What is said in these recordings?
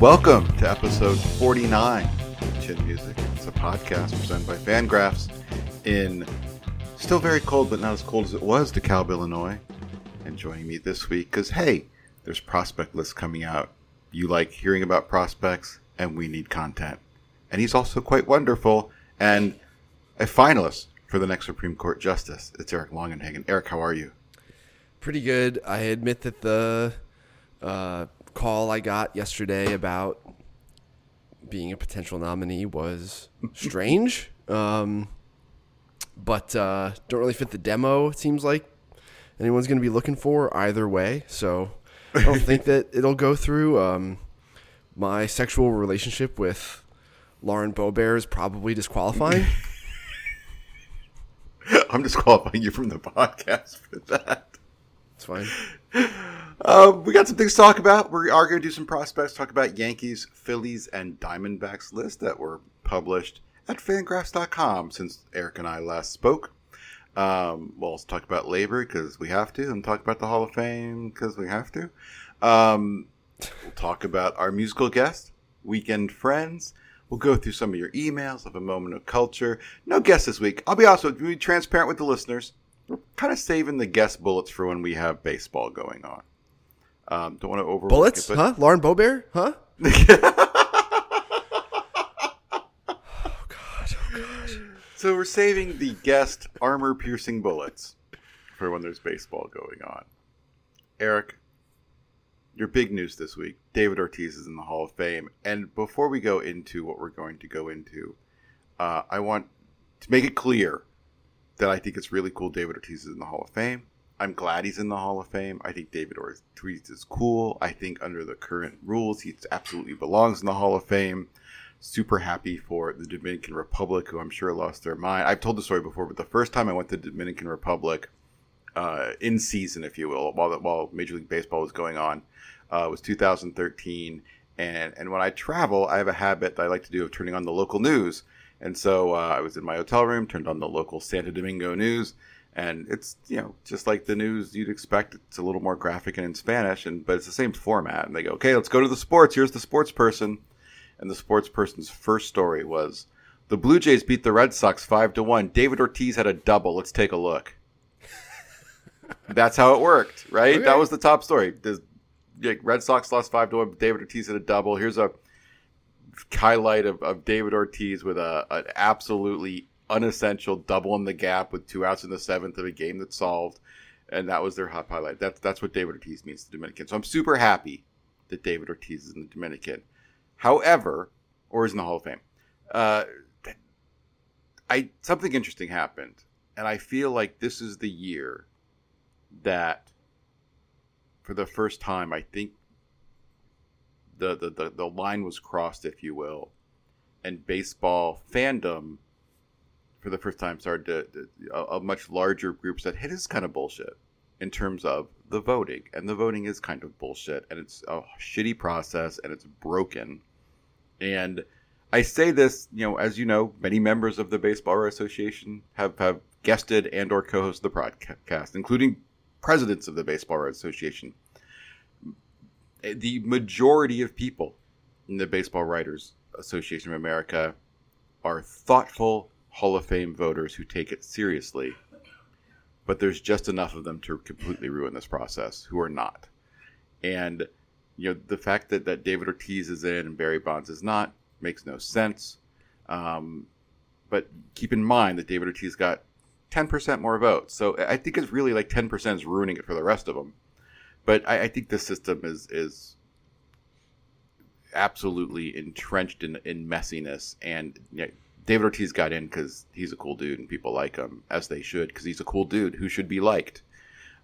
Welcome to episode 49 of Chin Music. It's a podcast presented by Fangraphs in still very cold, but not as cold as it was DeKalb, Illinois. And joining me this week, because hey, there's prospect lists coming out. You like hearing about prospects, and we need content. And he's also quite wonderful and a finalist for the next Supreme Court Justice. It's Eric Longenhagen. Eric, how are you? pretty good. I admit that the uh, call I got yesterday about being a potential nominee was strange, um, but uh, don't really fit the demo. It seems like anyone's going to be looking for either way. So I don't think that it'll go through. Um, my sexual relationship with Lauren Boebert is probably disqualifying. I'm disqualifying you from the podcast for that. it's fine. Um, we got some things to talk about. We are going to do some prospects, talk about Yankees, Phillies, and Diamondbacks lists that were published at fangraphs.com since Eric and I last spoke. Um, we'll also talk about labor because we have to, and talk about the Hall of Fame because we have to. Um, we'll talk about our musical guest, Weekend Friends. We'll go through some of your emails of a moment of culture. No guests this week. I'll be honest. also be transparent with the listeners. We're kind of saving the guest bullets for when we have baseball going on. Um, don't want to over Bullets? it, Huh? Lauren Bobear, Huh? Oh, God. So we're saving the guest armor piercing bullets for when there's baseball going on. Eric, your big news this week David Ortiz is in the Hall of Fame. And before we go into what we're going to go into, uh, I want to make it clear that I think it's really cool David Ortiz is in the Hall of Fame. I'm glad he's in the Hall of Fame. I think David Ortiz is cool. I think under the current rules, he absolutely belongs in the Hall of Fame super happy for the Dominican Republic, who I'm sure lost their mind. I've told the story before, but the first time I went to the Dominican Republic, uh, in season, if you will, while while Major League Baseball was going on, uh, was 2013. And and when I travel, I have a habit that I like to do of turning on the local news. And so uh, I was in my hotel room, turned on the local Santo Domingo news, and it's you know just like the news you'd expect. It's a little more graphic and in Spanish, and but it's the same format. And they go, okay, let's go to the sports. Here's the sports person and the sports person's first story was the Blue Jays beat the Red Sox five to one. David Ortiz had a double. Let's take a look. That's how it worked, right? Okay. That was the top story. The like, Red Sox lost five to one. David Ortiz had a double. Here's a highlight of, of David Ortiz with a an absolutely unessential double in the gap with two outs in the seventh of a game that's solved, and that was their hot highlight. That's that's what David Ortiz means to the Dominican. So I'm super happy that David Ortiz is in the Dominican. However, or is in the Hall of Fame. Uh, I something interesting happened, and I feel like this is the year that, for the first time, I think the the, the, the line was crossed, if you will, and baseball fandom, for the first time, started to, to a, a much larger group said, "Hey, this is kind of bullshit." In terms of the voting, and the voting is kind of bullshit, and it's a shitty process, and it's broken. And I say this, you know, as you know, many members of the Baseball Association have, have guested and or co-hosted the podcast, including presidents of the Baseball Association. The majority of people in the Baseball Writers Association of America are thoughtful Hall of Fame voters who take it seriously. But there's just enough of them to completely ruin this process who are not. And you know the fact that, that David Ortiz is in and Barry Bonds is not makes no sense. Um, but keep in mind that David Ortiz got 10% more votes, so I think it's really like 10% is ruining it for the rest of them. But I, I think the system is is absolutely entrenched in, in messiness. And you know, David Ortiz got in because he's a cool dude and people like him, as they should, because he's a cool dude who should be liked.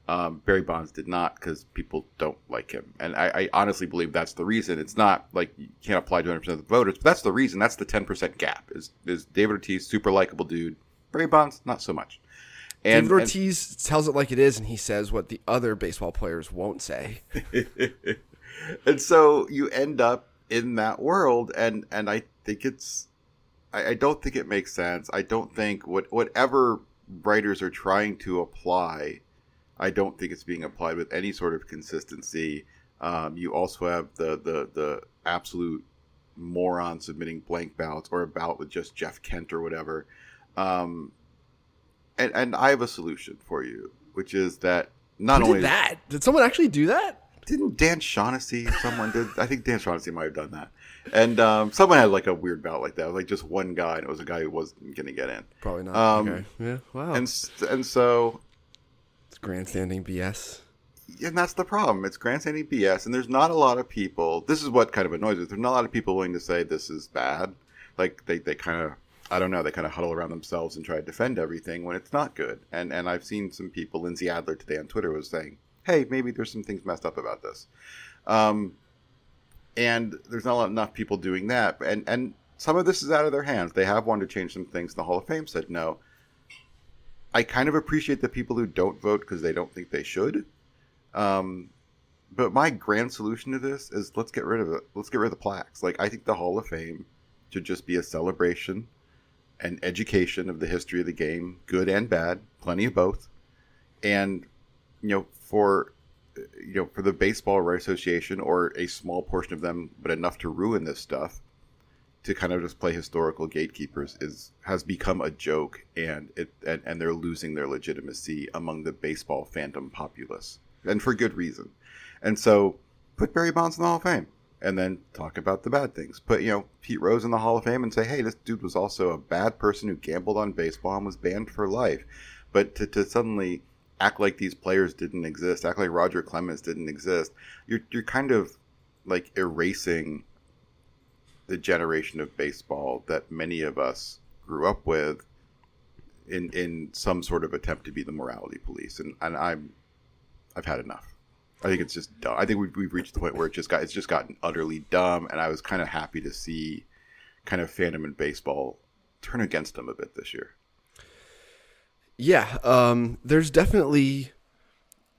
Um, Barry Bonds did not because people don't like him. And I, I, honestly believe that's the reason. It's not like you can't apply to 100% of the voters, but that's the reason. That's the 10% gap is, is David Ortiz, super likable dude. Barry Bonds, not so much. And, David Ortiz and, tells it like it is, and he says what the other baseball players won't say. and so you end up in that world, and and I think it's, I, I don't think it makes sense. I don't think what whatever writers are trying to apply, I don't think it's being applied with any sort of consistency. Um, you also have the the the absolute moron submitting blank ballots or a ballot with just Jeff Kent or whatever. Um, and and I have a solution for you, which is that not Who only did that did someone actually do that? Didn't Dan Shaughnessy? Someone did. I think Dan Shaughnessy might have done that. And um, someone had like a weird bout like that. like just one guy, and it was a guy who wasn't going to get in. Probably not. Um, okay. Yeah. Wow. And and so it's grandstanding BS. And that's the problem. It's grandstanding BS, and there's not a lot of people. This is what kind of annoys me. There's not a lot of people willing to say this is bad. Like they, they kind of I don't know, they kind of huddle around themselves and try to defend everything when it's not good. And and I've seen some people, Lindsey Adler today on Twitter was saying, hey, maybe there's some things messed up about this. Um, and there's not enough people doing that. And and some of this is out of their hands. They have wanted to change some things. The Hall of Fame said no. I kind of appreciate the people who don't vote because they don't think they should. Um, but my grand solution to this is let's get rid of it. Let's get rid of the plaques. Like I think the Hall of Fame should just be a celebration an education of the history of the game, good and bad, plenty of both. And you know, for you know, for the baseball right association or a small portion of them, but enough to ruin this stuff, to kind of just play historical gatekeepers is has become a joke, and it and, and they're losing their legitimacy among the baseball fandom populace, and for good reason. And so, put Barry Bonds in the Hall of Fame and then talk about the bad things. Put, you know, Pete Rose in the Hall of Fame and say, hey, this dude was also a bad person who gambled on baseball and was banned for life. But to, to suddenly act like these players didn't exist, act like Roger Clemens didn't exist, you're, you're kind of like erasing the generation of baseball that many of us grew up with in in some sort of attempt to be the morality police and and I'm I've had enough. I think it's just dumb. I think we've, we've reached the point where it just got it's just gotten utterly dumb, and I was kind of happy to see kind of fandom in baseball turn against them a bit this year. Yeah, um, there's definitely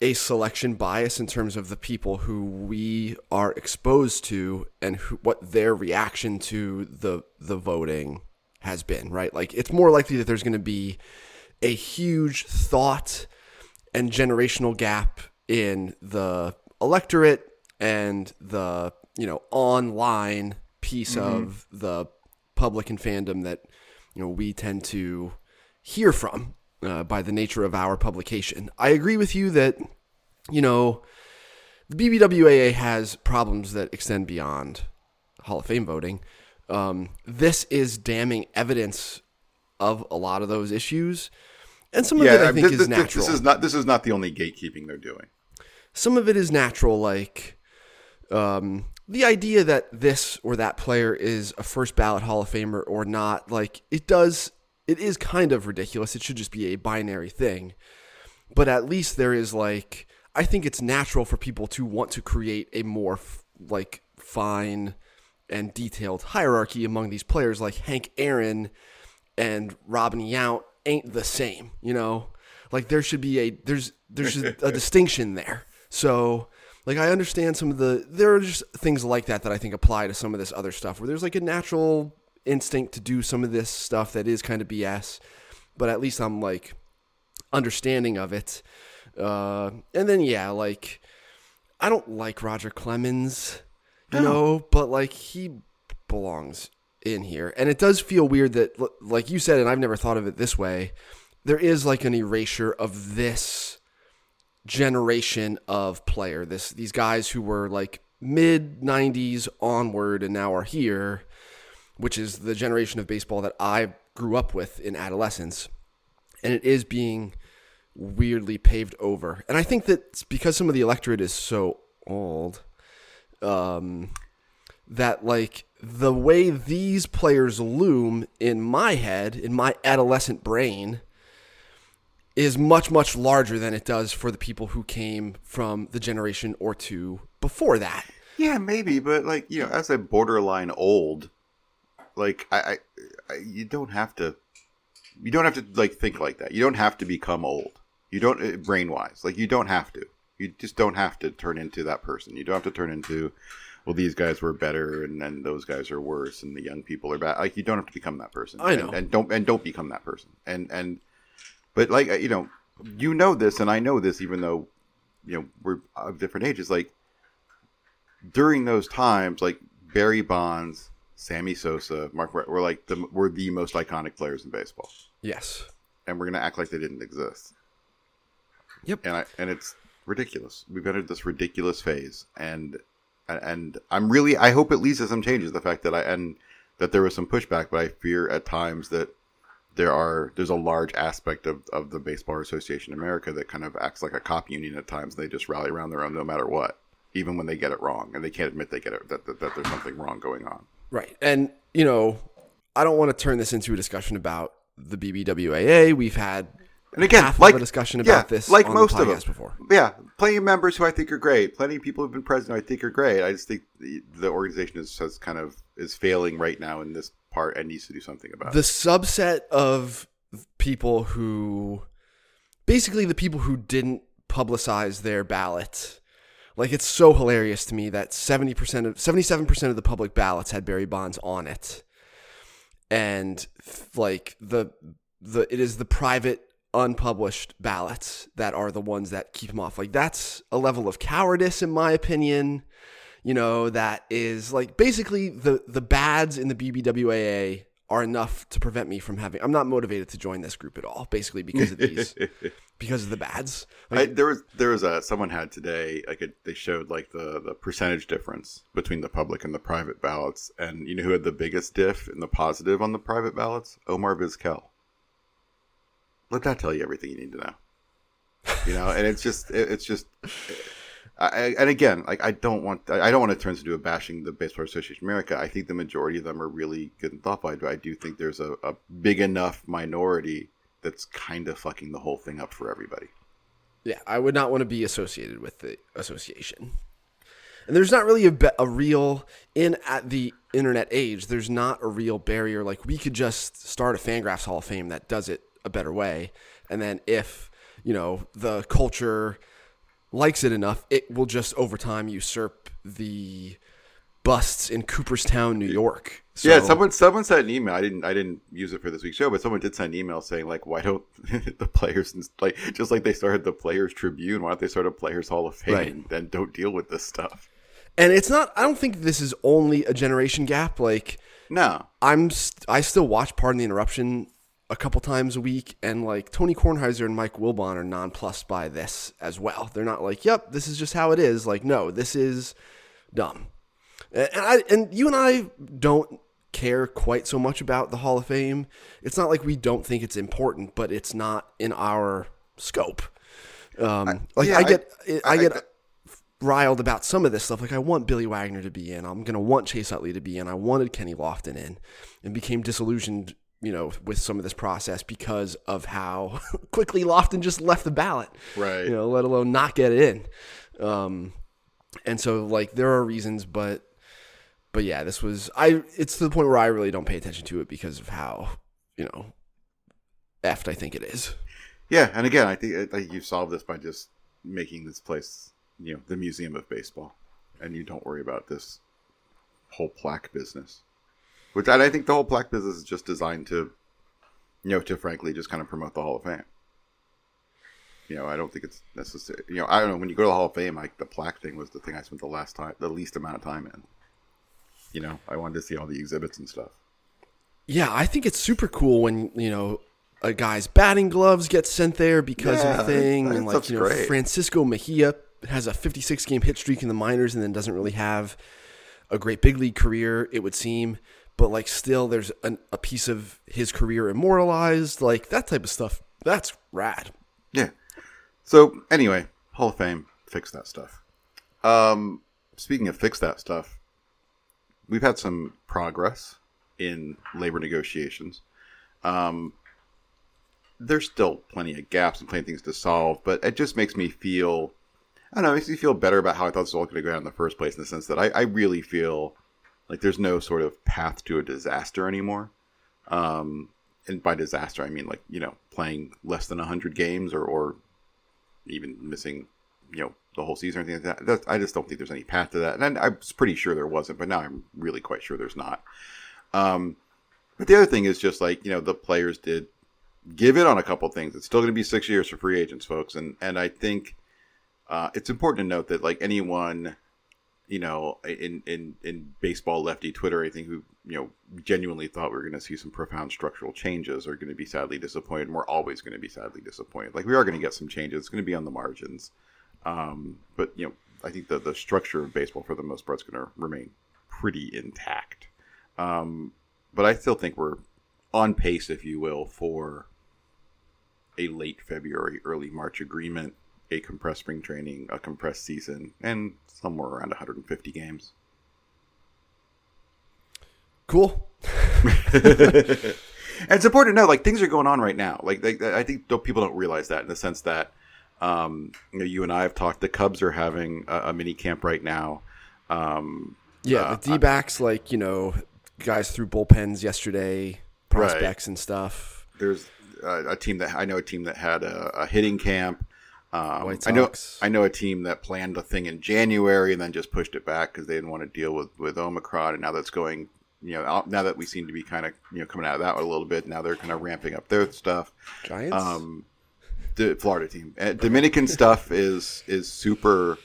a selection bias in terms of the people who we are exposed to and who, what their reaction to the the voting has been. Right, like it's more likely that there's going to be a huge thought and generational gap in the electorate and the you know online piece mm-hmm. of the public and fandom that you know we tend to hear from uh, by the nature of our publication. I agree with you that you know the BBWAA has problems that extend beyond Hall of Fame voting. Um, this is damning evidence of a lot of those issues, and some of yeah, it I think this, is natural. This is not this is not the only gatekeeping they're doing some of it is natural, like um, the idea that this or that player is a first ballot Hall of Famer or not. Like it does, it is kind of ridiculous. It should just be a binary thing. But at least there is like, I think it's natural for people to want to create a more f- like fine and detailed hierarchy among these players. Like Hank Aaron and Robin Yount ain't the same, you know. Like there should be a there's there's a, a distinction there. So, like, I understand some of the, there are just things like that that I think apply to some of this other stuff where there's like a natural instinct to do some of this stuff that is kind of BS, but at least I'm like understanding of it. Uh, and then, yeah, like, I don't like Roger Clemens, you know, but like, he belongs in here. And it does feel weird that, like you said, and I've never thought of it this way, there is like an erasure of this generation of player. This these guys who were like mid 90s onward and now are here, which is the generation of baseball that I grew up with in adolescence. And it is being weirdly paved over. And I think that because some of the electorate is so old, um, that like the way these players loom in my head, in my adolescent brain, is much much larger than it does for the people who came from the generation or two before that. Yeah, maybe, but like you know, as a borderline old, like I, I, I you don't have to, you don't have to like think like that. You don't have to become old. You don't eh, brain wise, like you don't have to. You just don't have to turn into that person. You don't have to turn into, well, these guys were better, and then those guys are worse, and the young people are bad. Like you don't have to become that person. I know. and, and don't and don't become that person. And and, but like you know, you know this, and I know this, even though, you know, we're of different ages. Like during those times, like Barry Bonds, Sammy Sosa, Mark, We're like the were the most iconic players in baseball, Yes. and we're gonna act like they didn't exist. Yep. And I and it's ridiculous. We've entered this ridiculous phase, and and I'm really I hope it leads to some changes. The fact that I and that there was some pushback, but I fear at times that there are there's a large aspect of, of the baseball association in America that kind of acts like a cop union at times. They just rally around their own no matter what, even when they get it wrong, and they can't admit they get it that, that, that there's something wrong going on. Right. And, you know, I don't want to turn this into a discussion about the BBWAA. We've had And again, half like a discussion yeah, about this like most of them before. Yeah, plenty of members who I think are great. Plenty of people who've been president who I think are great. I just think the, the organization is has kind of is failing right now in this part and needs to do something about The it. The subset of people who basically the people who didn't publicize their ballot. Like it's so hilarious to me that 70% of 77% of the public ballots had Barry Bonds on it. And like the the it is the private unpublished ballots that are the ones that keep him off. Like that's a level of cowardice in my opinion. You know, that is like basically the the bads in the BBWAA are enough to prevent me from having I'm not motivated to join this group at all, basically because of these because of the bads. I, there was there was a someone had today like a, they showed like the the percentage difference between the public and the private ballots, and you know who had the biggest diff in the positive on the private ballots? Omar Vizquel. Let that tell you everything you need to know. You know, and it's just it, it's just. I, I- and again, like I don't want I don't want to turn this into a bashing the Baseball Association of America. I think the majority of them are really good and thoughtful, I do think there's a, a big enough minority that's kind of fucking the whole thing up for everybody. Yeah, I would not want to be associated with the association. And there's not really a, be- a real in at the internet age. There's not a real barrier. Like we could just start a Fangraphs Hall of Fame that does it a better way, and then if you know the culture likes it enough, it will just over time usurp the busts in Cooperstown, New York. So, yeah, someone someone sent an email. I didn't I didn't use it for this week's show, but someone did send an email saying like, why don't the players like just like they started the Players Tribune, why don't they start a Players Hall of Fame Right. and, and don't deal with this stuff? and it's not. I don't think this is only a generation gap. Like. No, I'm st- I still watch Pardon the Interruption a couple times a week, and like Tony Kornheiser and Mike Wilbon are nonplussed by this as well. They're not like, "Yep, this is just how it is." Like, no, this is dumb. And I and you and I don't care quite so much about the Hall of Fame. It's not like we don't think it's important, but it's not in our scope. Um, like yeah, I I- get I, I- get riled about some of this stuff. Like I want Billy Wagner to be in. I'm gonna want Chase Utley to be in. I wanted Kenny Lofton in, and became disillusioned, you know, with some of this process because of how quickly Lofton just left the ballot. Right. You know, let alone not get it in. Um, and so like there are reasons, but but yeah, this was I. It's to the point where I really don't pay attention to it because of how you know effed I think it is. yeah, and again, I think I think you've solved this by just making this place, you know, the Museum of Baseball, and you don't worry about this whole plaque business. Which and I think the whole plaque business is just designed to, you know, to frankly just kind of promote the Hall of Fame. You know, I don't think it's necessary. You know, I don't know. When you go to the Hall of Fame, like the plaque thing was the thing I spent the last time, the least amount of time in. You know, I wanted to see all the exhibits and stuff. Yeah, I think it's super cool when you know a guy's batting gloves get sent there because Yeah, of a thing, and like you know great. Francisco Mejia has a 56 game hit streak in the minors and then doesn't really have a great big league career, it would seem. But like still, there's an, a piece of his career immortalized, like that type of stuff. That's rad. Yeah. So anyway, Hall of Fame, fix that stuff. Um, speaking of fix that stuff, we've had some progress in labor negotiations. Um, there's still plenty of gaps and plenty of things to solve, but it just makes me feel, I don't know, it makes me feel better about how I thought this was all going to go down in the first place in the sense that I, I really feel like there's no sort of path to a disaster anymore. Um, and by disaster, I mean like, you know, playing less than 100 games or, or even missing, you know, the whole season or anything like that. That's, I just don't think there's any path to that. And I was pretty sure there wasn't, but now I'm really quite sure there's not. Um, but the other thing is just like, you know, the players did give in on a couple things. It's still going to be six years for free agents, folks, and and I think uh, it's important to note that like anyone, you know, in in in baseball lefty Twitter, I think who you know genuinely thought we were going to see some profound structural changes are going to be sadly disappointed. And we're always going to be sadly disappointed. Like we are going to get some changes. It's going to be on the margins, um, but you know, I think that the structure of baseball for the most part is going to remain pretty intact. Um, but I still think we're on pace, if you will, for a late February, early March agreement, a compressed spring training, a compressed season, and somewhere around 150 games. Cool. And it's important to know, like things are going on right now. Like they, I think people don't realize that in the sense that, um, you know, you and I have talked. The Cubs are having a, a mini camp right now. Um, Yeah, uh, the D backs, like, you know, guys threw bullpens yesterday, prospects and stuff. there's a, a team that I know a team that had a, a hitting camp. Um, I know I know a team that planned a thing in January and then just pushed it back because they didn't want to deal with with Omicron. And now that's going, you know, out, now that we seem to be kind of you know coming out of that a little bit, now they're kind of ramping up their stuff. Giants? Um, the Florida team, Uh, Dominican stuff is is super.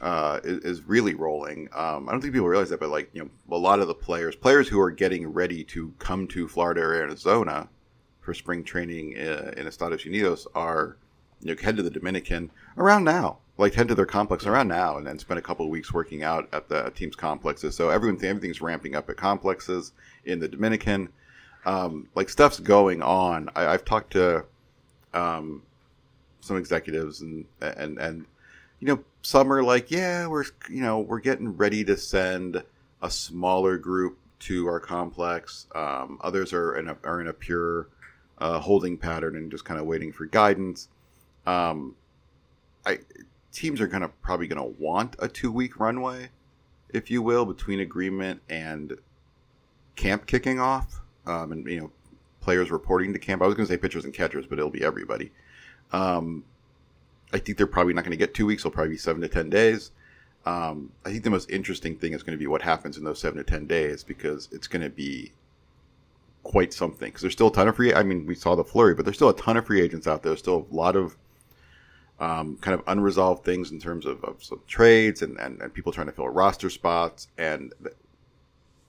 Uh, is, is really rolling. Um, I don't think people realize that, but like you know, a lot of the players, players who are getting ready to come to Florida or Arizona for spring training uh, in Estados Unidos are you know head to the Dominican around now, like head to their complex around now, and then spend a couple of weeks working out at the team's complexes. So everyone everything's ramping up at complexes in the Dominican. Um, like stuff's going on. I, I've talked to um, some executives and and and you know some are like yeah we're you know we're getting ready to send a smaller group to our complex um, others are in a are in a pure uh, holding pattern and just kind of waiting for guidance um, I teams are gonna probably gonna want a two week runway if you will between agreement and camp kicking off um, and you know players reporting to camp I was gonna say pitchers and catchers but it'll be everybody um, I think they're probably not to get two weeks. It'll probably be seven to ten days. Um, I think the most interesting thing is going to be what happens in those seven to ten days because it's going to be quite something. Because there's still a ton of free. I mean, we saw the flurry, but there's still a ton of free agents out there. There's still a lot of um, kind of unresolved things in terms of, of some trades and, and, and people trying to fill roster spots. And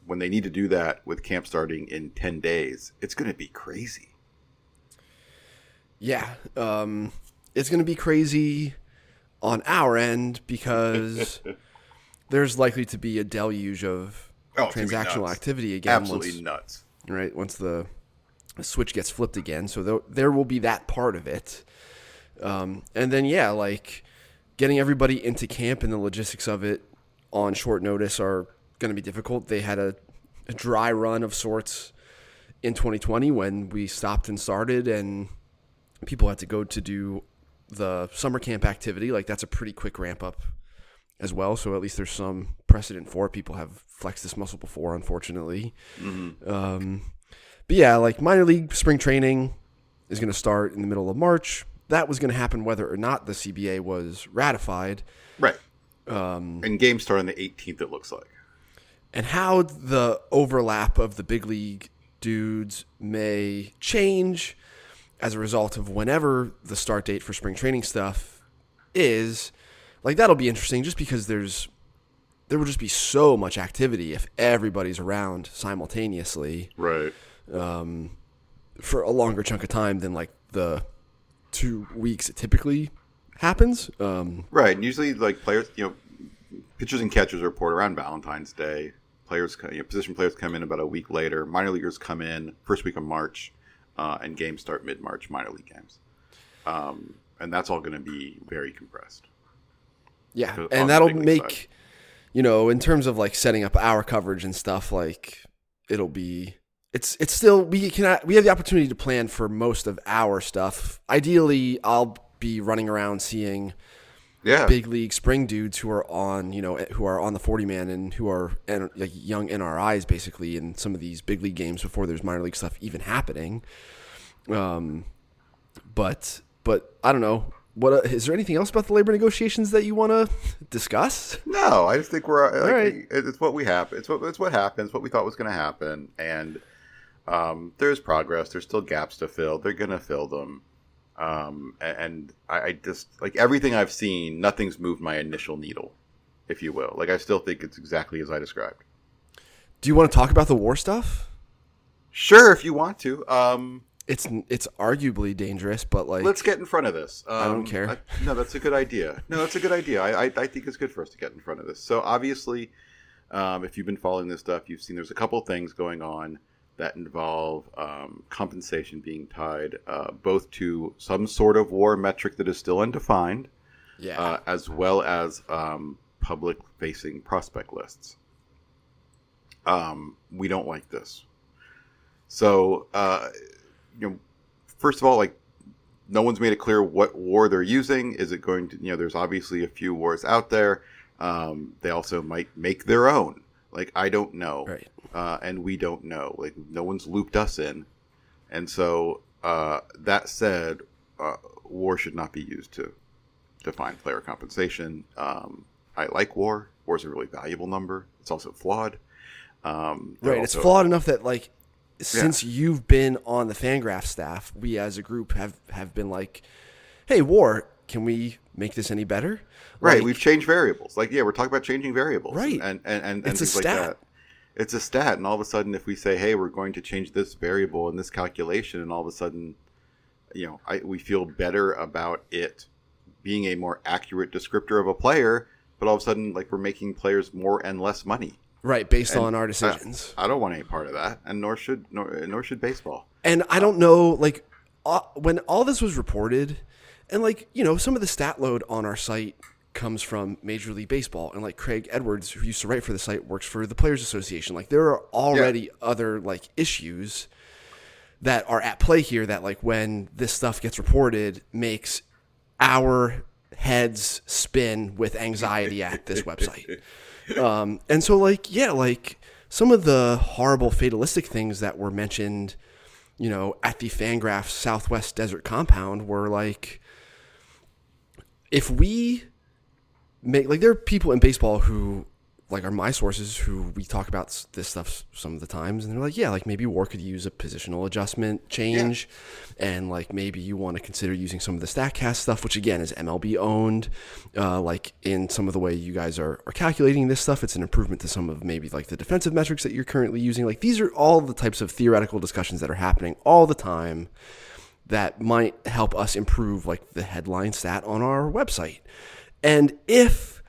when they need to do that with camp starting in ten days, it's going to be crazy. Yeah, um, it's going to be crazy on our end because there's likely to be a deluge of Oh, it's gonna be transactional activity again. Absolutely once, nuts. right once the switch gets flipped again. So there, there will be that part of it, um, and then yeah, like getting everybody into camp and the logistics of it on short notice are going to be difficult. They had a, a dry run of sorts in 2020 when we stopped and started and people had to go to do the summer camp activity. Like that's a pretty quick ramp up as well. So at least there's some precedent for it. People have flexed this muscle before, unfortunately. Um, but yeah, like minor league spring training is going to start in the middle of March. That was going to happen whether or not the CBA was ratified. Right. Um, and games start on the 18th. It looks like. and how the overlap of the big league dudes may change as a result of whenever the start date for spring training stuff is like that'll be interesting just because there's there will just be so much activity if everybody's around simultaneously Right. for a longer chunk of time than like the two weeks typically happens um, Right. And usually, like players, you know, pitchers and catchers report around Valentine's Day. Players, you know, position players come in about a week later. Minor leaguers come in first week of March, uh, and games start mid March. Minor league games, um, and that's all going to be very compressed. Yeah, and that'll make side. you know, in terms of like setting up our coverage and stuff, like it'll be it's it's still we can we have the opportunity to plan for most of our stuff. Ideally, I'll be running around seeing Yeah. big league spring dudes who are on you know who are on the 40 man and who are like young NRIs basically in some of these big league games before there's minor league stuff even happening. Um, but but I don't know. What uh, is there anything else about the labor negotiations that you want to discuss? No, I just think we're like, right. it- it's what we have. It's what it's what happens. What we thought was going to happen, and um, there's progress. There's still gaps to fill. They're going to fill them. Um, and I, I just like everything I've seen. Nothing's moved my initial needle, if you will. Like I still think it's exactly as I described. Do you want to talk about the war stuff? Sure, if you want to. Um, It's it's arguably dangerous, but like let's get in front of this. Um, I don't care. no, that's a good idea. No, that's a good idea. I, I, I think it's good for us to get in front of this. So obviously, um, if you've been following this stuff, you've seen there's a couple things going on that involve um, compensation being tied uh, both to some sort of war metric that is still undefined, yeah, uh, as well as um, public-facing prospect lists. Um, we don't like this. So, uh, you know, first of all, like, no one's made it clear what war they're using. Is it going to, you know, there's obviously a few wars out there. Um, they also might make their own. Like, I don't know. right. Uh, and we don't know. Like, no one's looped us in. And so, uh, that said, uh, war should not be used to define player compensation. Um, I like war. War is a really valuable number. It's also flawed. Um, Right. It's flawed enough that like since you've been on the Fangraph staff, we as a group have have been like, "Hey, War, can we make this any better?" Right, Like, we've changed variables. Like, yeah, we're talking about changing variables. Right. And and, and, and It's a things like that. It's a stat, and all of a sudden, if we say, "Hey, we're going to change this variable in this calculation," and all of a sudden, you know, I, we feel better about it being a more accurate descriptor of a player, but all of a sudden, like we're making players more and less money. right based And, on our decisions. I don't want any part of that, and nor should nor, nor should baseball. And I don't know, like, uh, when all this was reported, and like, you know, some of the stat load on our site comes from Major League Baseball, and like Craig Edwards, who used to write for the site, works for the Players Association. Like, there are already other like issues that are at play here that like when this stuff gets reported makes our heads spin with anxiety at this website. Um, and so like yeah, like some of the horrible fatalistic things that were mentioned, you know, at the Fangraphs Southwest Desert compound were like if we make like there are people in baseball who like are my sources who we talk about this stuff some of the times and they're like yeah like maybe war could use a positional adjustment change and like maybe you want to consider using some of the statcast stuff which again is mlb owned uh, like in some of the way you guys are, are calculating this stuff it's an improvement to some of maybe like the defensive metrics that you're currently using. Like these are all the types of theoretical discussions that are happening all the time that might help us improve like the headline stat on our website. And if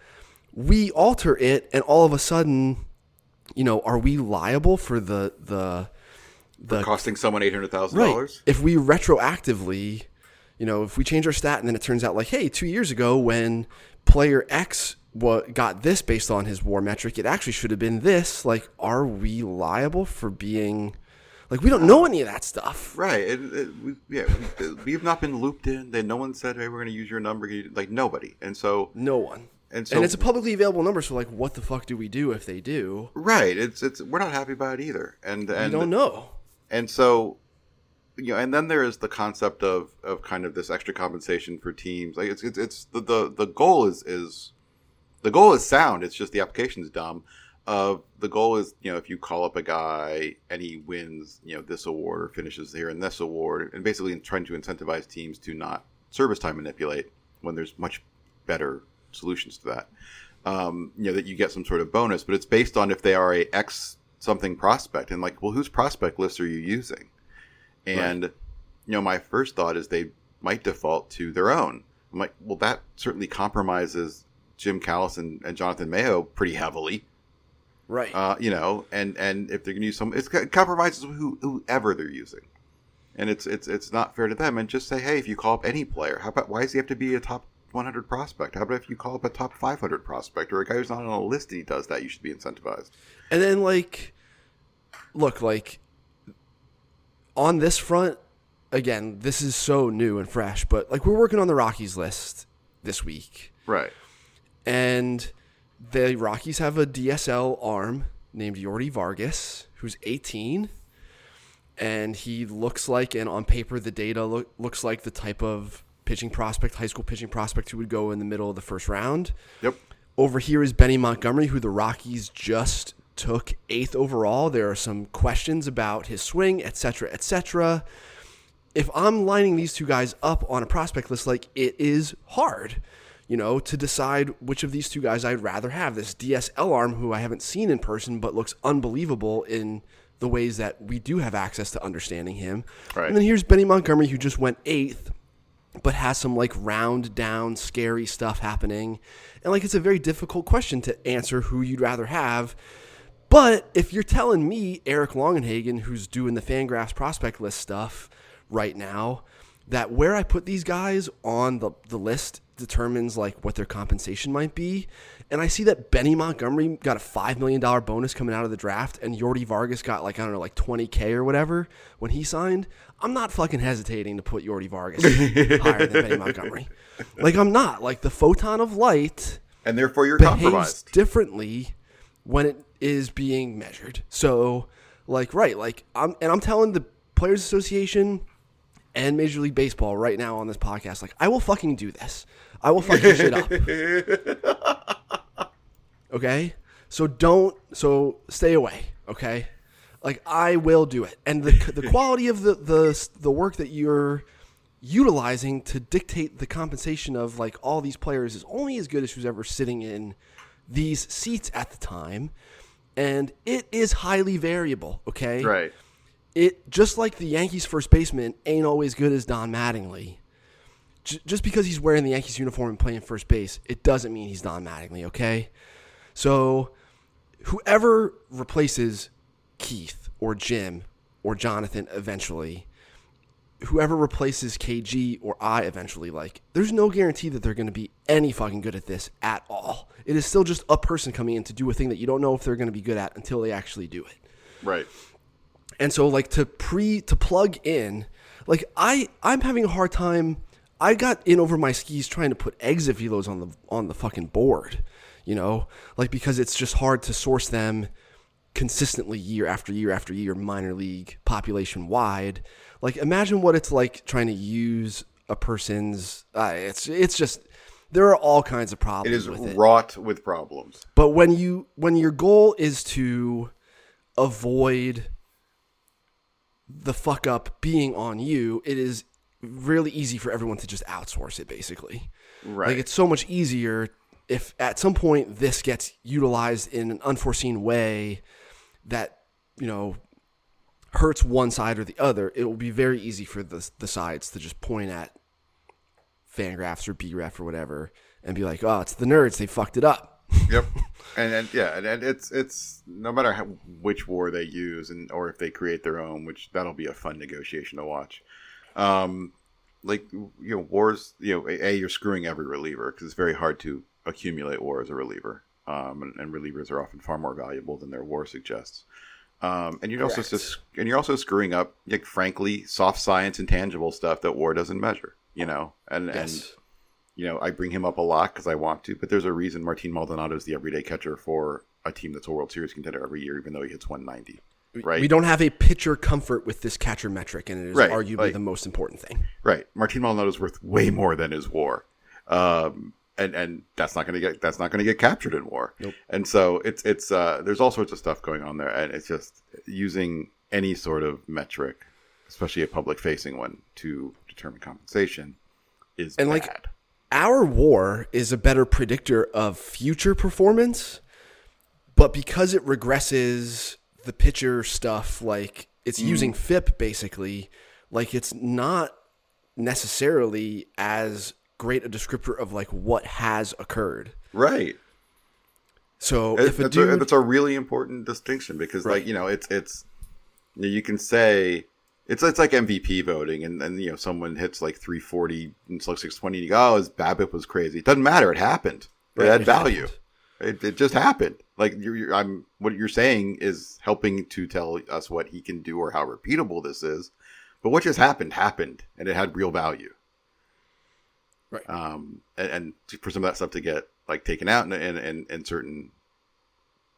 we alter it and all of a sudden, you know, are we liable for the the the Costing someone eight hundred thousand right? dollars. If we retroactively, you know, if we change our stat and then it turns out like, hey, two years ago when player X wa got this based on his war metric, it actually should have been this. Like, are we liable for being like we don't know any of that stuff? Right. It, it, we, yeah, we, we've not been looped in. Then no one said, "Hey, we're going to use your number." Like nobody. And so, No one. and so, and it's a publicly available number, so like, what the fuck do we do if they do? right. It's it's we're not happy about it either. And We and don't know. and so, you know, and then there is the concept of of kind of this extra compensation for teams. Like it's it's, it's the, the the goal is is the goal is sound. It's just the application is dumb. Uh, the goal is, you know, if you call up a guy and he wins, you know, this award or finishes here in this award, and basically trying to incentivize teams to not service time manipulate when there's much better solutions to that. Um, you know, that you get some sort of bonus, but it's based on if they are a X something prospect, and like, well, whose prospect list are you using? And you know, my first thought is they might default to their own. I'm like, well, that certainly compromises Jim Callis and, and Jonathan Mayo pretty heavily. Right. Uh, you know, and and if they're going to use some, it's, it compromises who, whoever they're using, and it's it's it's not fair to them. And just say, hey, if you call up any player, how about why does he have to be a top 100 prospect? How about if you call up a top 500 prospect or a guy who's not on a list and he does that? You should be incentivized. And then like look, like on this front, again, this is so new and fresh, but like we're working on the Rockies list this week. Right. And the Rockies have a DSL arm named Jordy Vargas, who's 18. And he looks like, and on paper, the data look, looks like the type of pitching prospect, high school pitching prospect who would go in the middle of the first round. Yep. Over here is Benny Montgomery, who the Rockies just took eighth overall. There are some questions about his swing, etc., etc. If I'm lining these two guys up on a prospect list, like it is hard, you know, to decide which of these two guys I'd rather have. This DSL arm, who I haven't seen in person, but looks unbelievable in the ways that we do have access to understanding him. Right. And then here's Benny Montgomery, who just went eighth but has some like round down scary stuff happening. And like it's a very difficult question to answer who you'd rather have. But if you're telling me Eric Longenhagen, who's doing the Fangraphs prospect list stuff right now, that where I put these guys on the, the list determines like what their compensation might be. And I see that Benny Montgomery got a $5 million bonus coming out of the draft and Jordy Vargas got like, I don't know, like 20K or whatever when he signed. I'm not fucking hesitating to put Jordy Vargas higher than Benny Montgomery. Like, I'm not. Like, the photon of light And therefore you're behaves compromised. differently when it is being measured. So, like, right, like, I'm and I'm telling the Players Association and Major League Baseball right now on this podcast, like, I will fucking do this. I will fuck your shit up. Okay, so don't. So stay away. Okay, like I will do it, and the the quality of the the the work that you're utilizing to dictate the compensation of like all these players is only as good as who's ever sitting in these seats at the time, and it is highly variable. Okay, Right. It just like the Yankees first baseman ain't always good as Don Mattingly. J- just because he's wearing the Yankees uniform and playing first base, it doesn't mean he's Don Mattingly, okay? So whoever replaces Keith or Jim or Jonathan eventually, whoever replaces KG or I eventually, like, there's no guarantee that they're going to be any fucking good at this at all. It is still just a person coming in to do a thing that you don't know if they're going to be good at until they actually do it. Right. And so like to pre to plug in, like I I'm having a hard time. I got in over my skis trying to put exit velos on the on the fucking board, you know, like because it's just hard to source them consistently year after year after year, minor league population wide. Like imagine what it's like trying to use a person's. Uh, it's it's just there are all kinds of problems It is with it. with problems. But when you when your goal is to avoid the fuck up being on you, it is really easy for everyone to just outsource it basically. Right. Like it's so much easier if at some point this gets utilized in an unforeseen way that, you know, hurts one side or the other, it will be very easy for the the sides to just point at Fangraphs or BREF or whatever and be like, "Oh, it's the nerds, they fucked it up." Yep. And, and yeah, and, and it's it's no matter how, which war they use, and or if they create their own, which that'll be a fun negotiation to watch. Um, like you know, wars. You know, a you're screwing every reliever because it's very hard to accumulate war as a reliever. Um, and, and relievers are often far more valuable than their war suggests. Um, and you're also just and you're also screwing up, like frankly, soft science and tangible stuff that war doesn't measure. You know, and and Yes. You know, I bring him up a lot because I want to, but there's a reason Martin Maldonado is the everyday catcher for a team that's a World Series contender every year, even though he hits 190. Right. We don't have a pitcher comfort with this catcher metric, and it is Right, arguably like- the most important thing. Right. Martin Maldonado is worth way more than his WAR, um, and and that's not going to get that's not going to get captured in WAR. Nope. And so it's it's uh, there's all sorts of stuff going on there, and it's just using any sort of metric, especially a public facing one, to determine compensation is And, bad. like, Our war is a better predictor of future performance, but because it regresses the pitcher stuff, like it's Mm. using FIP basically, like it's not necessarily as great a descriptor of like what has occurred. right. So It- if a dude, a, that's a really important distinction because, like, you know, it's it's you can say It's it's like MVP voting, and and you know someone hits like 340 and it's like 620, and you go, oh, his BABIP was crazy. It doesn't matter. It happened. It Right, had value. It, it just happened. Like you're, you're, I'm what you're saying is helping to tell us what he can do or how repeatable this is. But what just happened happened, and it had real value. Right. Um, and, and for some of that stuff to get like taken out in in, in, in certain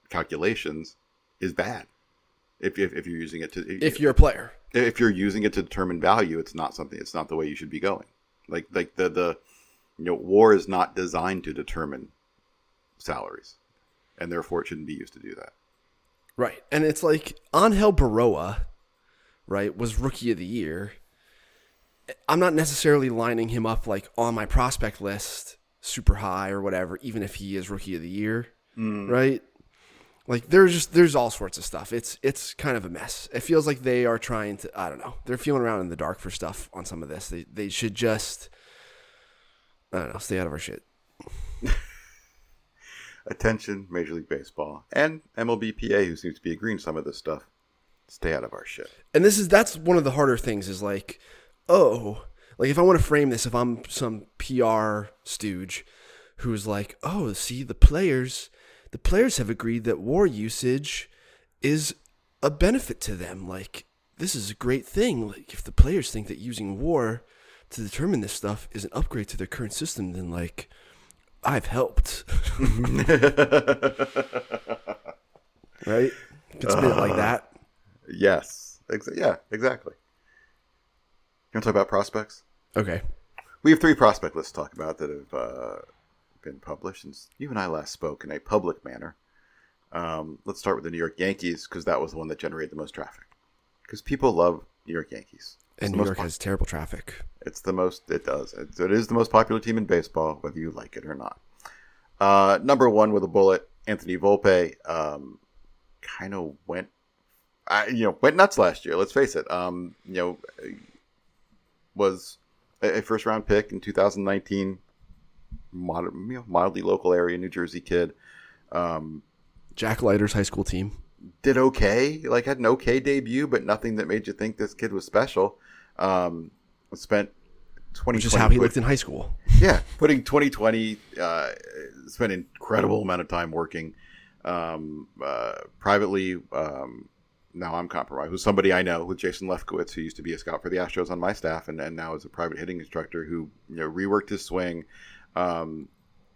calculations is bad. If, if, if you're using it to if you're a player. if you're using it to determine value, it's not something. It's not the way you should be going. Like like the the you know war is not designed to determine salaries, and therefore it shouldn't be used to do that. Right. And it's like Angel Berroa, right, was rookie of the year. I'm not necessarily lining him up like on my prospect list super high or whatever, even if he is rookie of the year. Mm. Right? Like there's just there's all sorts of stuff. It's it's kind of a mess. It feels like they are trying to I don't know. They're feeling around in the dark for stuff on some of this. They they should just I don't know, stay out of our shit. Attention, Major League Baseball and MLBPA, who seems to be agreeing some of this stuff. Stay out of our shit. and this is that's one of the harder things is like oh like if i want to frame this if i'm some pr stooge who's like oh see the players the players have agreed that war usage is a benefit to them like this is a great thing like if the players think that using war to determine this stuff is an upgrade to their current system then like i've helped right could spin it like that Yes. Ex- yeah. Exactly. You want to talk about prospects? okay We have three prospect lists to talk about that have uh, been published since you and I last spoke in a public manner. Um, let's start with the New York Yankees because that was the one that generated the most traffic. Because people love New York Yankees. It's and new york po- has terrible traffic It's the most. It does. It's, it is the most popular team in baseball, whether you like it or not. Uh, number one with a bullet, Anthony Volpe. Um, kind of went, I, you know, went nuts last year. Let's face it. Um, you know, was a, a first round pick in 2019. Mod, you know, mildly local area New Jersey kid. Um, Jack Leiter's high school team. did okay, like had an okay debut, but nothing that made you think this kid was special. Um, spent twenty, Which is how he put- looked in high school. yeah, putting 2020, uh, spent an incredible amount of time working um, uh, privately. Um, now I'm compromised with somebody I know, with Jason Lefkowitz, who used to be a scout for the Astros on my staff, and, and now is a private hitting instructor who you know reworked his swing. Um,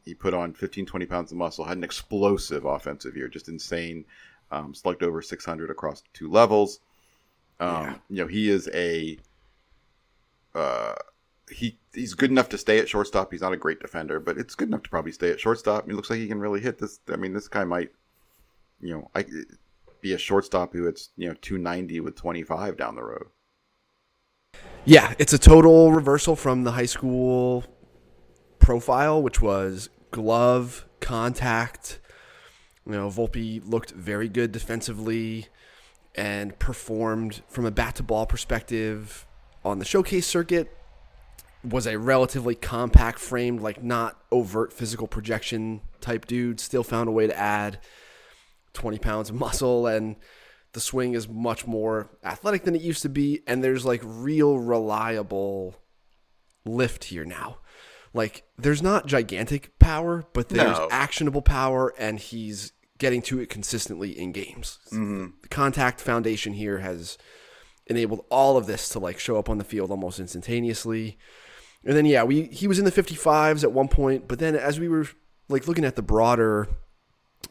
he put on 15, 20 pounds of muscle, had an explosive offensive year, just insane. Um, slugged over 600 across two levels. Um, Yeah. You know, he is a uh, he he's good enough to stay at shortstop. He's not a great defender, but it's good enough to probably stay at shortstop. He looks like he can really hit this. I mean, this guy might, you know, I, be a shortstop who hits you know 290 with 25 down the road. Yeah, it's a total reversal from the high school profile, which was glove, contact. You know, Volpe looked very good defensively and performed from a bat to ball perspective on the showcase circuit. Was a relatively compact framed, like not overt physical projection type dude. Still found a way to add 20 pounds of muscle and the swing is much more athletic than it used to be and there's like real reliable lift here now like there's not gigantic power but there's No. actionable power and he's getting to it consistently in games the contact foundation here has enabled all of this to like show up on the field almost instantaneously and then yeah we he was in the 55s at one point but then as we were like looking at the broader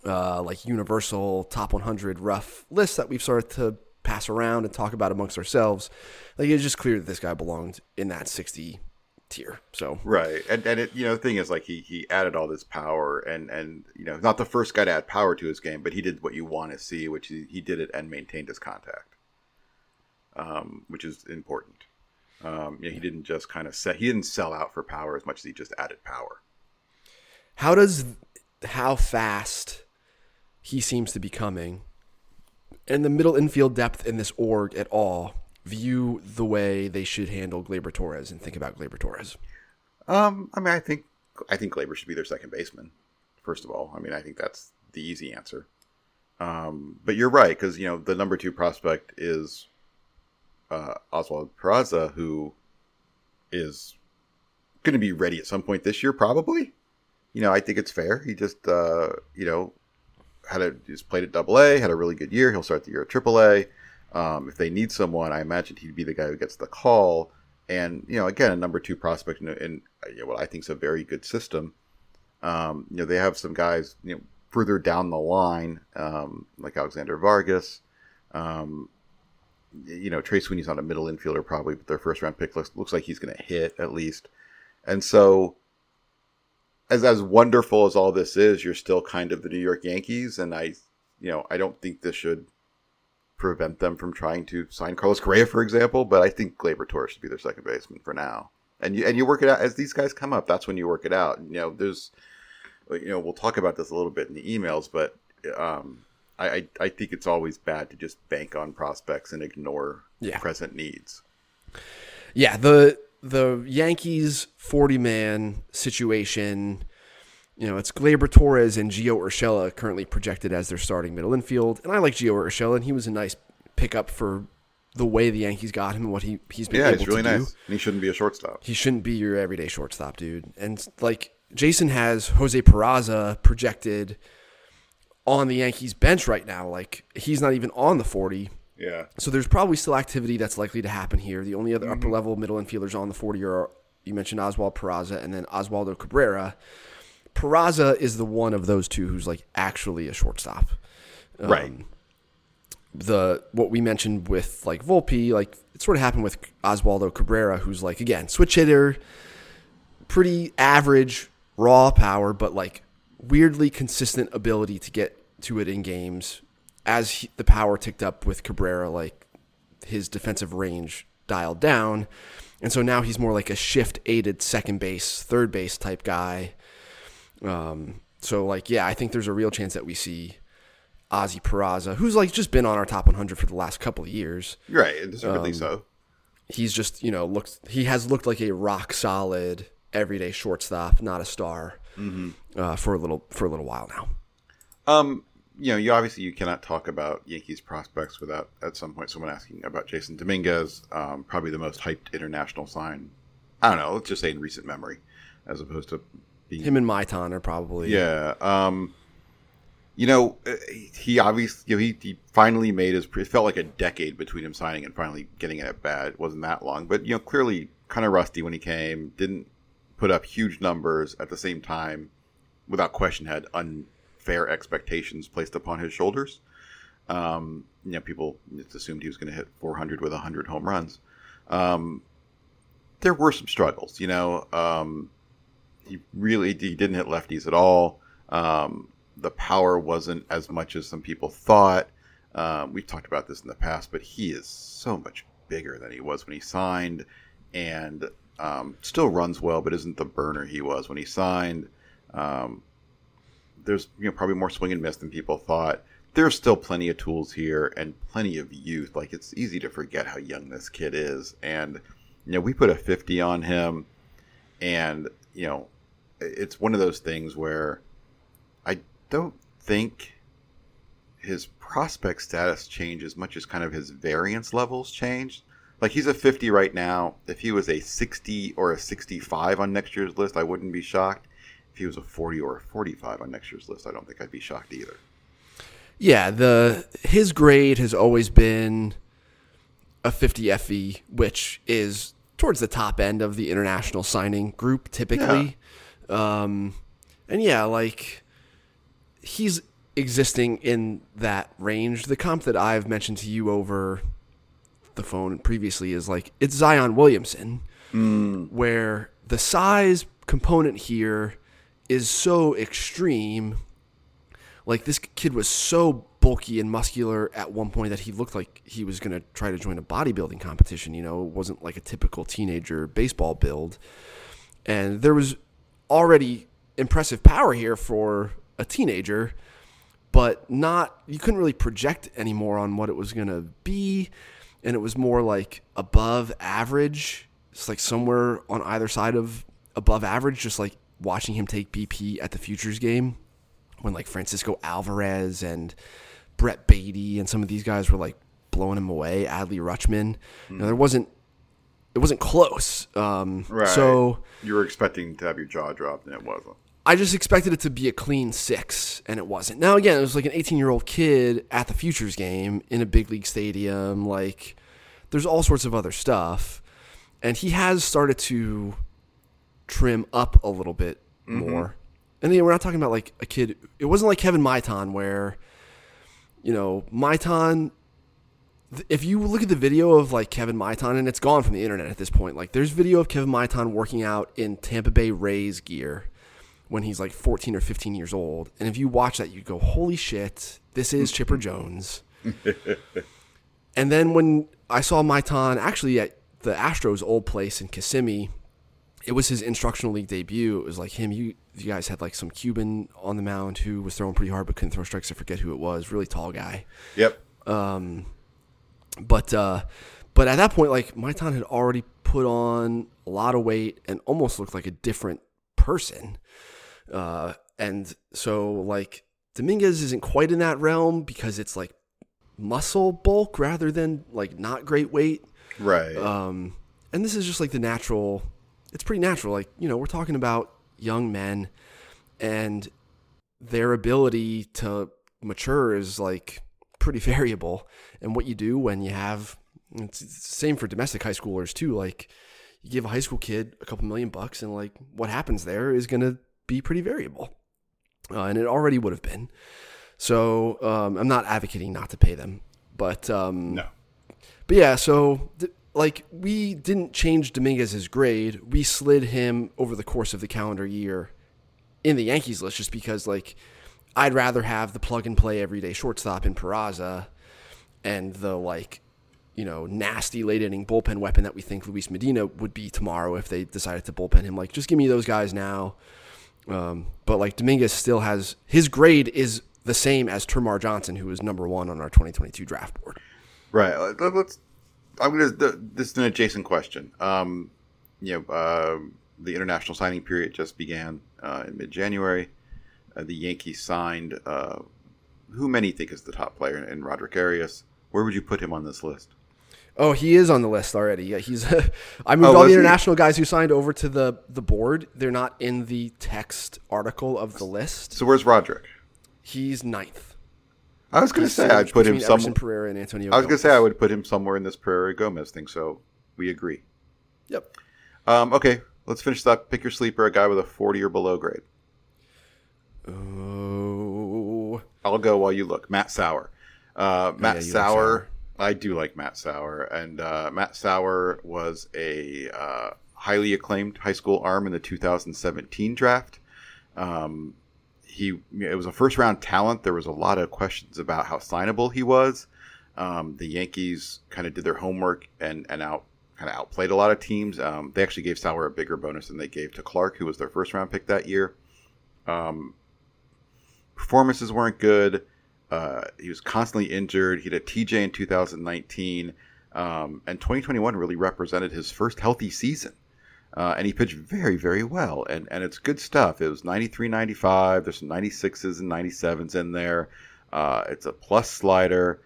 uh, like universal top 100 rough list that we've started to pass around and talk about amongst ourselves. Like it's just clear that this guy belonged in that 60 tier. So Right, and and it, you know the thing is like he he added all this power and and you know not the first guy to add power to his game, but he did what you want to see, which he, he did it and maintained his contact, um, which is important. Um, you know, he didn't just kind of set he didn't sell out for power as much as he just added power. how does how fast he seems to be coming and the middle infield depth in this org at all view the way they should handle Gleyber Torres and think about Gleyber Torres? Um, I mean, I think I think Gleyber should be their second baseman. First of all, I mean, I think that's the easy answer. Um, but you're right because you know the number two prospect is uh, Oswald Peraza, who is going to be ready at some point this year, probably. You know, I think it's fair. He just, uh, you know, had a just played at Double A, had a really good year. He'll start the year at Triple A. Um, if they need someone, I imagine he'd be the guy who gets the call. And you know, again, a number two prospect in, in you know, what I think is a very good system. Um, you know, they have some guys, you know, further down the line, um, like Alexander Vargas. Um, you know, Trey Sweeney's not a middle infielder probably, but their first round pick looks looks like he's going to hit at least. And so, as as wonderful as all this is, you're still kind of the New York Yankees, and I, you know, I don't think this should prevent them from trying to sign Carlos Correa, for example. But I think Gleyber Torres should be their second baseman for now. And you and you work it out as these guys come up. That's when you work it out. You know, there's, you know, we'll talk about this a little bit in the emails, but um, I, I I think it's always bad to just bank on prospects and ignore Yeah. present needs. Yeah, the the Yankees 40 man situation, you know, it's Gleyber Torres and Gio Urshela currently projected as their starting middle infield. And I like Gio Urshela, and he was a nice pickup for the way the Yankees got him and what he, he's been Yeah, able he's really to do. nice. And he shouldn't be a shortstop. He shouldn't be your everyday shortstop, dude. And like Jason has Jose Peraza projected on the Yankees bench right now. Like he's not even on the 40. Yeah. So there's probably still activity that's likely to happen here. The only other upper mm-hmm. level middle infielders on the 40 are you mentioned Oswald Peraza and then Oswaldo Cabrera. Peraza is the one of those two who's like actually a shortstop. Um, right. The what we mentioned with like Volpe, like it sort of happened with Oswaldo Cabrera, who's like again switch hitter, pretty average raw power, but like weirdly consistent ability to get to it in games. As he, the power ticked up with Cabrera, like his defensive range dialed down, and so now he's more like a shift aided second base, third base type guy. Um, so like yeah, I think there's a real chance that we see Ozzy Peraza, who's like just been on our top 100 for the last couple of years You're right. and Um, so. he's just you know looks he has looked like a rock solid everyday shortstop, not a star, uh, for a little for a little while now. Um, you know, you obviously you cannot talk about Yankees prospects without at some point someone asking about Jasson Dominguez, um, probably the most hyped international sign. I don't know. Let's just say in recent memory, as opposed to being Him and Maitan are probably Yeah. Um, you know, uh, he obviously, you know, he, he finally made his. It felt like a decade between him signing and finally getting it at bat. It wasn't that long, but you know, clearly kind of rusty when he came. Didn't put up huge numbers at the same time. Without question, had unfair expectations placed upon his shoulders. Um, you know, people just assumed he was going to hit 400 with 100 home runs. Um, there were some struggles, you know. Um, he really he didn't hit lefties at all. Um, the power wasn't as much as some people thought. Um, we've talked about this in the past, but he is so much bigger than he was when he signed, and um, still runs well, but isn't the burner he was when he signed. Um, there's you know probably more swing and miss than people thought. There's still plenty of tools here and plenty of youth. Like it's easy to forget how young this kid is, and you know we put a 50 on him, and you know it's one of those things where I don't think his prospect status changed as much as kind of his variance levels changed. Like he's a 50 right now. If he was a 60 or a 65 on next year's list, I wouldn't be shocked. If he was a 40 or a 45 on next year's list, I don't think I'd be shocked either. Yeah, the his grade has always been a 50 FE, which is towards the top end of the international signing group typically. Um, and yeah, like he's existing in that range. The comp that I've mentioned to you over the phone previously is like it's Zion Williamson, where the size component here is so extreme. Like this kid was so bulky and muscular at one point that he looked like he was going to try to join a bodybuilding competition you know? It wasn't like a typical teenager baseball build. And there was already impressive power here for a teenager but not you couldn't really project anymore on what it was going to be and it was more like above average it's like somewhere on either side of above average just like watching him take bp at the futures game when like Francisco Alvarez and Brett Baty and some of these guys were like blowing him away. Adley Rutschman. You know, there wasn't. It wasn't close. Um, Right. So you were expecting to have your jaw dropped, and it wasn't. I just expected it to be a clean six, and it wasn't. Now again, it was like an 18 year old kid at the Futures game in a big league stadium. Like, there's all sorts of other stuff, and he has started to trim up a little bit more. And then we're not talking about like a kid. It wasn't like Kevin Maitan where, you know, Maitan. If you look at the video of like Kevin Maitan, and it's gone from the internet at this point, like there's video of Kevin Maitan working out in Tampa Bay Rays gear when he's like 14 or 15 years old. And if you watch that, you go, holy shit, this is Chipper Jones. and then when I saw Maitan actually at the Astros old place in Kissimmee, it was his instructional league debut. It was like him. You, you guys had like some Cuban on the mound who was throwing pretty hard but couldn't throw strikes. I forget who it was. Really tall guy. Yep. Um, But uh, but at that point, like Maitan had already put on a lot of weight and almost looked like a different person. Uh, and so like Dominguez isn't quite in that realm because it's like muscle bulk rather than like not great weight. Right. Um, and this is just like the natural. It's pretty natural. Like you know, we're talking about young men, and their ability to mature is like pretty variable. And what you do when you have it's the same for domestic high schoolers too. Like you give a high school kid a couple million bucks, and like what happens there is going to be pretty variable, uh, and it already would have been. So um, I'm not advocating not to pay them, but um, no. but yeah, so th- like we didn't change Dominguez's grade. We slid him over the course of the calendar year in the Yankees list just because like I'd rather have the plug and play everyday shortstop in Peraza and the like you know nasty late inning bullpen weapon that we think Luis Medina would be tomorrow if they decided to bullpen him. Like just give me those guys now. Um, but like Dominguez still has his grade is the same as Termarr Johnson, who was number one on our 2022 draft board. Right. Let- let- Let's. I'm gonna. This is an adjacent question. Um, you know, uh, the international signing period just began uh, in mid-January. Uh, the Yankees signed uh, who many think is the top player in Roderick Arias. Where would you put him on this list? Oh, he is on the list already. Yeah, he's. I moved Oh, all the he? international guys who signed over to the the board. They're not in the text article of the list. So where's Roderick? He's ninth. I was gonna He's say I'd put him between some. Everson Pereira and Antonio. I was gonna say I would put him somewhere in this Pereira Gomez thing. So we agree. Yep. Um, okay, let's finish that. Pick your sleeper, a guy with a 40 or below grade. Oh, I'll go while you look. Matt Sauer. Uh, Matt yeah, you like Sauer. Sauer. I do like Matt Sauer, and uh, Matt Sauer was a uh, highly acclaimed high school arm in the 2017 draft. Um, he it was a first round talent. There was a lot of questions about how signable he was. Um, the Yankees kind of did their homework and and out kind of outplayed a lot of teams. Um, they actually gave Sauer a bigger bonus than they gave to Clark, who was their first round pick that year. Um, performances weren't good. Uh, he was constantly injured. He had a TJ in 2019, um, and 2021 really represented his first healthy season. Uh, and he pitched very, very well, and and it's good stuff. It was 93, 95. There's some 96s and 97s in there. Uh, it's a plus slider.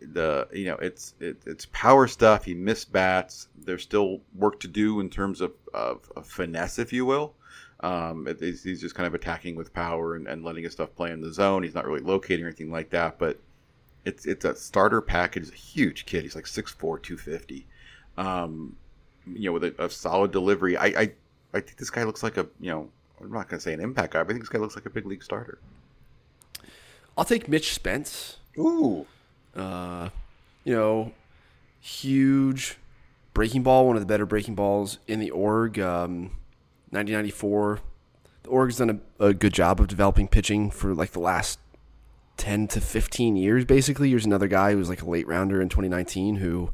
The you know it's it, it's power stuff. He missed bats. There's still work to do in terms of, of, of finesse, if you will. Um, it- he's, he's just kind of attacking with power and, and letting his stuff play in the zone. He's not really locating or anything like that, but it's it's a starter package. He's a huge kid. He's like 6'4", 250. Um, you know, with a, a solid delivery. I, I I think this guy looks like a you know I'm not going to say an impact guy, but I think this guy looks like a big league starter. I'll take Mitch Spence. Ooh, Uh, you know, huge breaking ball, one of the better breaking balls in the org. Um, 1994. The org's done a, a good job of developing pitching for like the last 10 to 15 years, basically. Here's another guy who was like a late rounder in 2019 who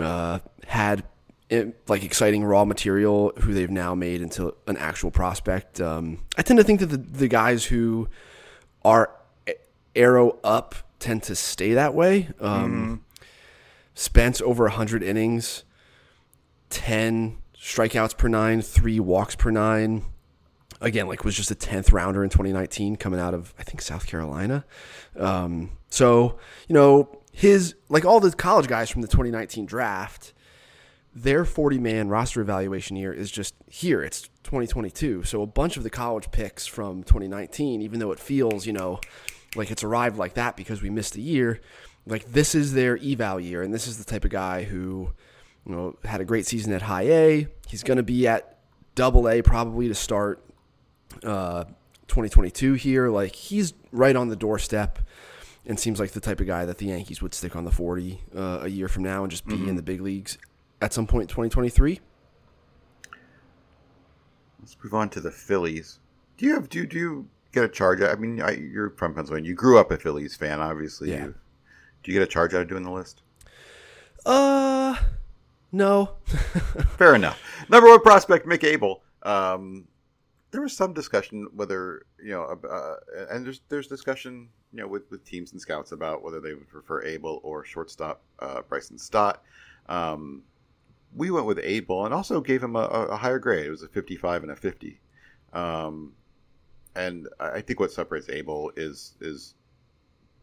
uh, had eh, like exciting raw material who they've now made into an actual prospect. Um, I tend to think that the, the guys who are arrow up tend to stay that way. Um, Spence over 100 innings, 10 strikeouts per nine, three walks per nine. Again, like was just a 10th rounder in 2019 coming out of, I think, South Carolina. Um, so, you know, his like all the college guys from the 2019 draft, their 40 man roster evaluation year is just here. It's 2022. So a bunch of the college picks from 2019, even though it feels, you know, like it's arrived like that because we missed a year, like this is their eval year. And this is the type of guy who, you know, had a great season at high A. He's going to be at double A probably to start uh, 2022 here. Like he's right on the doorstep and seems like the type of guy that the Yankees would stick on the 40 uh, a year from now and just be in the big leagues at some point in 2023. Let's move on to the Phillies. Do you have do do you get a charge? I mean, I, you're from Pennsylvania. You grew up a Phillies fan, obviously. Yeah. You, do you get a charge out of doing the list? Uh, no. Fair enough. Number one prospect, Mick Abel. Um, there was some discussion whether you know, uh, and there's there's discussion you know with, with teams and scouts about whether they would prefer Abel or shortstop uh, Bryson Stott. Um, we went with Abel and also gave him a, a higher grade. It was a 55 and a 50. Um, and I think what separates Abel is is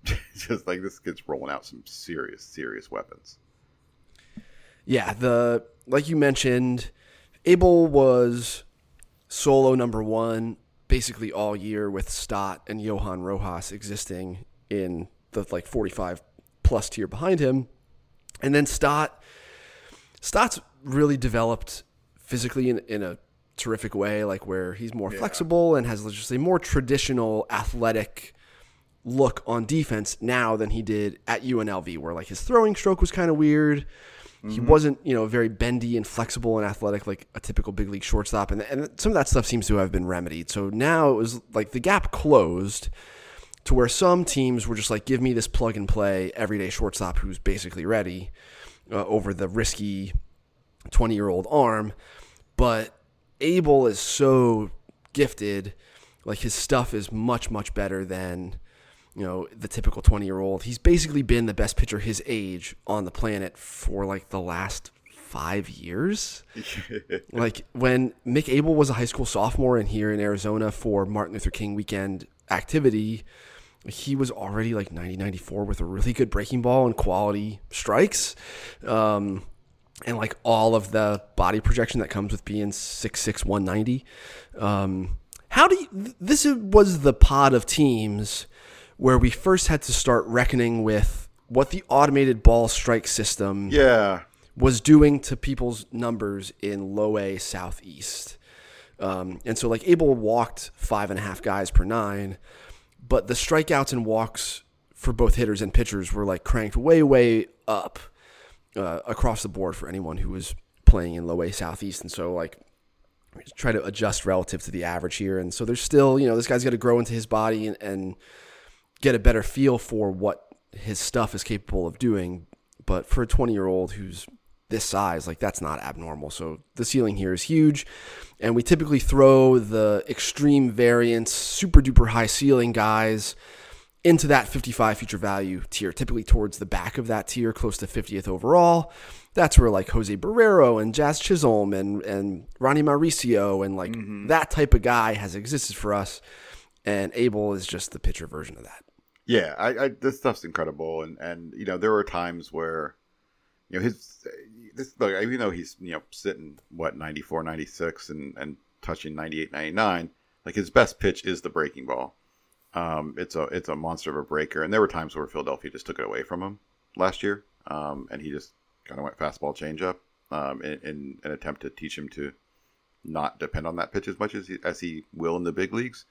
just like this kid's rolling out some serious serious weapons. Yeah, the like you mentioned, Abel was solo number one basically all year with Stott and Johan Rojas existing in the like 45 plus tier behind him. And then Stott Stott's really developed physically in, in a terrific way, like where he's more flexible and has let's just say more traditional athletic look on defense now than he did at UNLV, where like his throwing stroke was kind of weird. He wasn't, you know, very bendy and flexible and athletic like a typical big league shortstop, and and some of that stuff seems to have been remedied. So now it was like the gap closed to where some teams were just like, give me this plug and play everyday shortstop who's basically ready uh, over the risky 20 year old arm. But Abel is so gifted. Like his stuff is much, much better than, you know, the typical 20 year old. He's basically been the best pitcher his age on the planet for like the last five years. like when Mick Abel was a high school sophomore and here in Arizona for Martin Luther King weekend activity, he was already like 90 94 with a really good breaking ball and quality strikes. Um, and like all of the body projection that comes with being 6'6 190 um, how do you this was the pod of teams where we first had to start reckoning with what the automated ball strike system Yeah. was doing to people's numbers in low A southeast. Um, and so like Abel walked five and a half guys per nine, but the strikeouts and walks for both hitters and pitchers were like cranked way, way up uh, across the board for anyone who was playing in low A southeast. And so like try to adjust relative to the average here. And so there's still, you know, this guy's got to grow into his body and, and get a better feel for what his stuff is capable of doing. But for a 20 year old who's this size, like that's not abnormal. So the ceiling here is huge. And we typically throw the extreme variance, super duper high ceiling guys into that 55 future value tier, typically towards the back of that tier, close to 50th overall. That's where like Jose Barrero and Jazz Chisholm and, and Ronny Mauricio and like mm-hmm. that type of guy has existed for us. And Abel is just the pitcher version of that. Yeah, I, I this stuff's incredible, and and you know there were times where, you know, his this look even though he's you know sitting what 94, 96 and and touching 98, 99, like his best pitch is the breaking ball. Um, it's a it's a monster of a breaker, and there were times where Philadelphia just took it away from him last year, um, and he just kind of went fastball changeup um, in, in an attempt to teach him to not depend on that pitch as much as he, as he will in the big leagues.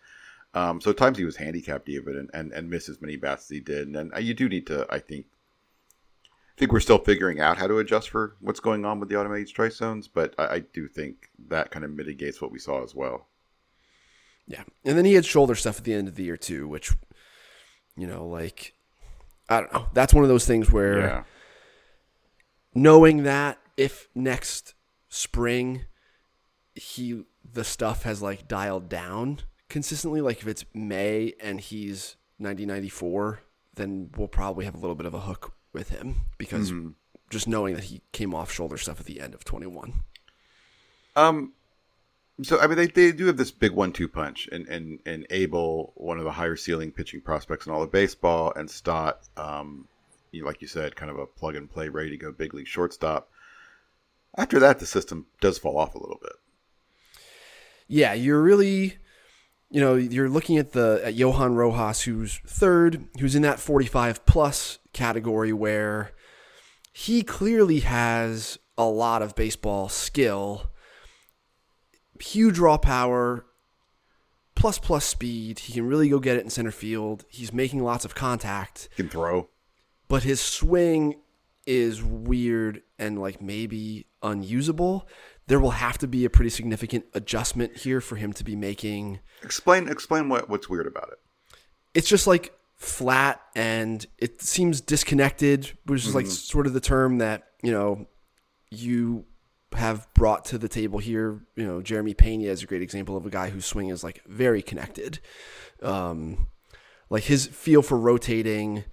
Um, so at times he was handicapped even and, and, and missed as many bats as he did. And, and you do need to, I think, I think we're still figuring out how to adjust for what's going on with the automated strike zones, but I, I do think that kind of mitigates what we saw as well. Yeah. And then he had shoulder stuff at the end of the year too, which, you know, like, I don't know. That's one of those things where Yeah. knowing that if next spring he the stuff has like dialed down consistently, like if it's May and he's 90 94, then we'll probably have a little bit of a hook with him because just knowing that he came off shoulder stuff at the end of 21. Um, so I mean, they, they do have this big one-two punch, and and and Abel, one of the higher ceiling pitching prospects in all of baseball, and Stott, um, you like you said, kind of a plug and play, ready to go big league shortstop. After that, the system does fall off a little bit. Yeah, you're really, you know, you're looking at the at Johan Rojas, who's third, who's in that 45 plus category where he clearly has a lot of baseball skill, huge raw power, plus plus speed. He can really go get it in center field. He's making lots of contact, Can throw. but his swing is weird and like maybe unusable. There will have to be a pretty significant adjustment here for him to be making. Explain explain what, what's weird about it. It's just like flat and it seems disconnected, which is like sort of the term that, you know, you have brought to the table here. You know, Jeremy Pena is a great example of a guy whose swing is like very connected. Um, like his feel for rotating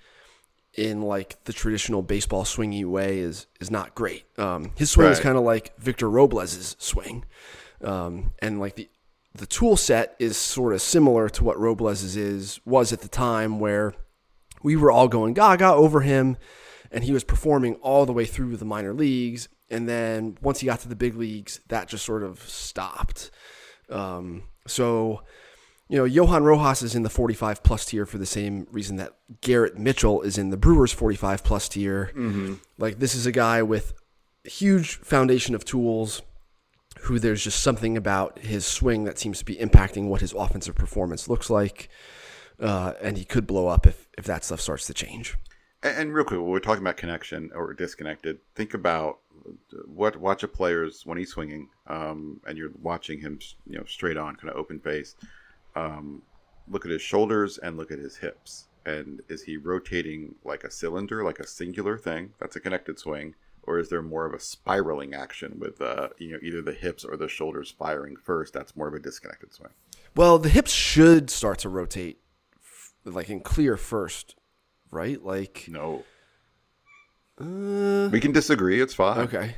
in like the traditional baseball swingy way is is not great. Um, his swing is kind of like Victor Robles's swing, um, and like the the tool set is sort of similar to what Robles's is was at the time where we were all going gaga over him and he was performing all the way through the minor leagues. And then once he got to the big leagues that just sort of stopped. Um, so you know johan rojas is in the 45 plus tier for the same reason that garrett mitchell is in the brewers 45 plus tier like this is a guy with huge foundation of tools who there's just something about his swing that seems to be impacting what his offensive performance looks like uh, and he could blow up if, if that stuff starts to change. And, and real quick, when we're talking about connection or disconnected, think about what watch a player's when he's swinging, um, and you're watching him, you know, straight on, kind of open face. Um, look at his shoulders and look at his hips. And is he rotating like a cylinder, like a singular thing? That's a connected swing. Or is there more of a spiraling action with, uh, you know, either the hips or the shoulders firing first? That's more of a disconnected swing. Well, the hips should start to rotate like in clear first, right? Like, No, uh, we can disagree. It's fine. okay.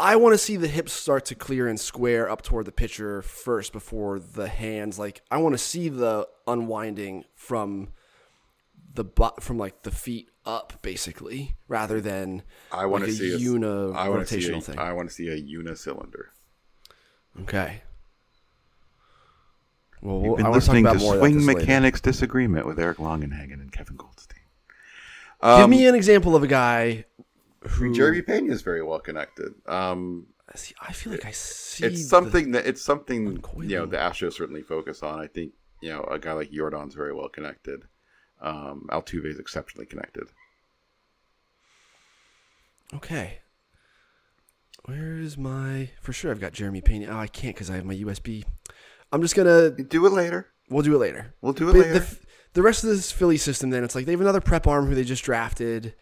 I want to see the hips start to clear and square up toward the pitcher first before the hands. Like, I want to see the unwinding from the butt, from like the feet up, basically, rather than I want like to see a a, uni I want to see rotational a, thing. I want to see a unicylinder. Okay. Well, You've I been want to talk listening about to more Swing that this later. Mechanics Disagreement with Eric Longenhagen and Kevin Goldstein. Give Um, me an example of a guy I who. mean, Jeremy Pena is very well connected. Um, See, I feel like I see. it's something that it's something you know the Astros certainly focus on. I think you know a guy like Jordan's very well connected. Um, Altuve is exceptionally connected. okay. Where is my? For sure, I've got Jeremy Pena. Oh, I can't because I have my USB. I'm just gonna. Do it later. We'll do it later. We'll do it But later. the, the rest of this Philly system, then it's like they have another prep arm who they just drafted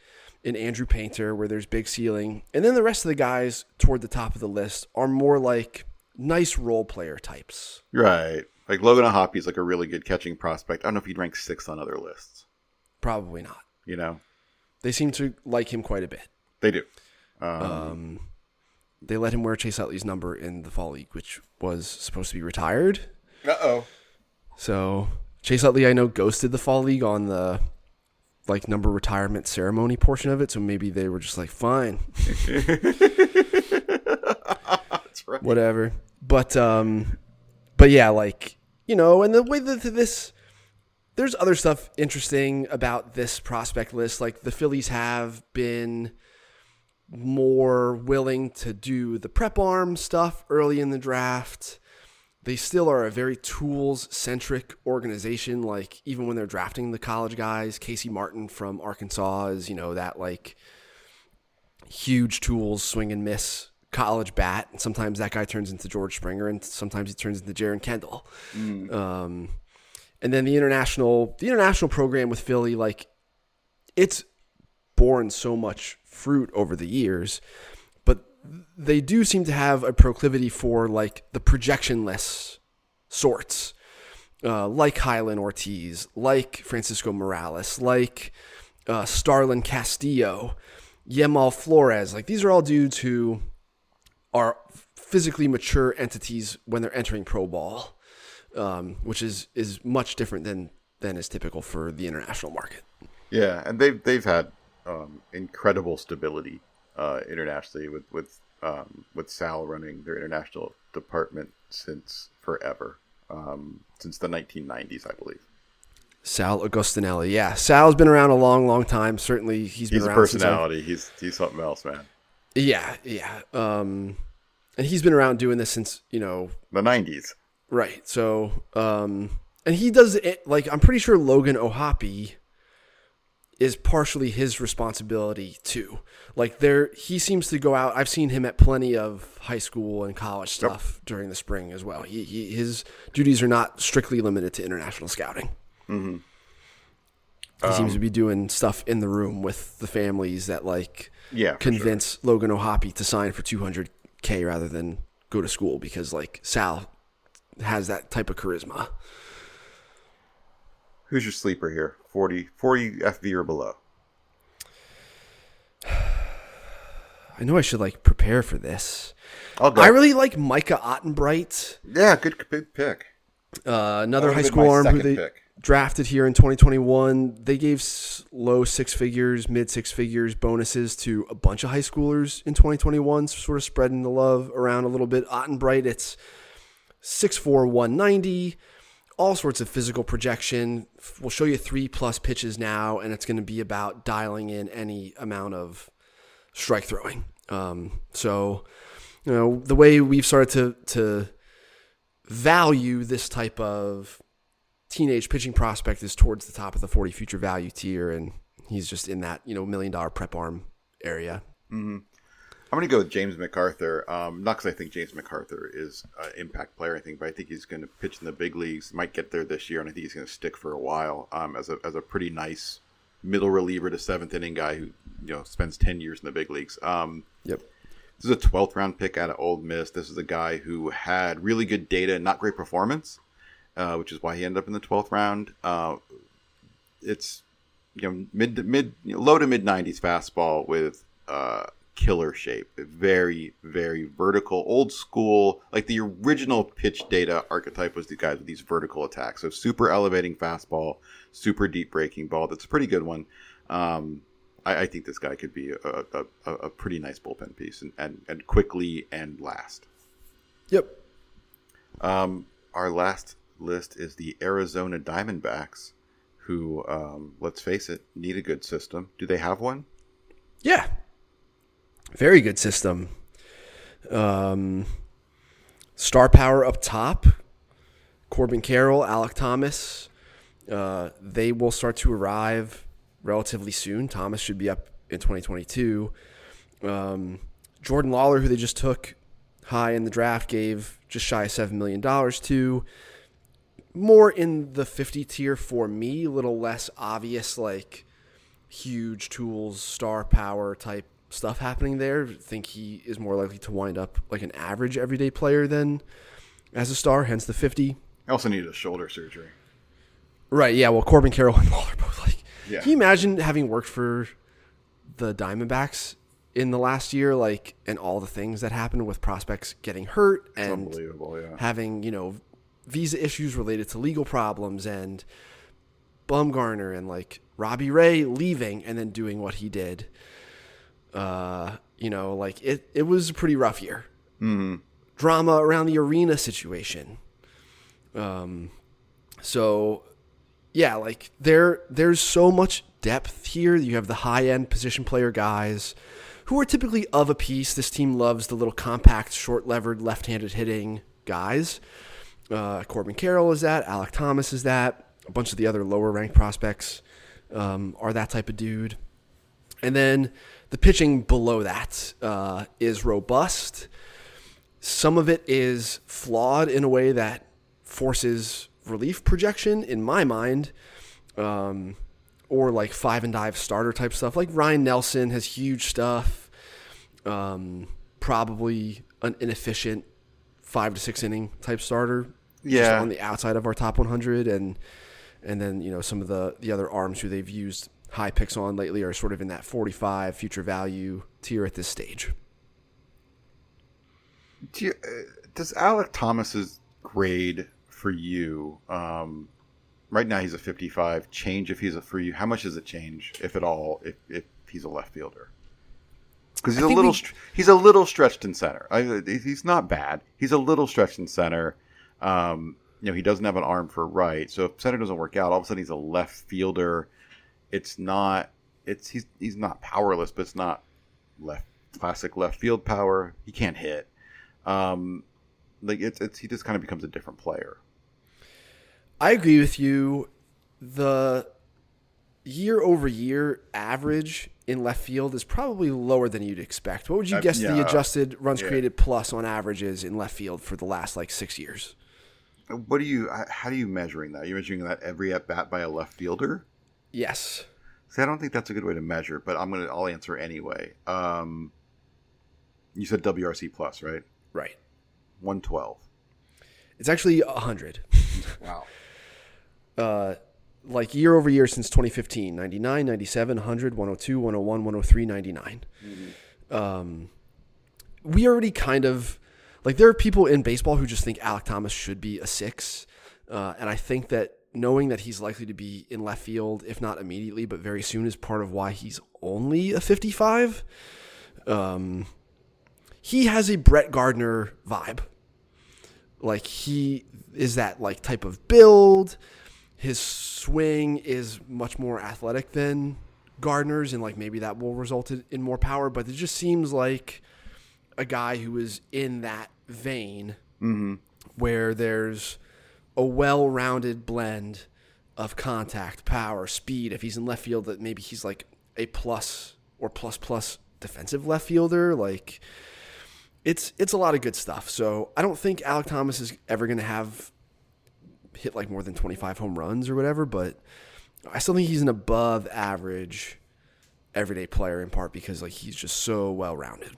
in Andrew Painter, where there's big ceiling, and then the rest of the guys toward the top of the list are more like nice role player types. right. Like Logan O'Hoppe's like a really good catching prospect. I don't know if he'd rank sixth on other lists. Probably not. You know, They seem to like him quite a bit. they do. Um, they let him wear Chase Utley's number in the fall league, which was supposed to be retired. Uh oh. So Chase Utley, I know, ghosted the fall league on the like number retirement ceremony portion of it. So maybe they were just like, fine, That's right. whatever. But um, but yeah, like you know, and the way that this. There's other stuff interesting about this prospect list. Like the Phillies have been more willing to do the prep arm stuff early in the draft. They still are a very tools centric organization. Like even when they're drafting the college guys, Casey Martin from Arkansas is, you know, that like huge tools swing and miss college bat. And sometimes that guy turns into George Springer and sometimes he turns into Jeren Kendall. Um, and then the international, the international program with Philly, like it's borne so much fruit over the years, they do seem to have a proclivity for like the projectionless sorts, uh, like Jhailyn Ortiz, like Francisco Morales, like uh, Starlyn Castillo, Yemal Flores. Like these are all dudes who are physically mature entities when they're entering pro ball, um, which is is much different than than is typical for the international market. Yeah, and they've they've had um, incredible stability uh, internationally with with um, with Sal running their international department since forever, um, since the 1990s, I believe. Sal Agostinelli. Yeah, Sal's been around a long, long time. Certainly, he's been He's a around since personality. He's he's something else, man. Yeah, yeah. Um, and he's been around doing this since you know The 90s. Right. So, um, and he does it like I'm pretty sure Logan O'Hoppe is partially his responsibility too. Like there, he seems to go out. I've seen him at plenty of high school and college stuff during the spring as well. He, he his duties are not strictly limited to international scouting. Mm-hmm. He Um, seems to be doing stuff in the room with the families that like Yeah, convince Logan O'Hoppe to sign for 200k rather than go to school because like Sal has that type of charisma. Who's your sleeper here? 40, 40 FV or below? I know I should like prepare for this. I'll go. I really like Micah Ottenbreit, yeah, good, good pick. uh, another high school arm who they pick. drafted here in 2021. They gave low six figures, mid six figures bonuses to a bunch of high schoolers in 2021, sort of spreading the love around a little bit. Ottenbreit, it's 6'4", 190, all sorts of physical projection. We'll show you three plus pitches now, and it's going to be about dialing in any amount of strike throwing. Um, so, you know, the way we've started to to value this type of teenage pitching prospect is towards the top of the 40 future value tier, and he's just in that you know million dollar prep arm area. I'm going to go with James MacArthur. Um, not because I think James MacArthur is an impact player, I think, but I think he's going to pitch in the big leagues. Might get there this year, and I think he's going to stick for a while um, as a as a pretty nice middle reliever to seventh inning guy who you know spends ten years in the big leagues. Um, Yep. This is a 12th round pick out of Ole Miss. This is a guy who had really good data and not great performance, uh, which is why he ended up in the 12th round. Uh, it's you know mid to mid you know, low to mid 90s fastball with uh, killer shape. Very very vertical, old school. Like the original pitch data archetype was the guys with these vertical attacks. So super elevating fastball, super deep breaking ball. That's a pretty good one. Um, I, I think this guy could be a, a, a, pretty nice bullpen piece and, and, and quickly and last. Yep. Um, our last list is the Arizona Diamondbacks, who, um, let's face it, need a good system. Do they have one? Yeah. Very good system. Um, star power up top. Corbin Carroll, Alek Thomas. Uh, they will start to arrive relatively soon. Thomas should be up in 2022. Um, Jordan Lawlar, who they just took high in the draft, gave just shy of $7 million to. More in the 50 tier for me, a little less obvious, like huge tools, star power type stuff happening there. I think he is more likely to wind up like an average everyday player than as a star, hence the 50. I also need a shoulder surgery. Right, yeah, well Corbin Carroll and Lawlar both like Yeah. Can you imagine having worked for the Diamondbacks in the last year like and all the things that happened with prospects getting hurt It's and unbelievable, yeah. having, you know, visa issues related to legal problems and Bumgarner and like Robbie Ray leaving and then doing what he did. Uh, you know, like it, it was a pretty rough year. hmm Drama around the arena situation. Um, so yeah, like there, there's so much depth here. You have the high end position player guys who are typically of a piece. This team loves the little compact, short levered, left handed hitting guys. Uh, Corbin Carroll is that. Alek Thomas is that. A bunch of the other lower ranked prospects um, are that type of dude. And then the pitching below that uh, is robust. Some of it is flawed in a way that forces relief projection, in my mind, um, or like five and dive starter type stuff. Like Ryne Nelson has huge stuff. Um, probably an inefficient five to six inning type starter. Yeah. on the outside of our top 100, and and then you know some of the the other arms who they've used high picks on lately are sort of in that 45 future value tier at this stage. Do you, uh, does Alek Thomas's grade for you, um, right now he's a 55, change if he's a for you? How much does it change, if at all, if, if he's a left fielder because he's I a little we- he's a little stretched in center. I, he's not bad. He's a little stretched in center. Um, you know, he doesn't have an arm for right, so if center doesn't work out, all of a sudden he's a left fielder. It's not. It's he's he's not powerless, but it's not left classic left field power. He can't hit. Um, like it's it's he just kind of becomes a different player. I agree with you. The year over year average in left field is probably lower than you'd expect. What would you Uh, guess the adjusted runs Yeah. created plus on averages in left field for the last like six years? What do you? How do you measuring that? You're you measuring that every at bat by a left fielder? Yes. See, I don't think that's a good way to measure, but I'm gonna I'll answer anyway. Um, you said WRC plus, right? Right. One twelve. It's actually 100. Wow. uh, like year over year since 2015 99, 97, 100, 102, 101, 103, 99. Um, we already kind of like there are people in baseball who just think Alek Thomas should be a six. Uh, and I think that knowing that he's likely to be in left field, if not immediately, but very soon, is part of why he's only a 55. Um, he has a Brett Gardner vibe. Like he is that like type of build. His swing is much more athletic than Gardner's, and like maybe that will result in- in more power. But it just seems like a guy who is in that vein where there's a well-rounded blend of contact, power, speed. If he's in left field, that maybe he's like a plus or plus plus defensive left fielder. Like it's it's a lot of good stuff. So I don't think Alek Thomas is ever going to have hit like more than 25 home runs or whatever, but I still think he's an above average everyday player in part because like he's just so well rounded.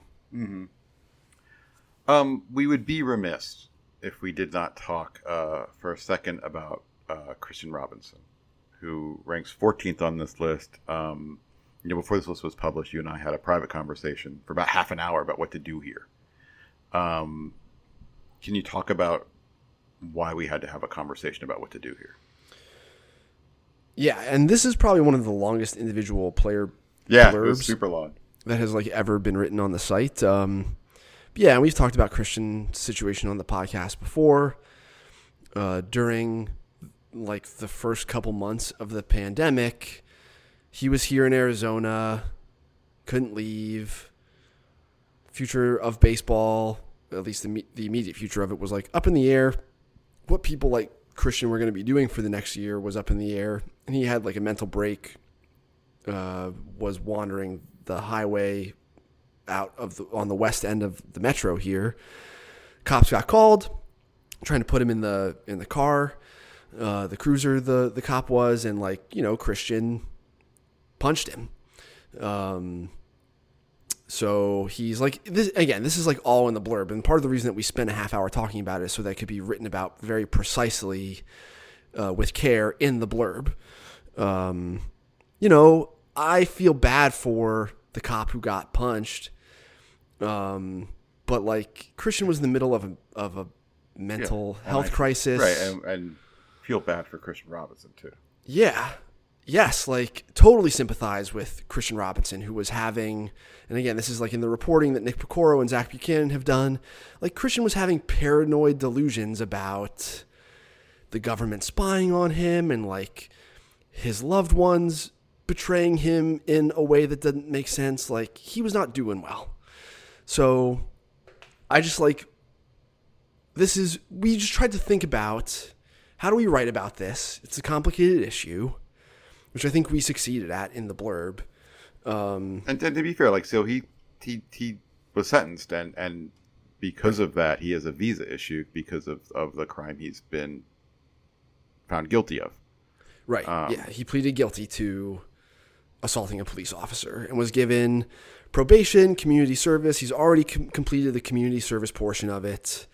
Um, we would be remiss if we did not talk uh, for a second about uh, Kristian Robinson, who ranks 14th on this list. Um, you know, before this list was published, you and I had a private conversation for about half an hour about what to do here. Um, can you talk about why we had to have a conversation about what to do here? Yeah, and this is probably one of the longest individual player Yeah, blurbs super long. that has like ever been written on the site. Um, yeah, we've talked about Kristian's situation on the podcast before. Uh, during like the first couple months of the pandemic, he was here in Arizona, couldn't leave. Future of baseball, at least the, the immediate future of it, was like up in the air. What people like Kristian were going to be doing for the next year was up in the air, and he had like a mental break uh, was wandering the highway out of the, on the west end of the metro here. Cops got called, trying to put him in the in the car, uh, the cruiser. The the cop was, and like you know, Kristian punched him. Um, so he's like this again. This is like all in the blurb, and part of the reason that we spent a half hour talking about it is so that it could be written about very precisely, uh, with care in the blurb. Um, you know, I feel bad for the cop who got punched. Um, but like Kristian was in the middle of a of a mental and health I- crisis. Right, and, and feel bad for Kristian Robinson too. Yeah. Yes, like totally sympathize with Kristian Robinson, who was having, and again, this is like in the reporting that Nick Piecoro and Zach Buchanan have done. Like Kristian was having paranoid delusions about the government spying on him and like his loved ones betraying him in a way that didn't make sense. Like he was not doing well. So I just like this is we just tried to think about how do we write about this? It's a complicated issue, which I think we succeeded at in the blurb. Um, And, and to be fair, like so he he he was sentenced, and and because of that, he has a visa issue because of of the crime he's been found guilty of. right. Um, yeah. He pleaded guilty to assaulting a police officer and was given probation, community service. He's already com- completed the community service portion of it.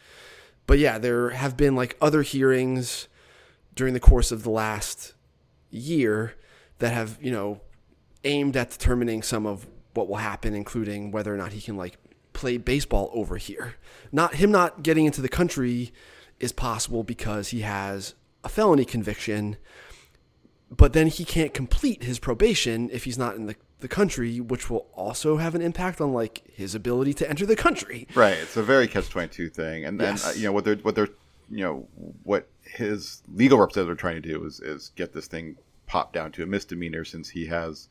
But yeah, there have been like other hearings during the course of the last year that have, you know, aimed at determining some of what will happen, including whether or not he can like play baseball over here. Not him not getting into the country is possible because he has a felony conviction, but then he can't complete his probation if he's not in the the country, which will also have an impact on like his ability to enter the country. Right. It's a very catch twenty two thing, and then Yes. uh, you know what they're what they're you know what his legal representatives are trying to do is is get this thing popped down to a misdemeanor since he has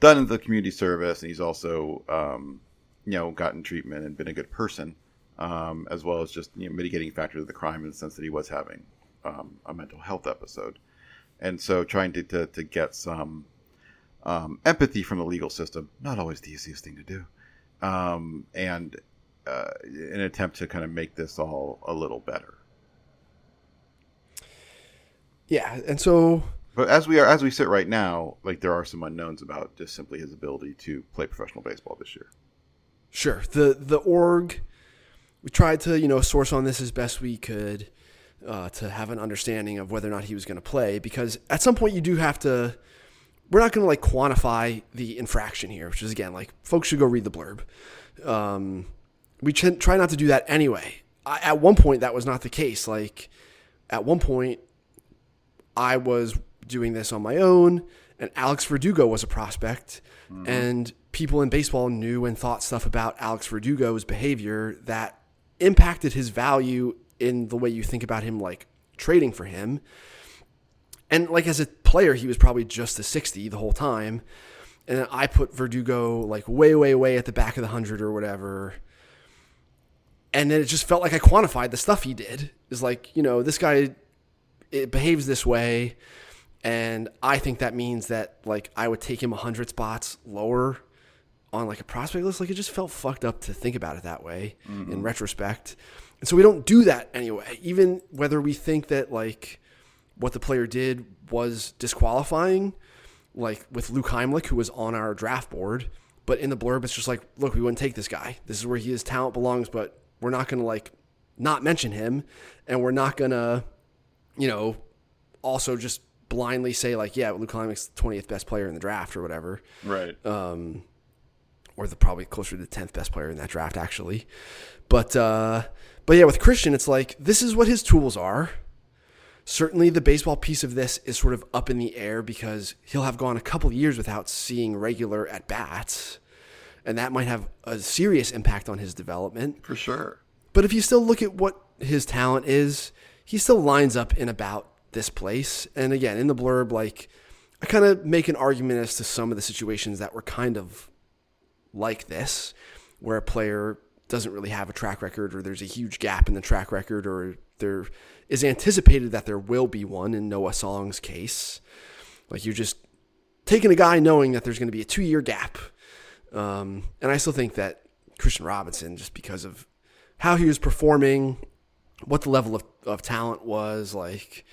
done the community service and he's also um, you know gotten treatment and been a good person, um, as well as just you know, mitigating factors of the crime in the sense that he was having um, a mental health episode, and so trying to to, to get some um, empathy from the legal system not always the easiest thing to do um, and uh, an attempt to kind of make this all a little better. Yeah, and so But as we are, as we sit right now, like there are some unknowns about just simply his ability to play professional baseball this year. Sure. The the org we tried to, you know, source on this as best we could uh, to have an understanding of whether or not he was going to play because at some point you do have to we're not going to like quantify the infraction here, which is again like folks should go read the blurb. Um, we ch- try not to do that anyway. I, at one point that was not the case. Like at one point I was doing this on my own, and Alex Verdugo was a prospect, and people in baseball knew and thought stuff about Alex Verdugo's behavior that impacted his value in the way you think about him, like trading for him. And like as a player, he was probably just a 60 the whole time. And then I put Verdugo like way, way, way at the back of the hundred or whatever. And then it just felt like I quantified the stuff he did. Is like, you know, this guy it behaves this way and i think that means that like i would take him 100 spots lower on like a prospect list like it just felt fucked up to think about it that way in mm-hmm. retrospect and so we don't do that anyway even whether we think that like what the player did was disqualifying like with luke heimlich who was on our draft board but in the blurb it's just like look we wouldn't take this guy this is where his talent belongs but we're not going to like not mention him and we're not going to you know, also just blindly say like, yeah, Luke Heimlich's the twentieth best player in the draft or whatever, Right. Um, or the probably closer to the tenth best player in that draft actually. But uh, but yeah, with Kristian, it's like this is what his tools are. Certainly, the baseball piece of this is sort of up in the air because he'll have gone a couple years without seeing regular at bats, and that might have a serious impact on his development. For sure. But if you still look at what his talent is, he still lines up in about this place. And again, in the blurb, like I kind of make an argument as to some of the situations that were kind of like this, where a player doesn't really have a track record, or there's a huge gap in the track record, or there is anticipated that there will be one in Noah Song's case. Like you're just taking a guy knowing that there's going to be a two year gap. Um, and I still think that Kristian Robinson, just because of how he was performing, what the level of, of talent was, like,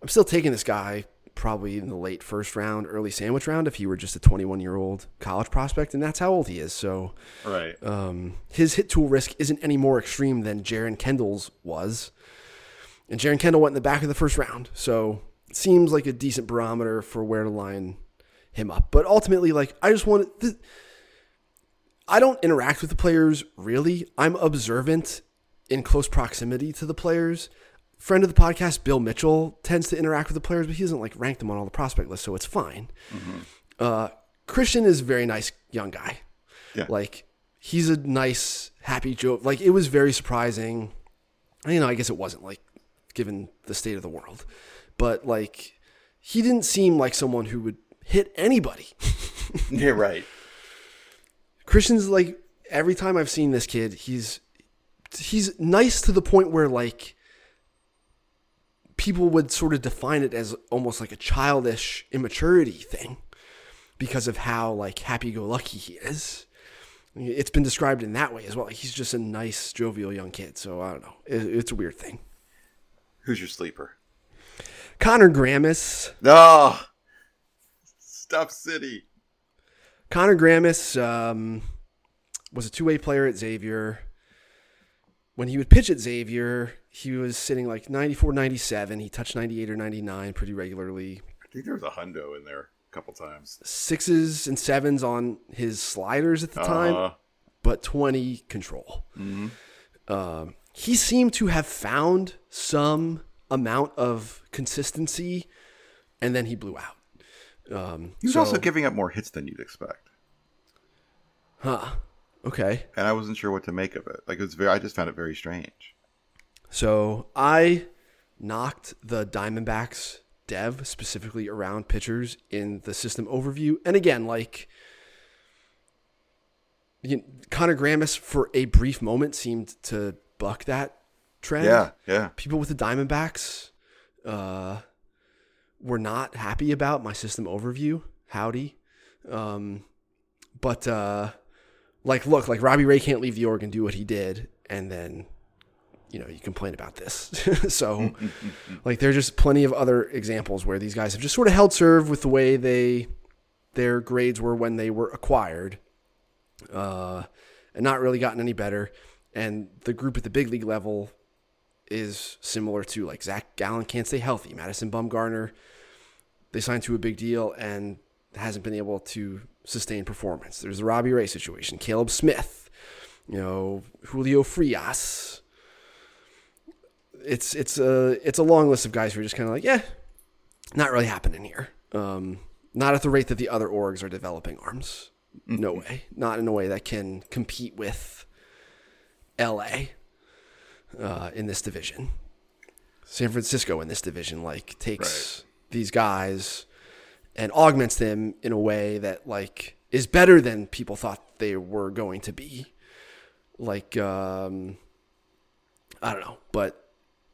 I'm still taking this guy probably in the late first round, early sandwich round if he were just a 21 year old college prospect, and that's how old he is. So Right. um, his hit tool risk isn't any more extreme than Jeren Kendall's was. And Jeren Kendall went in the back of the first round. So it seems like a decent barometer for where to line him up. But ultimately, like, I just want to. I don't interact with the players really. I'm observant in close proximity to the players. Friend of the podcast, Bill Mitchell, tends to interact with the players, but he doesn't like rank them on all the prospect lists, so it's fine. Uh, Kristian is a very nice young guy. Yeah. Like he's a nice, happy joke. Like it was very surprising. You know, I guess it wasn't like given the state of the world, but like he didn't seem like someone who would hit anybody. Yeah. Right. Kristian's like every time I've seen this kid, he's he's nice to the point where like people would sort of define it as almost like a childish immaturity thing because of how like happy-go-lucky he is. It's been described in that way as well. Like, he's just a nice, jovial young kid. So I don't know. It's a weird thing. Who's your sleeper? Conor Grammes. No. Stuff City. Conor Grammes um, was a two-way player at Xavier. When he would pitch at Xavier, he was sitting like 94, 97. He touched 98 or 99 pretty regularly. I think there was a hundo in there a couple times. Sixes and sevens on his sliders at the time, Uh, but 20 control. Um, he seemed to have found some amount of consistency, and then he blew out. Um, he was so- also giving up more hits than you'd expect. Huh. Okay. and I wasn't sure what to make of it. Like it was very, I just found it very strange. So I knocked the Diamondbacks dev specifically around pitchers in the system overview. And again, like you, Conor Grammes for a brief moment seemed to buck that trend. Yeah, yeah. People with the Diamondbacks uh, were not happy about my system overview. Howdy. Um, but uh, like, look, like Robbie Ray can't leave the org and do what he did, and then you know you complain about this. so, like, there's just plenty of other examples where these guys have just sort of held serve with the way they their grades were when they were acquired, uh, and not really gotten any better. And the group at the big league level is similar to like Zac Gallen can't stay healthy. Madison Bumgarner, they signed to a big deal and hasn't been able to sustain performance. There's the Robbie Ray situation, Caleb Smith, you know, Julio Frias. It's it's a it's a long list of guys who are just kind of like, yeah, not really happening here. Um, not at the rate that the other orgs are developing arms. No way. Not in a way that can compete with LA uh, in this division. San Francisco in this division like takes these guys and augments them in a way that like is better than people thought they were going to be. Like um, I don't know, but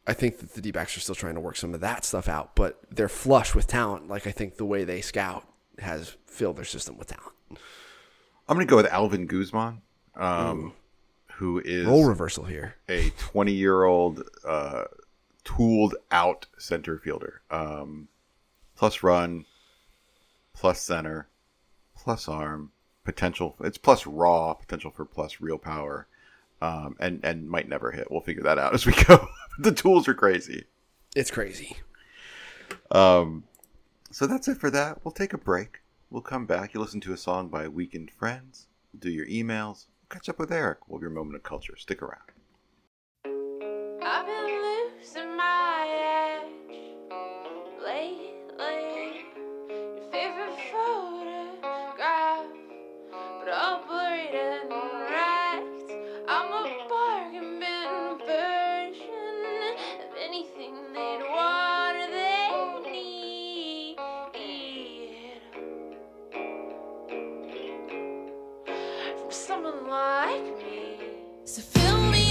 I think that the D backs are still trying to work some of that stuff out, but they're flush with talent. Like I think the way they scout has filled their system with talent. I'm going to go with Alvin Guzman, um, who is Role reversal here. a 20 year old uh, tooled out center fielder. Um, plus run, plus center, plus arm, potential. It's plus raw, potential for plus real power. Um, and, and might never hit. We'll figure that out as we go. the tools are crazy. It's crazy. Um, so that's it for that. We'll take a break. We'll come back. You listen to a song by Weakened Friends. We'll do your emails. Catch up with Eric. We'll have your moment of culture. Stick around. Me. So fill me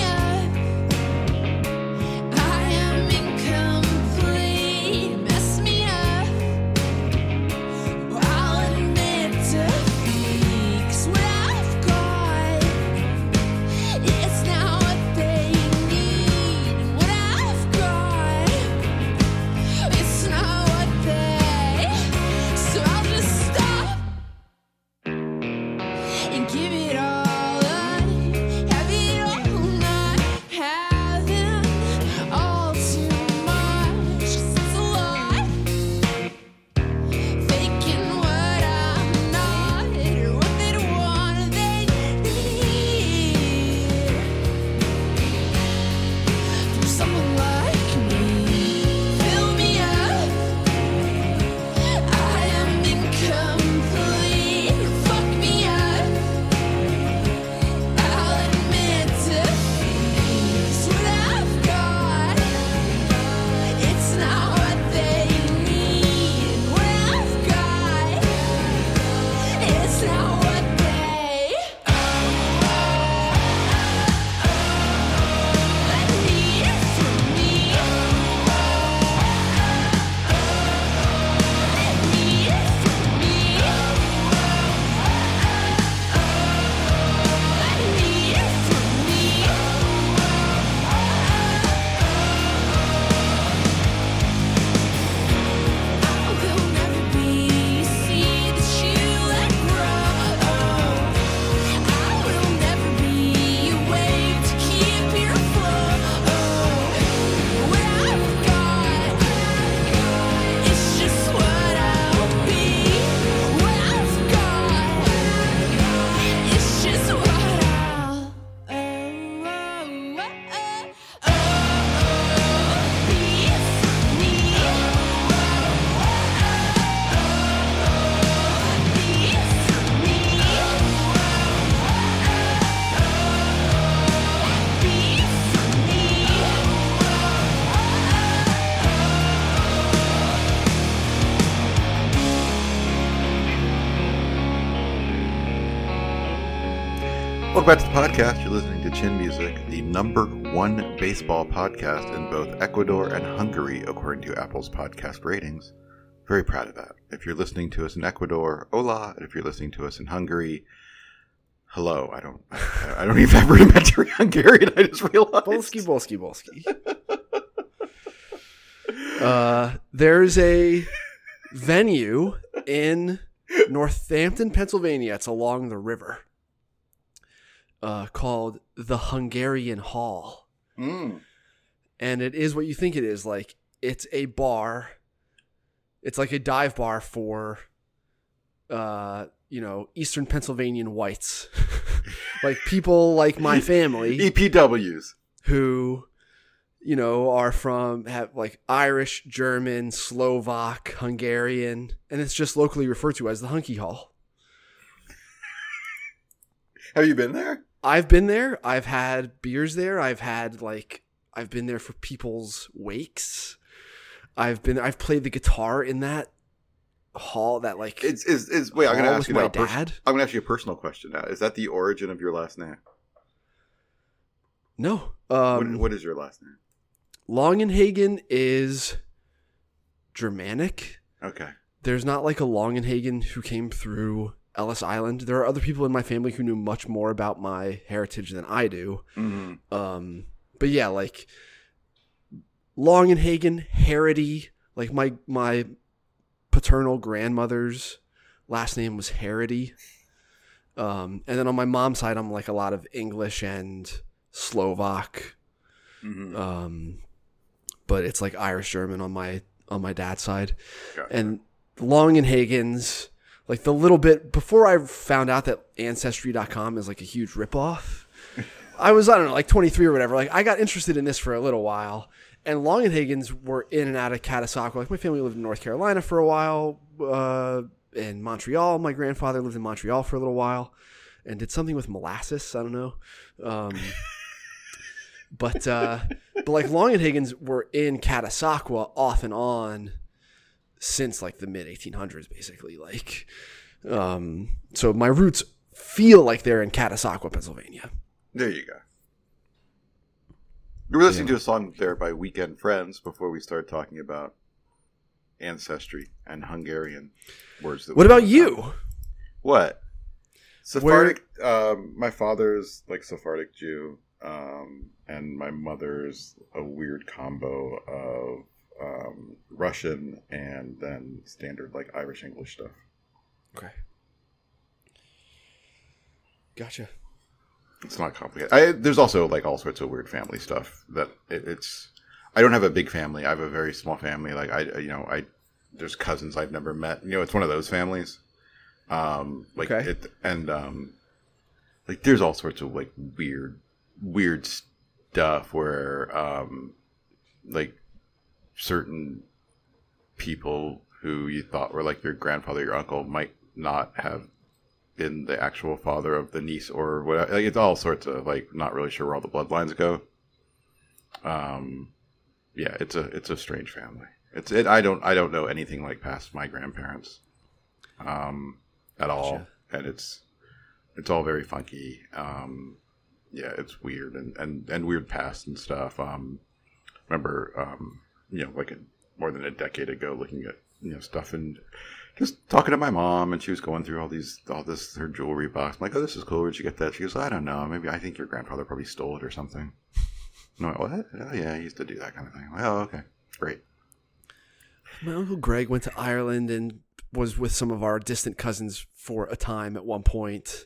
Welcome back to the podcast. You're listening to Chin Music, the number one baseball podcast in both Ecuador and Hungary, according to Apple's podcast ratings. Very proud of that. If you're listening to us in Ecuador, hola. And if you're listening to us in Hungary, hello. I don't. I, don't even have rudimentary Hungarian. I just realized. Bolsky, bolsky, bolsky. uh, there's a venue in Northampton, Pennsylvania. It's along the river. Uh, called the Hungarian Hall, Mm. and it is what you think it is. Like it's a bar. It's like a dive bar for, uh, you know, Eastern Pennsylvanian whites, like people like my family EPWs. who you know are from have like Irish, German, Slovak, Hungarian, and it's just locally referred to as the Hunky Hall. Have you been there? I've been there. I've had beers there. I've had like I've been there for people's wakes. I've been I've played the guitar in that hall that like It's is is wait. I'm gonna ask you my pers- dad. I'm gonna ask you a personal question now. Is that the origin of your last name? No. what, Um what is your last name? Longenhagen is Germanic. Okay. there's not like a Longenhagen who came through Ellis Island. There are other people in my family who knew much more about my heritage than I do. Mm-hmm. Um, but yeah, like Longenhagen, Harity, like my my paternal grandmother's last name was Harity. Um, and then on my mom's side, I'm like a lot of English and Slovak. Mm-hmm. Um, but it's like Irish German on my on my dad's side Gotcha. and Longenhagen's like the little bit before I found out that ancestry.com is like a huge ripoff. I was I don't know like 23 or whatever. Like I got interested in this for a little while, and Long and Longenhagens were in and out of Catasauqua. Like my family lived in North Carolina for a while, uh, in Montreal. My grandfather lived in Montreal for a little while, and did something with molasses. I don't know. Um, but uh, but like Longenhagens were in Catasauqua off and on since like the mid 1800s, basically. Like, um, so my roots feel like they're in Catasauqua, Pennsylvania. There you go. We were listening to a song there by Weakened Friends before we started talking about ancestry and Hungarian words. That What about you? know. What? Sephardic. Um, my father's like Sephardic Jew, um, and my mother's a weird combo of um, Russian and then standard like Irish English stuff. Okay. Gotcha. It's not complicated. I, there's also like all sorts of weird family stuff that it, it's. I don't have a big family. I have a very small family. Like I, you know, I there's cousins I've never met. You know, it's one of those families. Um, like Okay. it, and um, like there's all sorts of like weird, weird stuff where um, like certain people who you thought were like your grandfather, your uncle, might not have been the actual father of the niece or whatever. Like, it's all sorts of like not really sure where all the bloodlines go. Um, yeah, it's a it's a strange family. It's it. I don't I don't know anything like past my grandparents, um, at all, Gotcha. and it's it's all very funky. Um, yeah, it's weird and and and weird past and stuff. Um, remember, um, you know, like a, more than a decade ago, looking at you know stuff and just talking to my mom, and she was going through all these, all this, her jewelry box. I'm like, oh, this is cool. Where'd you get that? She goes, I don't know. Maybe I think your grandfather probably stole it or something. No, what? Oh, yeah, he used to do that kind of thing. Well, okay, great. My uncle Greg went to Ireland and was with some of our distant cousins for a time at one point.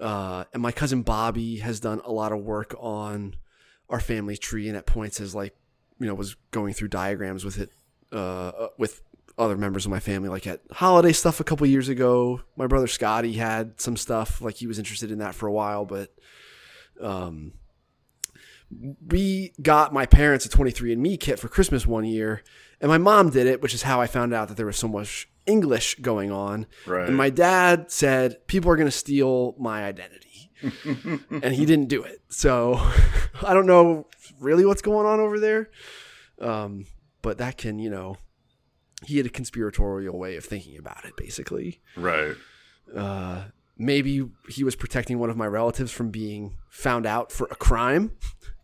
Uh, and my cousin Bobby has done a lot of work on our family tree, and at points has like, you know, was going through diagrams with it, uh, uh, with other members of my family. Like at holiday stuff a couple years ago, my brother Scotty had some stuff. Like he was interested in that for a while, but um, we got my parents a 23andMe kit for Christmas one year, and my mom did it, which is how I found out that there was so much English going on. Right. And my dad said, People are going to steal my identity. and he didn't do it. So I don't know really what's going on over there. Um, but that can, you know, he had a conspiratorial way of thinking about it, basically. Right. Uh, maybe he was protecting one of my relatives from being found out for a crime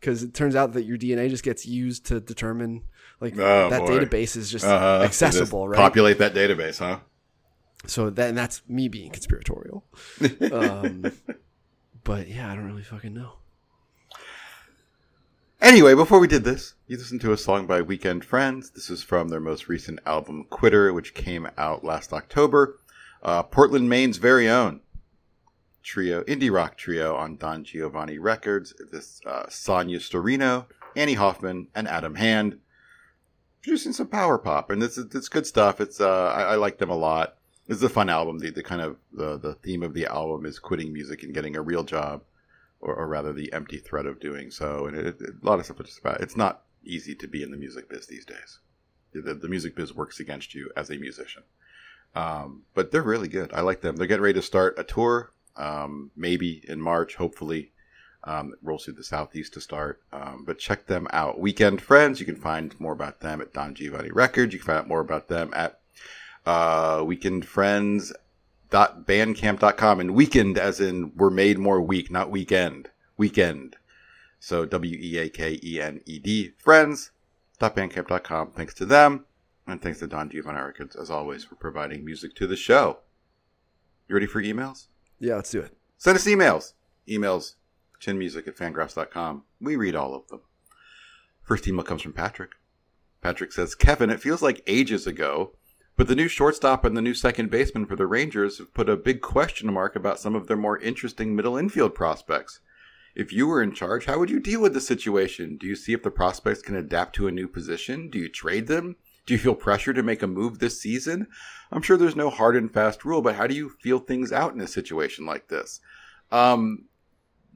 because it turns out that your DNA just gets used to determine like Oh, that boy. database is just Uh-huh. accessible, Just right? Populate that database, huh? So then that's me being conspiratorial. um, but yeah, I don't really fucking know. Anyway, before we did this, you listened to a song by Weakened Friends. This is from their most recent album, Quitter, which came out last October. Uh, Portland, Maine's very own trio, indie rock trio on Don Giovanni Records. This uh, Sonia Sturino, Annie Hoffman, and Adam Hand producing some power pop, and it's it's good stuff. It's uh, I, I like them a lot. This is a fun album. The, the kind of the, the theme of the album is quitting music and getting a real job or, or rather the empty threat of doing so. And it, it, a lot of stuff is just about it's not easy to be in the music biz these days. The, the music biz works against you as a musician. Um, but they're really good. I like them. They're getting ready to start a tour, um, maybe in March, hopefully. Um, rolls through the southeast to start. Um, but check them out. Weakened Friends. You can find more about them at Don Giovanni Records. You can find out more about them at uh, Weakened Friends bandcamp.com and weekend as in we're made more weak not weekend. Weekend. So w-e-a-k-e-n-e-d friends bandcamp.com thanks to them and thanks to don giovanni records as always for providing music to the show. You ready for emails? Yeah, let's do it. send us emails. Emails chinmusic at fangraphs.com we read all of them. First email comes from patrick. Patrick says kevin it feels like ages ago but the new shortstop and the new second baseman for the Rangers have put a big question mark about some of their more interesting middle infield prospects. If you were in charge, how would you deal with the situation? Do you see if the prospects can adapt to a new position? Do you trade them? Do you feel pressure to make a move this season? I'm sure there's no hard and fast rule, but how do you feel things out in a situation like this? Um,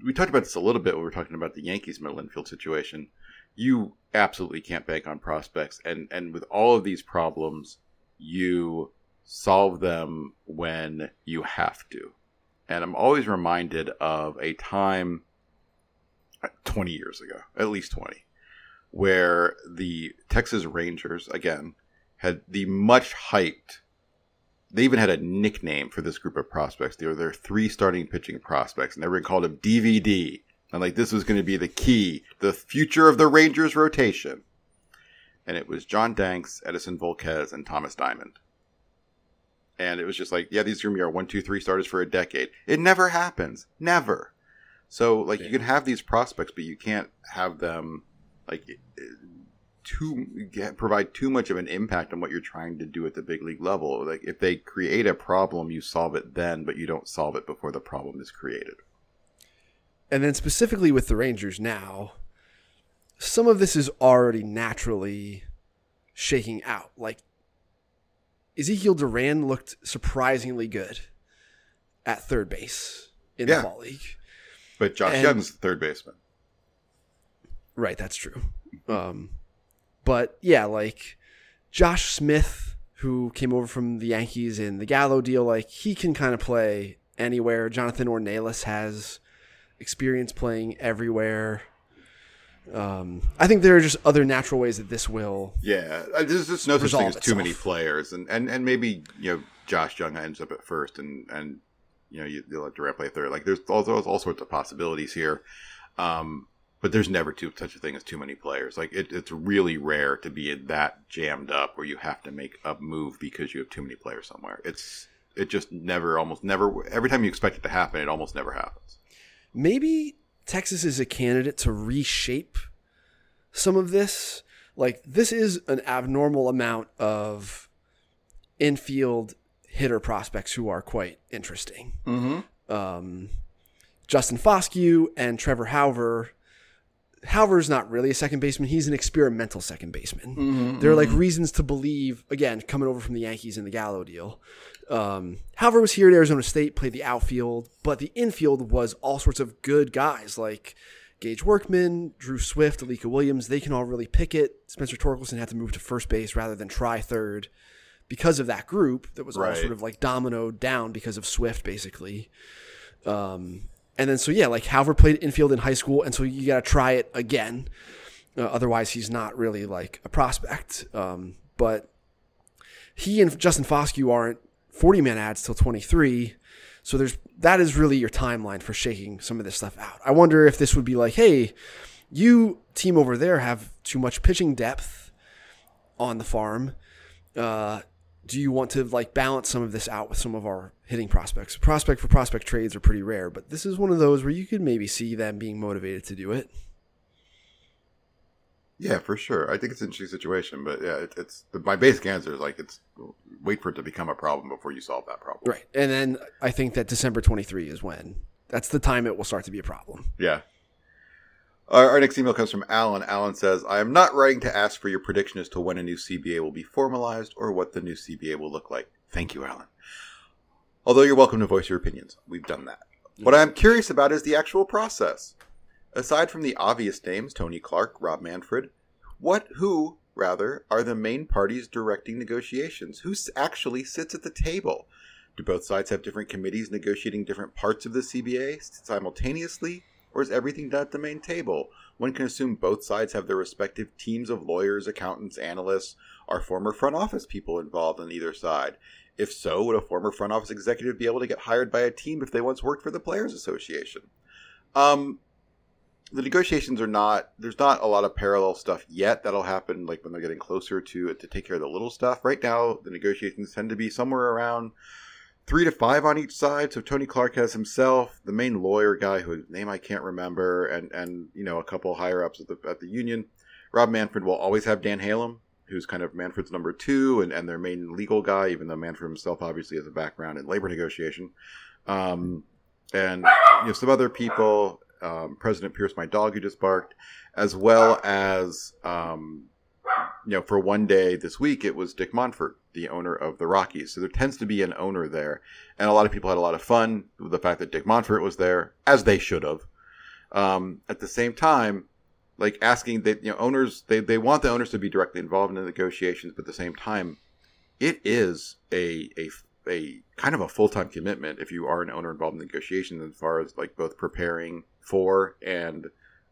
we talked about this a little bit when we were talking about the Yankees middle infield situation. You absolutely can't bank on prospects, and and with all of these problems, you solve them when you have to. And I'm always reminded of a time uh, 20 years ago, at least 20, where the Texas Rangers, again, had the much hyped, they even had a nickname for this group of prospects. They were their three starting pitching prospects, and everyone called them DVD. And like this was going to be the key, the future of the Rangers rotation and it was John Danks, Edinson Volquez, and Thomas Diamond. And it was just like, yeah, these are going to be our one, two, three starters for a decade. It never happens. Never. So, like, you can have these prospects, but you can't have them, like, eh, too get, provide too much of an impact on what you're trying to do at the big league level. Like, if they create a problem, you solve it then, but you don't solve it before the problem is created. And then specifically with the Rangers now, some of this is already naturally shaking out. Like Ezekiel Duran looked surprisingly good at third base in Yeah. the fall league. But Josh And- Jung's the third baseman. Right, that's true. Um, but yeah, like Josh Smith, who came over from the Yankees in the Gallo deal, like he can kind of play anywhere. Jonathan Ornelas has experience playing everywhere. Um, I think there are just other natural ways that this will. Yeah, uh, there's just no such thing as too many players, and, and and maybe you know Josh Jung ends up at first, and and you know you, you let Duran play third. Like there's all there's all sorts of possibilities here, um, but there's never too such a thing as too many players. Like it, it's really rare to be that jammed up where you have to make a move because you have too many players somewhere. It's it just never, almost never. Every time you expect it to happen, it almost never happens. Maybe Texas is a candidate to reshape some of this. Like this is an abnormal amount of infield hitter prospects who are quite interesting. Mm-hmm. um, Justin Foscue and Trevor Hauver. Hauver's not really a second baseman. He's an experimental second baseman. there are like reasons to believe, again, coming over from the Yankees in the Gallo deal. Um, was here at Arizona State, played the outfield, but the infield was all sorts of good guys like Gage Workman, Drew Swift, Alika Williams. They can all really pick it. Spencer Torkelson had to move to first base rather than try third because of that group that was all Right. sort of like dominoed down because of Swift, basically. Um, and then so yeah, like Hauver played infield in high school, and so you got to try it again. Uh, otherwise, he's not really like a prospect. Um, but he and Justin Foscue aren't 40 man ads till 23. So there's that is really your timeline for shaking some of this stuff out. I wonder if this would be like, hey, you team over there have too much pitching depth on the farm. Uh, do you want to like balance some of this out with some of our hitting prospects? Prospect for prospect trades are pretty rare, but this is one of those where you could maybe see them being motivated to do it. Yeah, for sure. I think it's an interesting situation, but yeah, it, it's the, my basic answer is like it's wait for it to become a problem before you solve that problem. Right. And then I think that December 23 is when that's the time it will start to be a problem. Yeah. Our, our next email comes from Alan. Alan says, I am not writing to ask for your prediction as to when a new CBA will be formalized or what the new CBA will look like. Thank you, Alan. Although you're welcome to voice your opinions. We've done that. What I'm curious about is the actual process. Aside from the obvious names, Tony Clark, Rob Manfred, what, who, rather, are the main parties directing negotiations? Who actually sits at the table? Do both sides have different committees negotiating different parts of the CBA simultaneously? Or is everything done at the main table? One can assume both sides have their respective teams of lawyers, accountants, analysts, are former front office people involved on either side. If so, would a former front office executive be able to get hired by a team if they once worked for the Players Association? Um, the negotiations are not there's not a lot of parallel stuff yet that'll happen like when they're getting closer to to take care of the little stuff. Right now the negotiations tend to be somewhere around three to five on each side. So tony clark has himself the main lawyer guy whose name i can't remember and and you know a couple higher ups at the at the union. Rob manfred will always have dan halem who's kind of manfred's number two and and their main legal guy even though manfred himself obviously has a background in labor negotiation. Um and you know some other people um, President Pierce, my dog who just barked, as well as um, you know for one day this week it was Dick Monfort, the owner of the Rockies. So there tends to be an owner there, and a lot of people had a lot of fun with the fact that Dick Monfort was there, as they should have. Um, at the same time, like asking that you know owners they they want the owners to be directly involved in the negotiations, but at the same time, it is a a a kind of a full time commitment if you are an owner involved in negotiations as far as like both preparing for and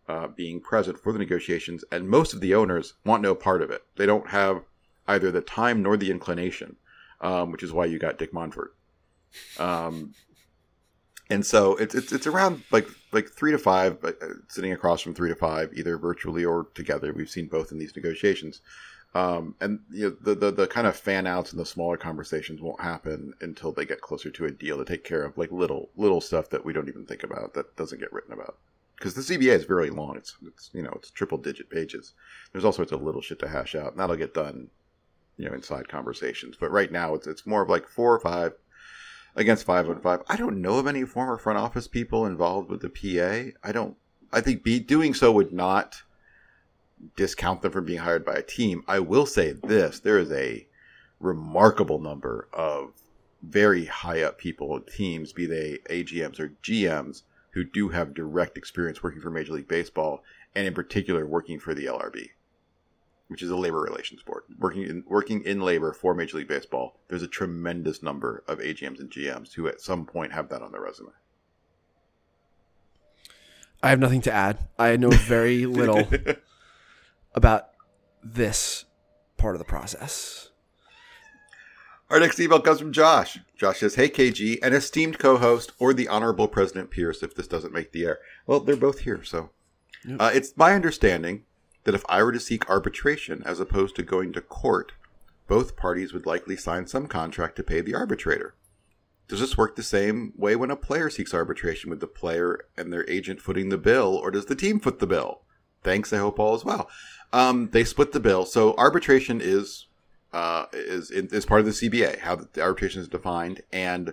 uh, being present for the negotiations. And most of the owners want no part of it. They don't have either the time nor the inclination, um, which is why you got Dick Monfort. Um, and so it's, it's it's around like like three to five, uh, sitting across from three to five, either virtually or together. We've seen both in these negotiations. Um, and you know, the, the the kind of fan outs and the smaller conversations won't happen until they get closer to a deal to take care of like little little stuff that we don't even think about that doesn't get written about because the CBA is very long. It's it's you know it's triple digit pages. There's all sorts of little shit to hash out, and that'll get done, you know, inside conversations. But right now, it's it's more of like four or five against five on five. I don't know of any former front office people involved with the PA. I don't. I think be, doing so would not discount them from being hired by a team. I will say this: there is a remarkable number of very high up people in teams, be they AGMs or GMs, who do have direct experience working for Major League Baseball, and in particular working for the LRB, which is a labor relations board, working in working in labor for Major League Baseball. There's a tremendous number of AGMs and GMs who at some point have that on their resume. I have nothing to add. I know very little about this part of the process. Our next email comes from Josh. Josh says, Hey KG, an esteemed co host, or the Honorable President Pierce if this doesn't make the air. Well, they're both here, so. Uh, it's my understanding that if I were to seek arbitration as opposed to going to court, both parties would likely sign some contract to pay the arbitrator. Does this work the same way when a player seeks arbitration with the player and their agent footing the bill, or does the team foot the bill? Thanks. I hope all is well. Um, they split the bill, so arbitration is uh, is is part of the CBA, how the arbitration is defined, and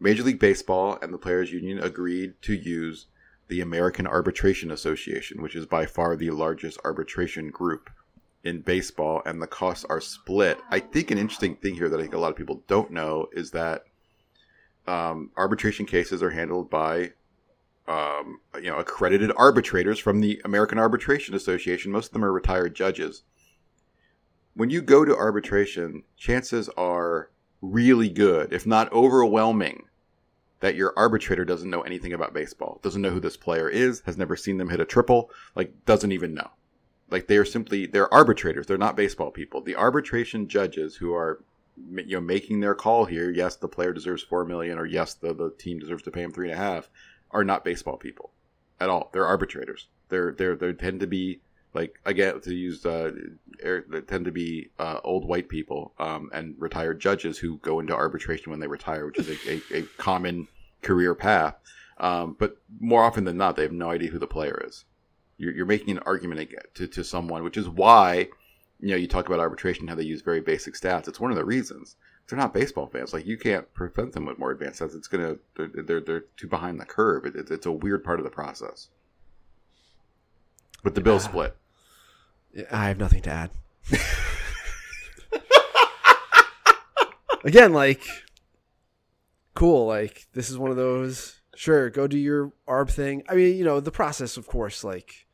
Major League Baseball and the Players Union agreed to use the American Arbitration Association, which is by far the largest arbitration group in baseball, and the costs are split. I think an interesting thing here that I think a lot of people don't know is that um, arbitration cases are handled by um, you know accredited arbitrators from the American Arbitration Association. Most of them are retired judges. When you go to arbitration, chances are really good, if not overwhelming, that your arbitrator doesn't know anything about baseball, doesn't know who this player is, has never seen them hit a triple, like doesn't even know. Like they are simply they're arbitrators, they're not baseball people. The arbitration judges who are you know making their call here. Yes, the player deserves four million, or yes, the the team deserves to pay him three and a half. Are not baseball people at all. They're arbitrators. They're they're they tend to be like again to use uh, they tend to be uh, old white people um, and retired judges who go into arbitration when they retire, which is a, a, a common career path. Um, but more often than not, they have no idea who the player is. You're, you're making an argument to, to someone, which is why you know you talk about arbitration how they use very basic stats. It's one of the reasons they're not baseball fans. Like you can't prevent them with more advanced stats. It's gonna they're they're, they're too behind the curve. It, it's it's a weird part of the process. But the bill split. I have nothing to add. Again, like, cool. Like, this is one of those. Sure, go do your ARB thing. I mean, you know, the process, of course. Like,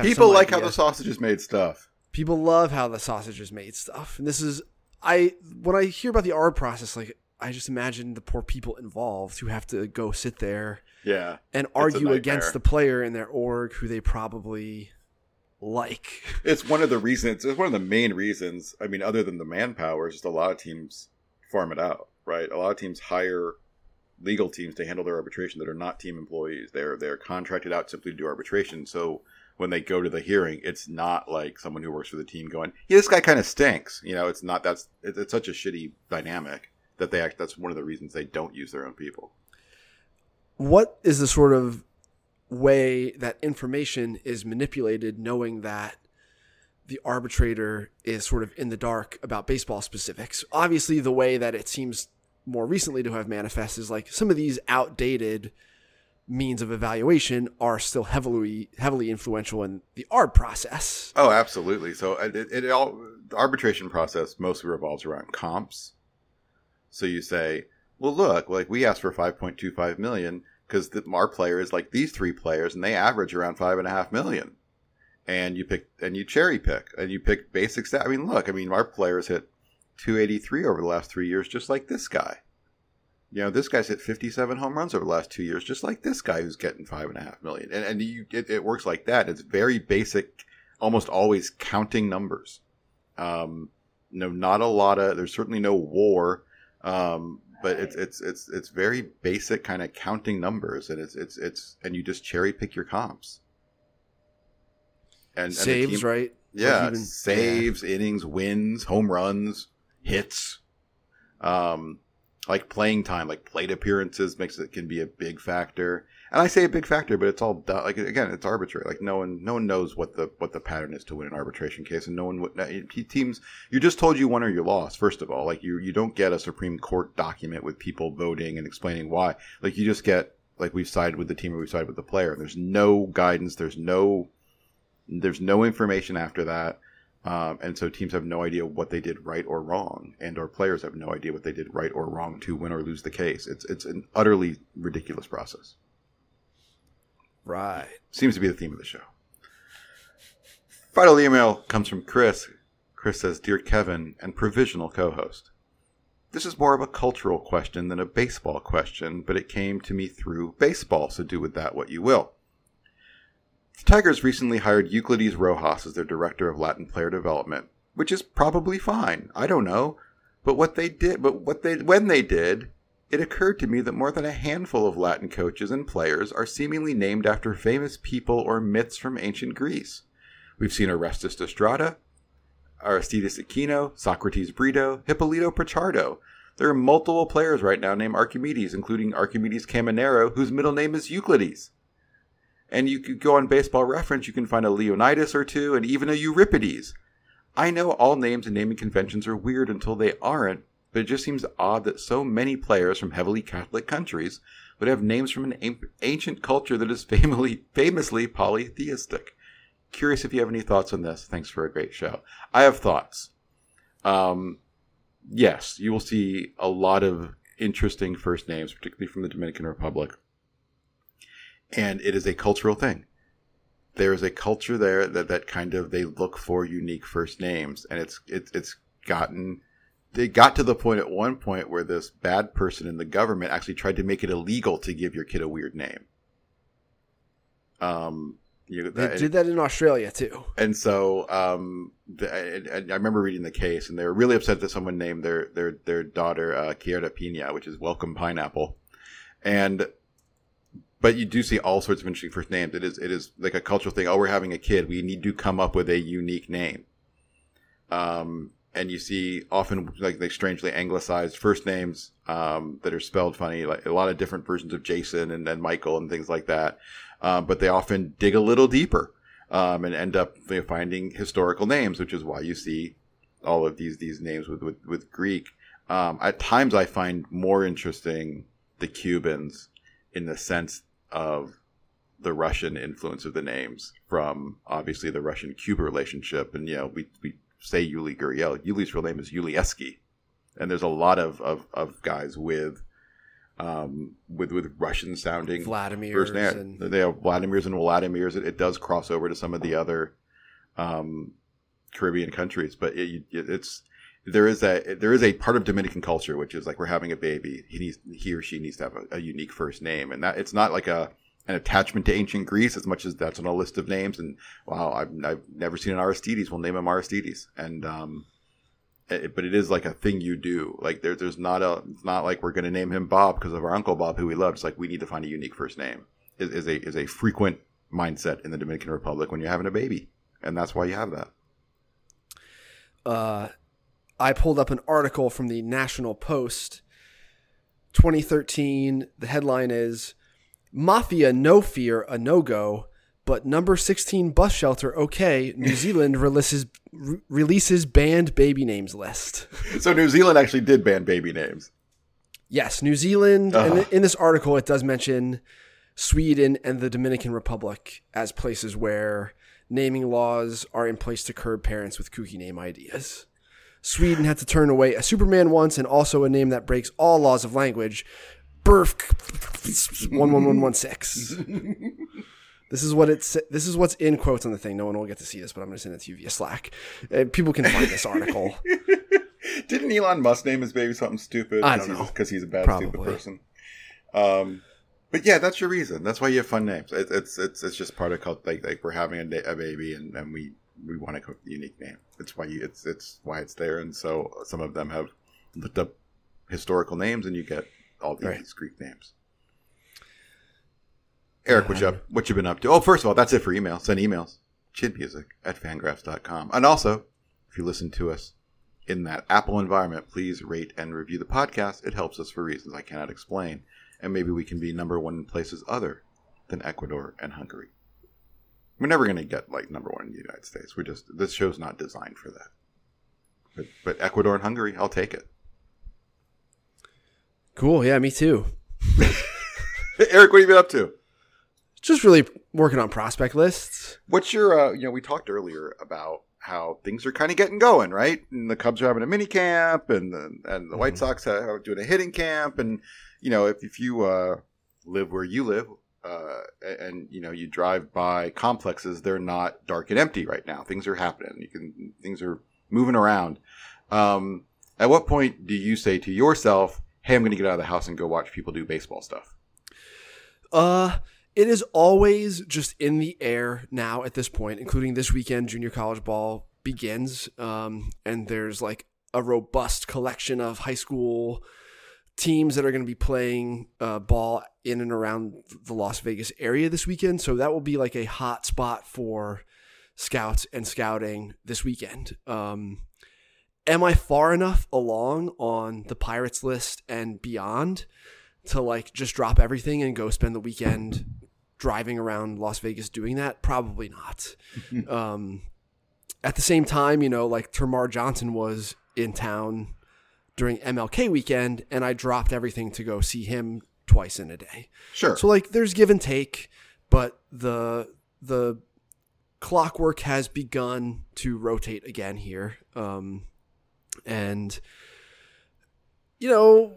People like how the sausage is made stuff. people love how the sausage is made stuff, and this is I when I hear about the ARB process, like, I just imagine the poor people involved who have to go sit there Yeah. and argue against the player in their org who they probably like. It's one of the reasons. It's one of the main reasons. I mean, other than the manpower, it's just a lot of teams farm it out, right? A lot of teams hire legal teams to handle their arbitration that are not team employees. They're they're contracted out simply to do arbitration. So when they go to the hearing, it's not like someone who works for the team going, "Yeah, this guy kind of stinks." You know, it's not. That's it's, it's such a shitty dynamic that they act. That's one of the reasons they don't use their own people. what is the sort of way that information is manipulated knowing that the arbitrator is sort of in the dark about baseball specifics obviously the way that it seems more recently to have manifested is like some of these outdated means of evaluation are still heavily heavily influential in the ARB process Oh, absolutely. So it, it, it all the arbitration process mostly revolves around comps. So you say, well, look, like we asked for five point two five million because our player is like these three players, and they average around five and a half million. And you pick and you cherry pick and you pick basic stat. I mean, look, I mean, our players hit two eighty three over the last three years, just like this guy. You know, this guy's hit 57 home runs over the last two years, just like this guy who's getting five and a half million. And, and you, it, it works like that. It's very basic, almost always counting numbers. Um, no, not a lot of. There's certainly no war, um, but it's it's it's it's very basic kind of counting numbers, and it's it's it's and you just cherry pick your comps. And, and saves team- right yeah, even- saves, innings, wins, home runs, hits. Um, like playing time, like plate appearances makes it can be a big factor. And I say a big factor, but it's all like again, it's arbitrary. Like no one, no one knows what the what the pattern is to win an arbitration case, and no one would. Teams, you're just told you won or you lost. First of all, like you you don't get a Supreme Court document with people voting and explaining why. Like you just get like we've sided with the team or we've sided with the player. There's no guidance. There's no there's no information after that. Um, and so teams have no idea what they did right or wrong, and our players have no idea what they did right or wrong to win or lose the case. It's it's an utterly ridiculous process. right Seems to be the theme of the show. Final email comes from Chris. Chris says, "Dear Kevin and provisional co-host, this is more of a cultural question than a baseball question, but it came to me through baseball. So do with that what you will." The Tigers recently hired Euclides Rojas as their director of Latin player development, which is probably fine. I don't know, but what they did, but what they when they did, it occurred to me that more than a handful of Latin coaches and players are seemingly named after famous people or myths from ancient Greece. We've seen Orestes Estrada, Aristides Aquino, Socrates Brito, Hipolito Pichardo. There are multiple players right now named Archimedes, including Archimedes Caminero, whose middle name is Euclides. And you could go on Baseball Reference, you can find a Leonidas or two, and even a Euripides. I know all names and naming conventions are weird until they aren't, but it just seems odd that so many players from heavily Catholic countries would have names from an an- ancient culture that is famously, famously polytheistic. Curious if you have any thoughts on this. Thanks for a great show. I have thoughts. Um, yes, you will see a lot of interesting first names, particularly from the Dominican Republic. And it is a cultural thing. There is a culture there that, that kind of they look for unique first names, and it's it's it's gotten they got to the point at one point where this bad person in the government actually tried to make it illegal to give your kid a weird name. Um, you they that- did that in australia too and so um, the, I, I remember reading the case, and they were really upset that someone named their their their daughter uh, Kiera Pina, which is welcome pineapple, and but you do see all sorts of interesting first names. It is it is like a cultural thing. Oh, we're having a kid. We need to come up with a unique name. Um, and you see often like they strangely anglicized first names um, that are spelled funny, like a lot of different versions of Jason and, and Michael and things like that. Um, but they often dig a little deeper um, and end up you know, finding historical names, which is why you see all of these these names with with, with Greek. Um, at times, I find more interesting the Cubans in the sense of the Russian influence of the names from obviously the Russian Cuba relationship, and you know we we say Yuli Gurriel. Yuli's real name is Yulieski, and there's a lot of of, of guys with um with with Russian sounding Vladimirs and- They have Vladimirs and Vladimirs. It, it does cross over to some of the other um, Caribbean countries, but it, it, it's there is a there is a part of Dominican culture which is like we're having a baby. He needs he or she needs to have a, a unique first name, and that it's not like a an attachment to ancient Greece as much as that's on a list of names. And wow, I've, I've never seen an Aristides. We'll name him Aristides, and um, it, but it is like a thing you do. Like there, there's not a it's not like we're going to name him Bob because of our uncle Bob who we love. It's like we need to find a unique first name. Is, is a is a frequent mindset in the Dominican Republic when you're having a baby, and that's why you have that. uh, I pulled up an article from the National Post, 2013. The headline is "Mafia No Fear a No Go, but Number 16 Bus Shelter Okay." New Zealand releases re- releases banned baby names list. So New Zealand actually did ban baby names. Yes, New Zealand. And uh-huh. in this article, it does mention Sweden and the Dominican Republic as places where naming laws are in place to curb parents with kooky name ideas. Sweden had to turn away a Superman once and also a name that breaks all laws of language. Burf one one one one six. This is what it's. This is what's in quotes on the thing. No one will get to see this, but I'm going to send it to you via Slack. Uh, people can find this article. Didn't Elon Musk name his baby something stupid? I don't know. because he's a bad stupid person. Um, but yeah, that's your reason. That's why you have fun names. It, it's it's it's just part of cult. Like like we're having a, a baby and, and we we want to cook a unique name. It's why you it's it's why it's there. And so some of them have looked up historical names, and you get all these Right. Greek names. Eric, what you up, what you been up to? Oh, first of all, that's it for email. Send emails. Chinmusic at fangraphs.com. And also, if you listen to us in that Apple environment, please rate and review the podcast. It helps us for reasons I cannot explain. And maybe we can be number one in places other than Ecuador and Hungary. We're never going to get like number one in the United States. We're just, this show's not designed for that. But, but Ecuador and Hungary, I'll take it. Cool. Yeah, me too. Eric, what have you been up to? Just really working on prospect lists. What's your, uh, you know, we talked earlier about how things are kind of getting going, right? And the Cubs are having a mini camp, and the, and the White Sox are doing a hitting camp, and you know, if if you uh, live where you live, uh, and you know, you drive by complexes, they're not dark and empty right now. Things are happening. You can things are moving around. Um, at what point do you say to yourself, "Hey, I'm going to get out of the house and go watch people do baseball stuff"? Uh, it is always just in the air now at this point, including this weekend. Junior college ball begins, um, and there's like a robust collection of high school teams that are going to be playing uh, ball in and around the Las Vegas area this weekend. So that will be like a hot spot for scouts and scouting this weekend. Um, am I far enough along on the Pirates list and beyond? to like just drop everything and go spend the weekend driving around Las Vegas doing that? Probably not. um, at the same time, you know, like Termarr Johnson was in town during MLK weekend, and I dropped everything to go see him twice in a day. Sure. So like, there's give and take, but the the clockwork has begun to rotate again here, um, and you know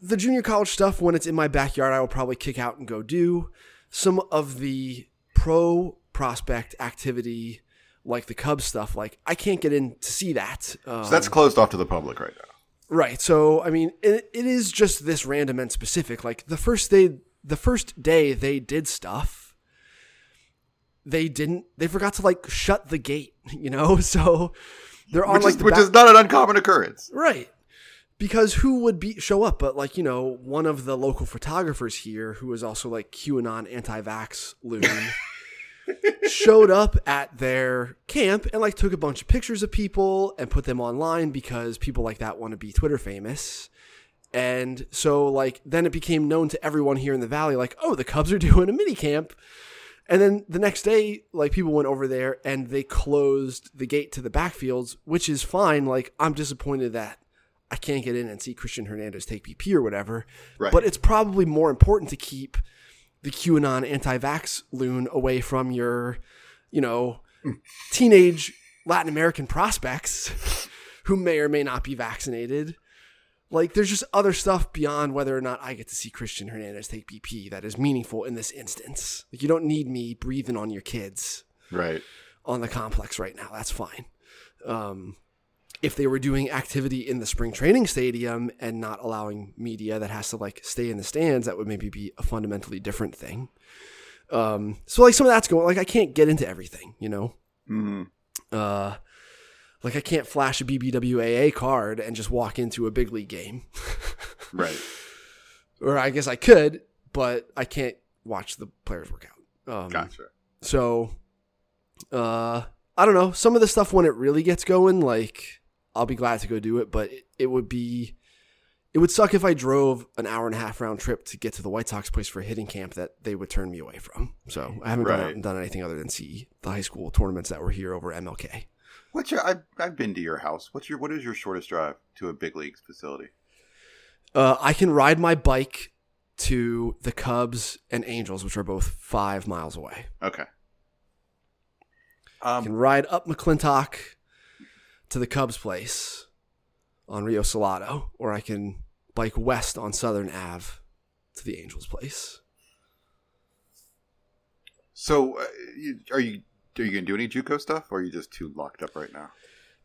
the junior college stuff when it's in my backyard i will probably kick out and go do some of the pro prospect activity like the cubs stuff like i can't get in to see that um, so that's closed off to the public right now. Right so i mean it, it is just this random and specific like the first day the first day they did stuff they didn't. They forgot to like shut the gate. You know, so they're on which like is which back- is not an uncommon occurrence. Right. Because who would be show up? But like, you know, one of the local photographers here, who is also like QAnon anti-vax loon, showed up at their camp and like took a bunch of pictures of people and put them online because people like that want to be Twitter famous. And so like then it became known to everyone here in the valley, like, oh, the Cubs are doing a mini camp. And then the next day, like people went over there and they closed the gate to the backfields, which is fine. Like I'm disappointed that I can't get in and see Cristian Hernandez take BP or whatever. Right. But it's probably more important to keep the QAnon anti-vax loon away from your, you know, teenage Latin American prospects who may or may not be vaccinated. Like there's just other stuff beyond whether or not I get to see Cristian Hernandez take BP that is meaningful in this instance. Like you don't need me breathing on your kids Right. on the complex right now. That's fine. Um, if they were doing activity in the spring training stadium and not allowing media that has to like stay in the stands, that would maybe be a fundamentally different thing. Um, so like some of that's going like I can't get into everything, you know. hmm Uh, like I can't flash a BBWAA card and just walk into a big league game, Right. or I guess I could, but I can't watch the players work out. Um, Gotcha. So, uh, I don't know. Some of the stuff when it really gets going, like I'll be glad to go do it, but it, it would be, it would suck if I drove an hour and a half round trip to get to the White Sox place for a hitting camp that they would turn me away from. So I haven't gone out and done anything other than see the high school tournaments that were here over MLK. What's your? I've, I've been to your house. What's your? What is your shortest drive to a big leagues facility? Uh, I can ride my bike to the Cubs and Angels, which are both five miles away. Okay. I can Um, ride up McClintock to the Cubs place on Rio Salado, or I can bike west on Southern Ave to the Angels place. so, uh, you, are you are you gonna do any JUCO stuff, or are you just too locked up right now?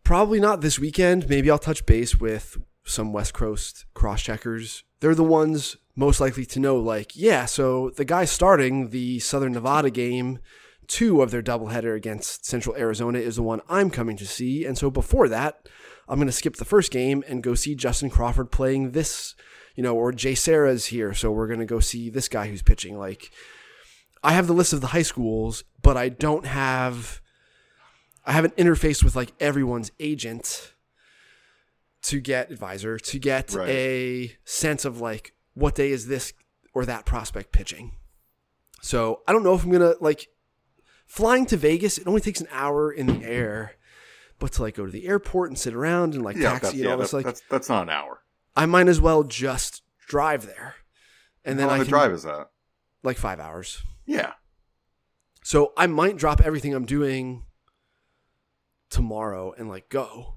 Probably not this weekend. Maybe I'll touch base with some West Coast cross checkers. They're the ones most likely to know, like, yeah, so the guy starting the Southern Nevada game, two of their doubleheader against Central Arizona, is the one I'm coming to see. And so before that, I'm going to skip the first game and go see Justin Crawford playing this, you know, or JSerra's here. So we're going to go see this guy who's pitching. Like, I have the list of the high schools, but I don't have. I haven't interfaced with like everyone's agent to get advisor to get Right. a sense of like what day is this or that prospect pitching. So I don't know if I'm gonna like flying to Vegas. It only takes an hour in the air, but to like go to the airport and sit around and like that's, taxi and yeah, all this, that- like that's that's not an hour. I might as well just drive there, and then How long I the can drive is that? like five hours. Yeah. So I might drop everything I'm doing tomorrow and like go.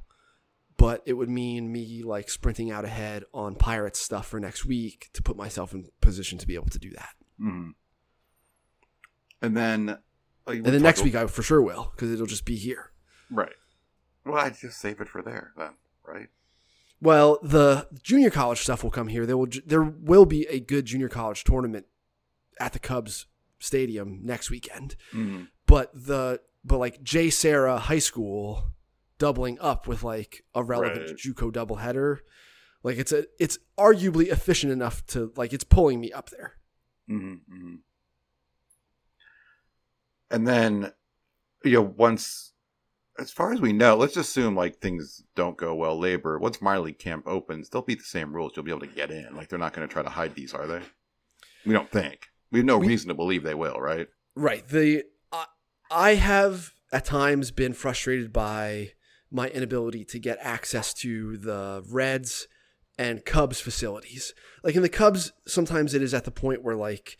But it would mean me like sprinting out ahead on Pirates stuff for next week to put myself in position to be able to do that. hmm And then, like, And then next week I for sure will because it'll just be here. right? Well, I'd just save it for there then, right? Well, the junior college stuff will come here. There will there will be a good junior college tournament at the Cubs stadium next weekend. Mm-hmm. but the but like JSerra High School doubling up with like a relevant Right. JUCO doubleheader, like it's a it's arguably efficient enough to like it's pulling me up there. Mm-hmm. And then, you know, once, as far as we know, let's assume like things don't go well. Labor once league camp opens, they'll be the same rules. You'll be able to get in. Like they're not going to try to hide these, are they? We don't think. We have no We- reason to believe they will, right? Right. The I I have at times been frustrated by my inability to get access to the Reds and Cubs facilities. Like in the Cubs, sometimes it is at the point where like,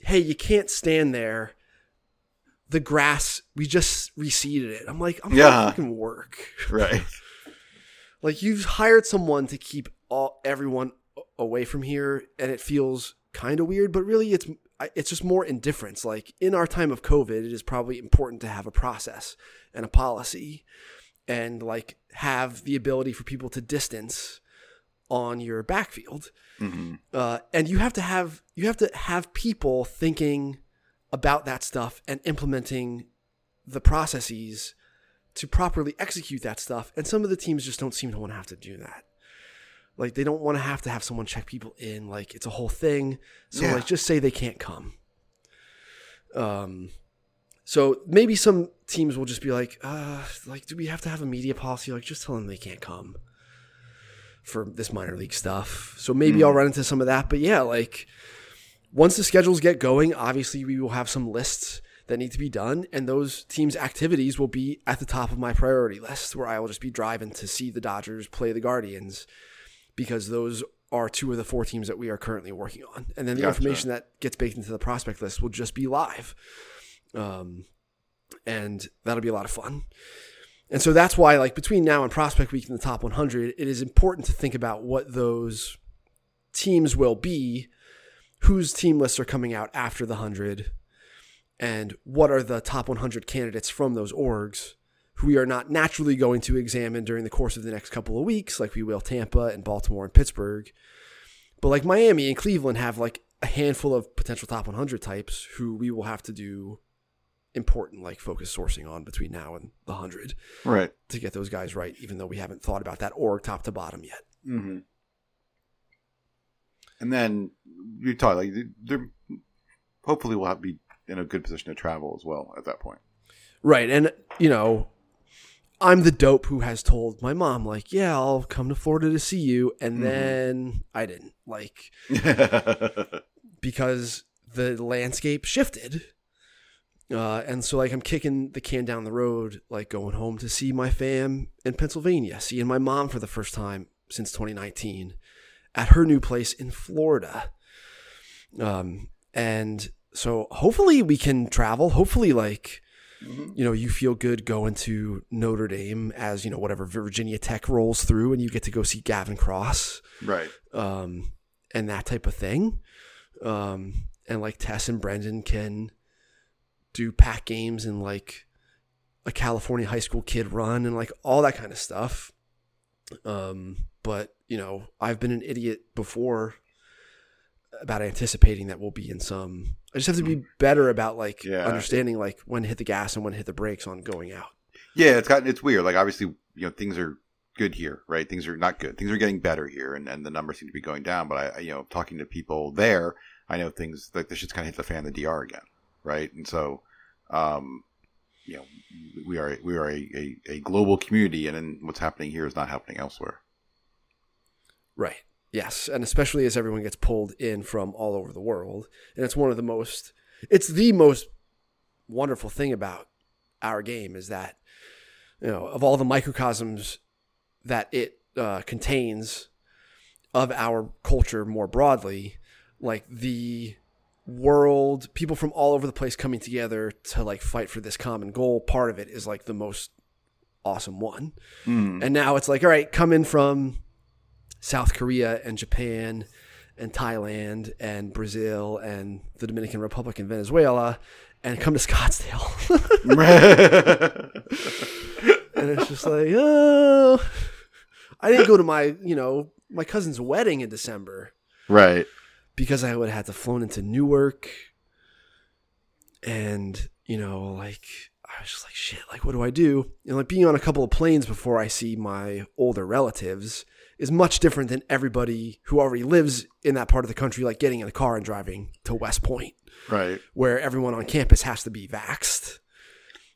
hey, you can't stand there. The grass, we just reseeded it. I'm like, I'm Yeah. yeah. fucking work. Right. Like you've hired someone to keep all everyone away from here, and it feels kind of weird. But really, it's it's just more indifference. Like in our time of COVID, it is probably important to have a process and a policy, and like have the ability for people to distance on your backfield. hmm Uh, and you have to have you have to have people thinking about that stuff and implementing the processes to properly execute that stuff. And some of the teams just don't seem to want to have to do that. Like they don't want to have to have someone check people in. Like it's a whole thing. So Yeah. like just say they can't come. Um, so maybe some teams will just be like, uh, like, do we have to have a media policy? Like, just tell them they can't come for this minor league stuff. So maybe I'll run into some of that. But yeah, like once the schedules get going, obviously we will have some lists that need to be done, and those teams' activities will be at the top of my priority list, where I will just be driving to see the Dodgers play the Guardians, because those are two of the four teams that we are currently working on, and then the Gotcha. information that gets baked into the prospect list will just be live, um, and that'll be a lot of fun. And so that's why, like between now and Prospect Week in the top 100, it is important to think about what those teams will be, whose team lists are coming out after the 100, and what are the top 100 candidates from those orgs who we are not naturally going to examine during the course of the next couple of weeks, like we will Tampa and Baltimore and Pittsburgh. But like Miami and Cleveland have like a handful of potential top 100 types who we will have to do important like focus sourcing on between now and the 100 Right. to get those guys right, even though we haven't thought about that org top to bottom yet. Mm-hmm. And then you talk like they're hopefully we'll have, be in a good position to travel as well at that point. Right. And, you know, I'm the dope who has told my mom, like, yeah, I'll come to Florida to see you. And Mhm. then I didn't, like, because the landscape shifted. Uh, and so, like, I'm kicking the can down the road, like, going home to see my fam in Pennsylvania, seeing my mom for the first time since 2019 at her new place in Florida. Um, and so, hopefully, we can travel. Hopefully, like, you know, you feel good going to Notre Dame as, you know, whatever Virginia Tech rolls through and you get to go see Gavin Cross right. um, and that type of thing. Um, and like Tess and Brendan can do pack games and like a California high school kid run and like all that kind of stuff. Um, but you know, I've been an idiot before about anticipating that we'll be in some. I just have to be better about like Yeah. understanding like when to hit the gas and when to hit the brakes on going out. Yeah, it's gotten it's weird. Like obviously, you know, things are good here, right? Things are not good. Things are getting better here, and, and the numbers seem to be going down. But I, I, you know, talking to people there, I know things like this just kind of hit the fan the DR again, right? And so, um, you know, we are we are a, a, a global community, and then what's happening here is not happening elsewhere. Right. Yes, and especially as everyone gets pulled in from all over the world, and it's one of the most it's the most wonderful thing about our game is that you know, of all the microcosms that it uh, contains of our culture more broadly, like the world, people from all over the place coming together to like fight for this common goal, part of it is like the most awesome one. And now it's like, all right, coming from South Korea and Japan and Thailand and Brazil and the Dominican Republic and Venezuela and come to Scottsdale. and it's just like, oh, I didn't go to my, you know, my cousin's wedding in December right. because I would have had to flown into Newark and, you know, like I was just like, shit, like what do I do? And like being on a couple of planes before I see my older relatives is much different than everybody who already lives in that part of the country, like getting in a car and driving to West Point, Right. where everyone on campus has to be vaxxed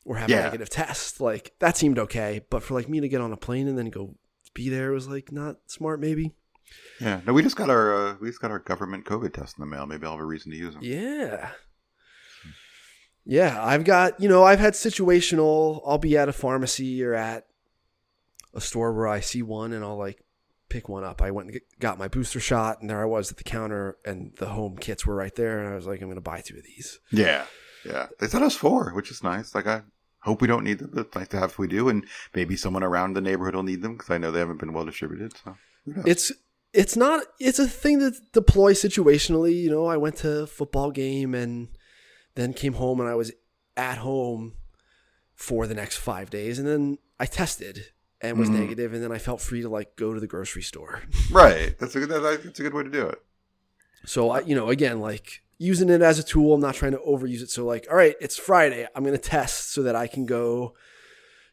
or have a negative test. Like that seemed okay. But for like me to get on a plane and then go be there was like not smart, maybe. Yeah. No, we just got our uh, we just got our government COVID test in the mail. Maybe I'll have a reason to use them. Yeah. Yeah, I've got, you know, I've had situational, I'll be at a pharmacy or at a store where I see one and I'll like pick one up. I went and get- got my booster shot and there I was at the counter and the home kits were right there and I was like I'm going to buy two of these. Yeah, yeah. They sent us four, which is nice. Like I hope we don't need them, but it's nice to have if we do, and maybe someone around the neighborhood will need them because I know they haven't been well distributed. So? It's it's not it's a thing to deploy situationally, you know, I went to a football game and then came home and I was at home for the next 5 days and then I tested and was Mhm. negative, and then I felt free to like go to the grocery store. right. That's a good. That's a good way to do it. So I, you know, again, like using it as a tool. I'm not trying to overuse it. So like, all right, it's Friday. I'm going to test so that I can go,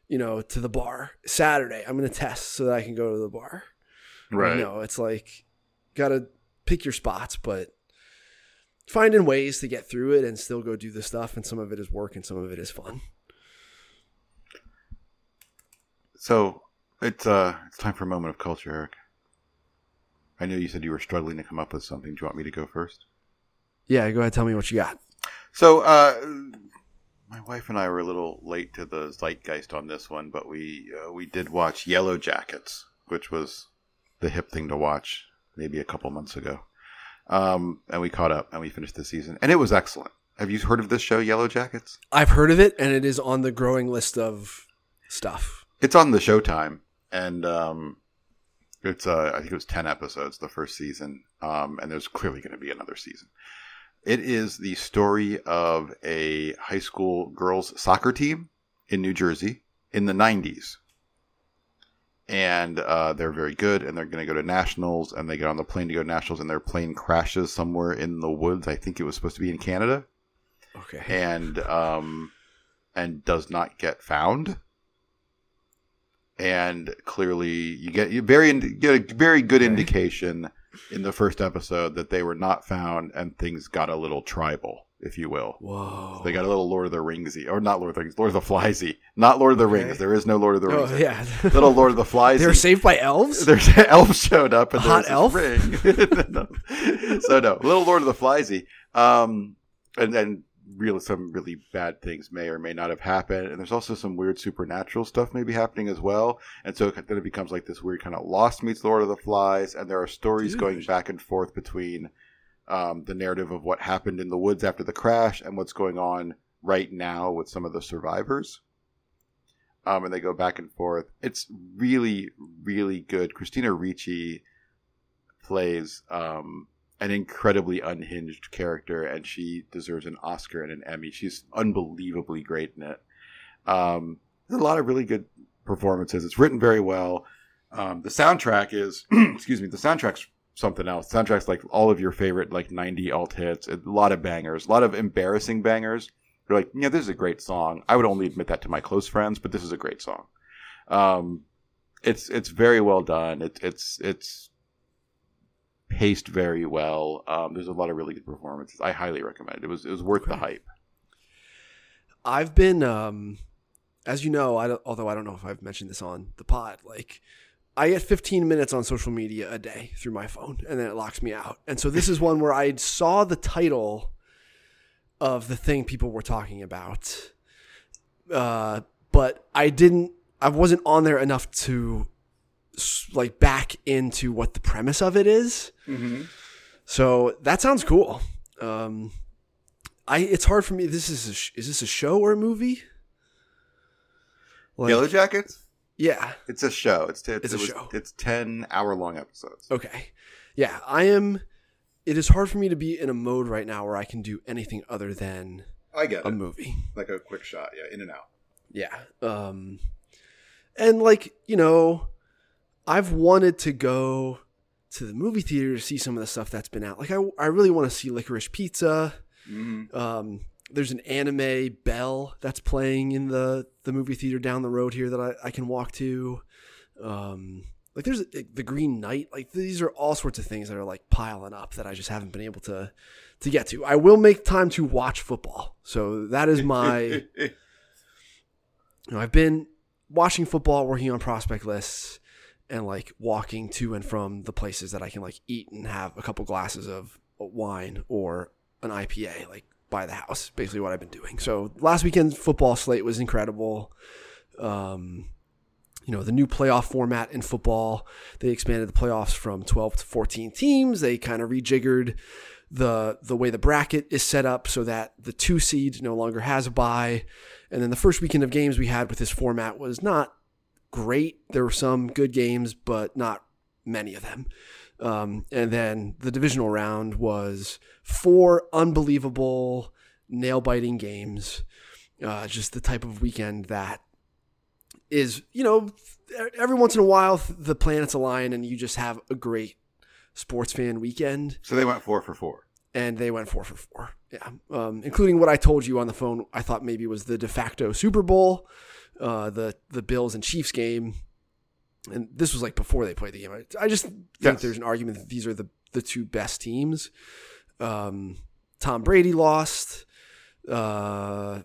you know, to the bar. Saturday, I'm going to test so that I can go to the bar. Right. You know, it's like got to pick your spots, but finding ways to get through it and still go do the stuff. And some of it is work and some of it is fun. So it's uh it's time for a moment of culture, Eric. I know you said you were struggling to come up with something. Do you want me to go first? Yeah, go ahead. Tell me what you got. So uh my wife and I were a little late to the zeitgeist on this one, but we uh, we did watch Yellow Jackets, which was the hip thing to watch maybe a couple months ago. Um, and we caught up and we finished the season, and it was excellent. Have you heard of this show, Yellow Jackets? I've heard of it and it is on the growing list of stuff. It's on the Showtime, and um, it's uh, I think it was ten episodes the first season, um, and there's clearly going to be another season. It is the story of a high school girls soccer team in New Jersey in the '90s, and uh, they're very good, and they're going to go to nationals, and they get on the plane to go to nationals, and their plane crashes somewhere in the woods. I think it was supposed to be in Canada, Okay. and um, and does not get found. And clearly, you get you very indi- get a very good indication in the first episode that they were not found, and things got a little tribal, if you will. Whoa. They got a little Lord of the Ringsy, or not Lord of the Rings, Lord of the Fliesy, not Lord of the Okay. Rings. There is no Lord of the Rings. Oh, yeah. little Lord of the Fliesy. they were saved by elves? There's elf showed up and hot this ring. so no, little Lord of the Fliesy. Um, and then real some really bad things may or may not have happened, and there's also some weird supernatural stuff maybe happening as well. And so then it becomes like this weird kind of Lost meets Lord of the Flies, and there are stories going back and forth between um, the narrative of what happened in the woods after the crash and what's going on right now with some of the survivors um, and they go back and forth. It's really, really good. Christina Ricci plays um, an incredibly unhinged character, and she deserves an Oscar and an Emmy. She's unbelievably great in it. Um, there's a lot of really good performances. It's written very well. Um, the soundtrack is, excuse me, the soundtrack's something else. The soundtrack's like all of your favorite like 90 alt hits. A lot of bangers, a lot of embarrassing bangers. You're like, yeah, this is a great song. I would only admit that to my close friends, but this is a great song. Um, it's it's very well done. It's it's it's paced very well. Um, there's a lot of really good performances. I highly recommend it. It was it was worth the hype. I've been, um, as you know, I although I don't know if I've mentioned this on the pod, like I get 15 minutes on social media a day through my phone, and then it locks me out. And so this is one where I saw the title of the thing people were talking about, uh, but I didn't. I wasn't on there enough to like back into what the premise of it is. So that sounds cool. Um, I it's hard for me. This is a, sh- is this a show or a movie? Like, Yellow Jackets. Yeah. It's a show. It's it's, It's a it was- show. It's ten hour long episodes. Okay. Yeah. I am. It is hard for me to be in a mode right now where I can do anything other than I get a movie. Like a quick shot, yeah, in and out. Yeah. Um and like, you know, I've wanted to go to the movie theater to see some of the stuff that's been out. Like I I really want to see Licorice Pizza. Mm-hmm. Um there's an anime Belle that's playing in the the movie theater down the road here that I, I can walk to. Um like there's the Green Knight. Like these are all sorts of things that are like piling up that I just haven't been able to to get to. I will make time to watch football. So that is my you know, I've been watching football, working on prospect lists, and like walking to and from the places that I can like eat and have a couple glasses of wine or an IPA like by the house. Basically, what I've been doing. So last weekend's football slate was incredible. Um, you know the new playoff format in football. They expanded the playoffs from 12 to 14 teams. They kind of rejiggered the the way the bracket is set up so that the two seed no longer has a bye. And then the first weekend of games we had with this format was not great. There were some good games, but not many of them. Um, and then the divisional round was four unbelievable nail biting games. Uh, just the type of weekend that is, you know, every once in a while the planets align and you just have a great sports fan weekend. So they went four for four. and they went four for four. Yeah, um, including what I told you on the phone. I thought maybe was the de facto Super Bowl, uh, the the Bills and Chiefs game, and this was like before they played the game. I, I just think Yes. there's an argument that these are the the two best teams. Um, Tom Brady lost. Uh,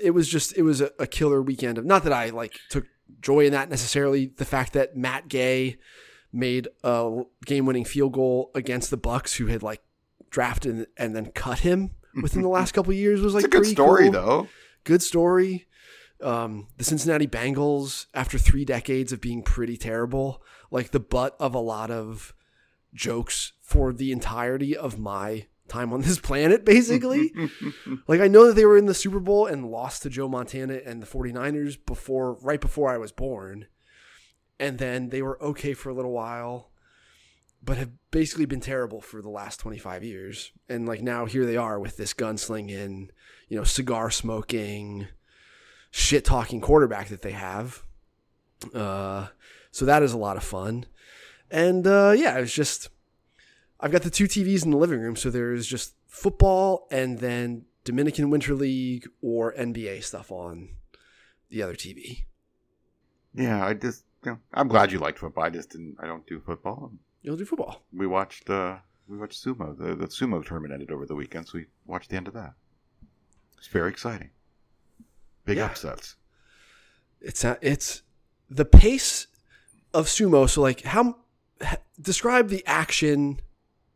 it was just it was a, a killer weekend of not that I like took joy in that necessarily. The fact that Matt Gay made a game winning field goal against the Bucs, who had like drafted and then cut him within the last couple years, was like It's a good story, cool. though. Good story. Um, the Cincinnati Bengals, after three decades of being pretty terrible, like the butt of a lot of jokes for the entirety of my time on this planet, basically. like I know that they were in the Super Bowl and lost to Joe Montana and the 49ers before right before I was born. And then they were okay for a little while, but have basically been terrible for the last 25 years. And like now here they are with this gunslinging, you know, cigar smoking, shit talking quarterback that they have. Uh so that is a lot of fun. And uh yeah, it's just I've got the two TVs in the living room, so there's just football and then Dominican Winter League or NBA stuff on the other TV. Yeah, I just, you know, I'm glad you liked football. I just didn't, I don't do football. You'll do football. We watched, uh, we watched sumo. The, the sumo tournament ended over the weekend, so we watched the end of that. It's very exciting. Big Yeah. upsets. It's a, it's the pace of sumo. So like how describe the action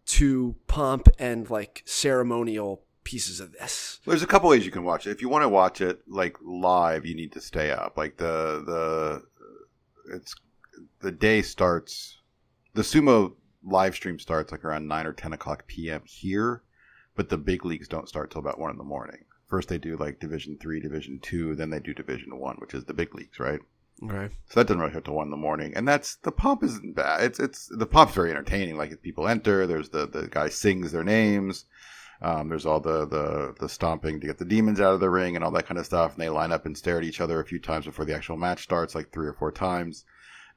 to pomp and like ceremonial pieces of this. There's a couple ways you can watch it. If you want to watch it like live, you need to stay up. Like the the it's the day starts. The sumo live stream starts like around nine or ten o'clock p.m. here, but the big leagues don't start till about one in the morning. First they do like Division three, Division two, then they do Division one, which is the big leagues, right? Okay. So that doesn't really hit till one in the morning, and that's the pomp isn't bad. It's it's the pomp's very entertaining. Like people enter, there's the the guy sings their names. Um, there's all the, the the stomping to get the demons out of the ring and all that kind of stuff, and they line up and stare at each other a few times before the actual match starts, like three or four times.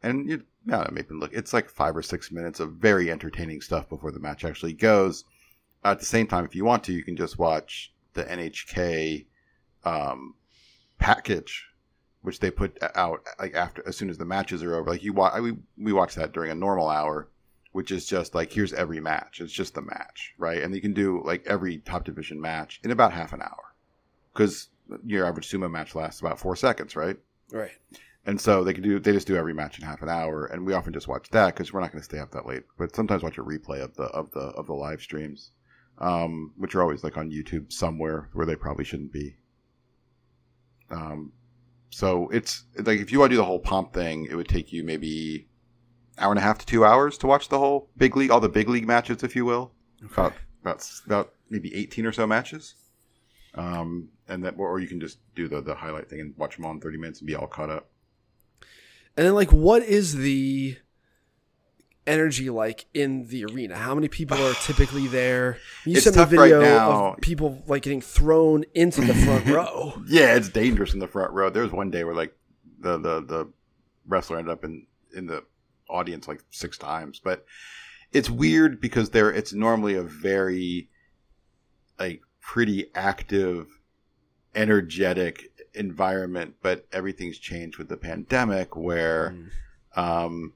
And you, yeah, maybe look, it's like five or six minutes of very entertaining stuff before the match actually goes. At the same time, if you want to, you can just watch the NHK um, package which they put out like after as soon as the matches are over. Like you watch, we we watch that during a normal hour, which is just like here's every match. It's just the match, right? And you can do like every top division match in about half an hour, because your average sumo match lasts about four seconds, right? Right. And so they can do they just do every match in half an hour, and we often just watch that because we're not going to stay up that late. But sometimes watch a replay of the of the of the live streams, um, which are always like on YouTube somewhere where they probably shouldn't be. Um, so it's like if you want to do the whole pomp thing, it would take you maybe hour and a half to two hours to watch the whole big league, all the big league matches, if you will. About about about maybe eighteen or so matches. Um, and that, or you can just do the the highlight thing and watch them all in thirty minutes and be all caught up. And then like what is the energy like in the arena? How many people are typically there? You It's sent me a right video now. of people like getting thrown into the front row. Yeah, it's dangerous in the front row. There was one day where like the the the wrestler ended up in in the audience like six times, but it's weird because there it's normally a very like pretty active, energetic environment, but everything's changed with the pandemic where um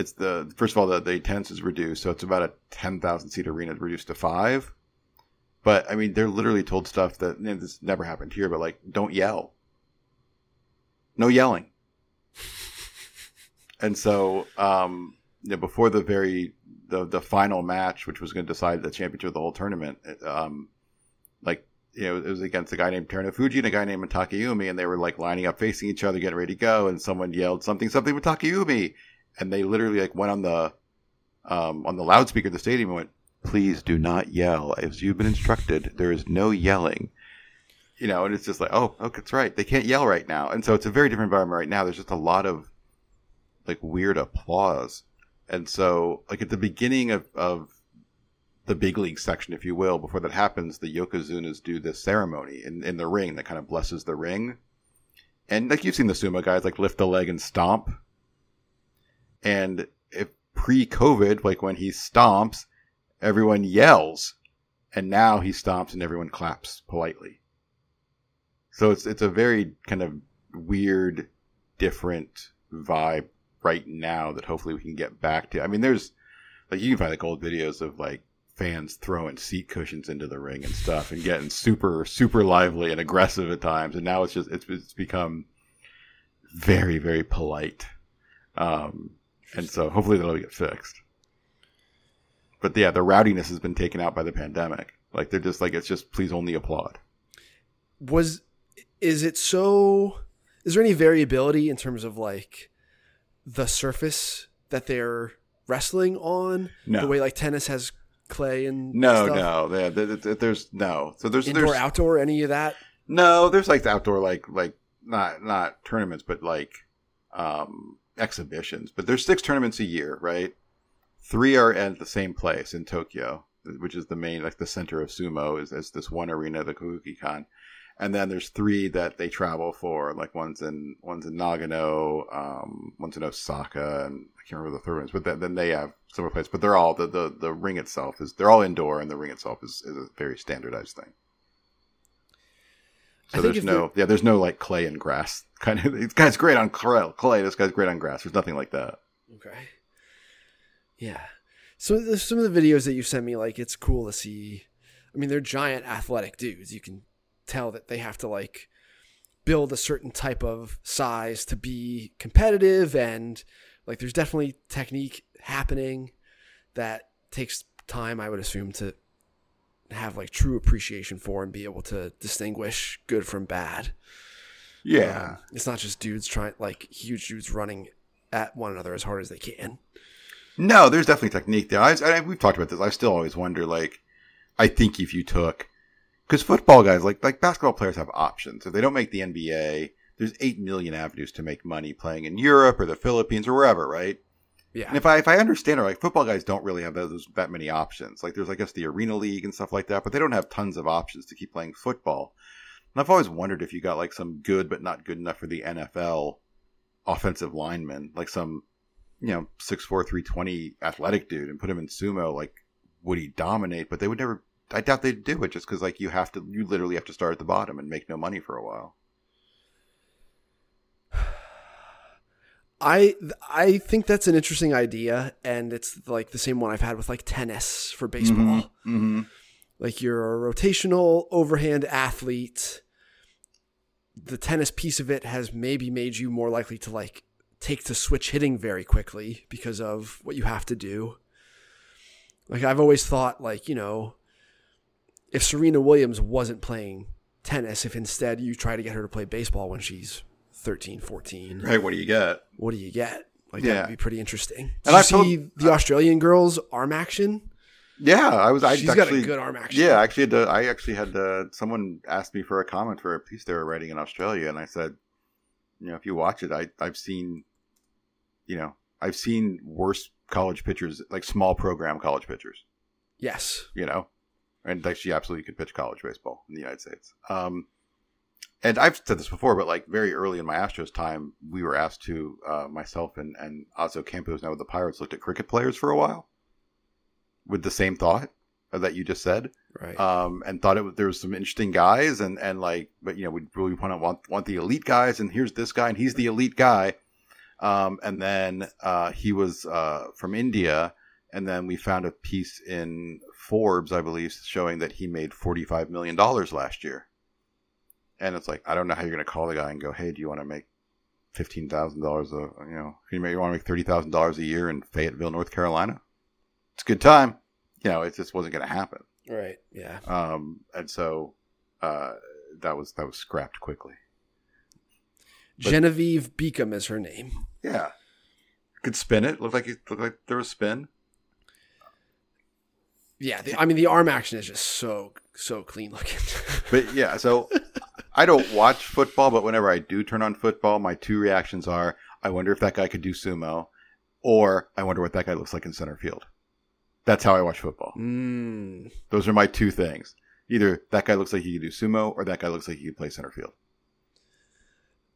it's the first of all the, the attendance is reduced, so it's about a ten thousand seat arena reduced to five. But I mean, they're literally told stuff that this never happened here, but like, don't yell, no yelling. and so, um, you know, before the very the the final match, which was going to decide the championship of the whole tournament, um, like you know, it was against a guy named Terunofuji and a guy named Mitakeumi, and they were like lining up facing each other, getting ready to go, and someone yelled something something with Mitakeumi, and they literally like went on the um, on the loudspeaker of the stadium and went, "Please do not yell. As you've been instructed, there is no yelling." You know, and it's just like, oh, okay, that's right. They can't yell right now, and so it's a very different environment right now. There's just a lot of like weird applause, and so like at the beginning of of the big league section, if you will, before that happens, the yokozunas do this ceremony in in the ring that kind of blesses the ring, and like you've seen the sumo guys like lift the leg and stomp, and if pre-COVID, like when he stomps, everyone yells and now he stomps and everyone claps politely. So it's it's a very kind of weird, different vibe right now that hopefully we can get back to. I mean, there's like you can find like old videos of like fans throwing seat cushions into the ring and stuff and getting super super lively and aggressive at times and now it's just it's, it's become very very polite um and so hopefully that'll get fixed but yeah the rowdiness has been taken out by the pandemic like they're just like it's just please only applaud Was is it so? Is there any variability in terms of like the surface that they're wrestling on? No. The way like tennis has clay and no stuff? no there- there's no so there's indoor there's outdoor any of that. No, there's like the outdoor like like not not tournaments, but like um exhibitions. But there's six tournaments a year, right? Three are at the same place in Tokyo, which is the main like the center of sumo is, is this one arena, the Kokugikan. And then there's three that they travel for, like one's in one's in Nagano, um, one's in Osaka, and I can't remember the third ones. But then, then they have similar places. But they're all the, the the ring itself is they're all indoor, and the ring itself is, is a very standardized thing. So there's no, yeah, there's no like clay and grass kind of. This guy's great on clay. clay, This guy's great on grass. There's nothing like that. Okay. Yeah. So some of the videos that you sent me, like it's cool to see. I mean, they're giant athletic dudes. You can tell that they have to like build a certain type of size to be competitive, and like there's definitely technique happening that takes time. I would assume to have like true appreciation for and be able to distinguish good from bad. Yeah, Um, it's not just dudes trying like huge dudes running at one another as hard as they can. no, there's definitely technique there. I, I, we've talked about this. I still always wonder, like, I think if you took, because football guys, like like basketball players, have options. If they don't make the NBA, there's eight million avenues to make money playing in Europe or the Philippines or wherever, right? Yeah. And if I if I understand it, like football guys don't really have those that many options. Like there's I guess the arena league and stuff like that, but they don't have tons of options to keep playing football. And I've always wondered if you got like some good but not good enough for the NFL offensive lineman, like some you know six four three twenty athletic dude, and put him in sumo, like would he dominate? But they would never. I doubt they'd do it just because like you have to, you literally have to start at the bottom and make no money for a while. I I think that's an interesting idea, and it's like the same one I've had with like tennis for baseball. Mm-hmm. Like you're a rotational overhand athlete. The tennis piece of it has maybe made you more likely to like take to switch hitting very quickly because of what you have to do. Like I've always thought, like you know, if Serena Williams wasn't playing tennis, if instead you try to get her to play baseball when she's 13, 14, Right? What do you get? what do you get? Like Yeah. that would be pretty interesting. Did And you I've told- see the Australian girls arm action? Yeah, I was. I She's actually, got a good arm action. Yeah, I actually had to, I actually had to, someone asked me for a comment for a piece they were writing in Australia, and I said, you know, if you watch it, I I've seen, you know, I've seen worse college pitchers, like small program college pitchers, Yes. you know, and like she absolutely could pitch college baseball in the United States. Um, and I've said this before, but like very early in my Astros time, we were asked to, uh, myself and and Oz Ocampo now with the Pirates looked at cricket players for a while, with the same thought that you just said Right. um, and thought it was, there was some interesting guys and, and like, but you know, we really want to want, want the elite guys and here's this guy and he's the elite guy. Um, and then, uh, he was, uh, from India. And then we found a piece in Forbes, I believe, showing that he made $45 million last year. And it's like, I don't know how you're going to call the guy and go, Hey, do you want to make $15,000 a, you know, you, may, you want to make $30,000 a year in Fayetteville, North Carolina? It's a good time. You know, it just wasn't going to happen right. Yeah. um, and so uh, that was that was scrapped quickly. But- Genevieve Beacom is her name. Yeah, could spin it. Looked like it looked like there was spin. Yeah. The, I mean, the arm action is just so so clean looking. But yeah, so I don't watch football, but whenever I do turn on football, my two reactions are: I wonder if that guy could do sumo, or I wonder what that guy looks like in center field. That's how I watch football. mm. Those are my two things. Either that guy looks like he could do sumo, or that guy looks like he could play center field.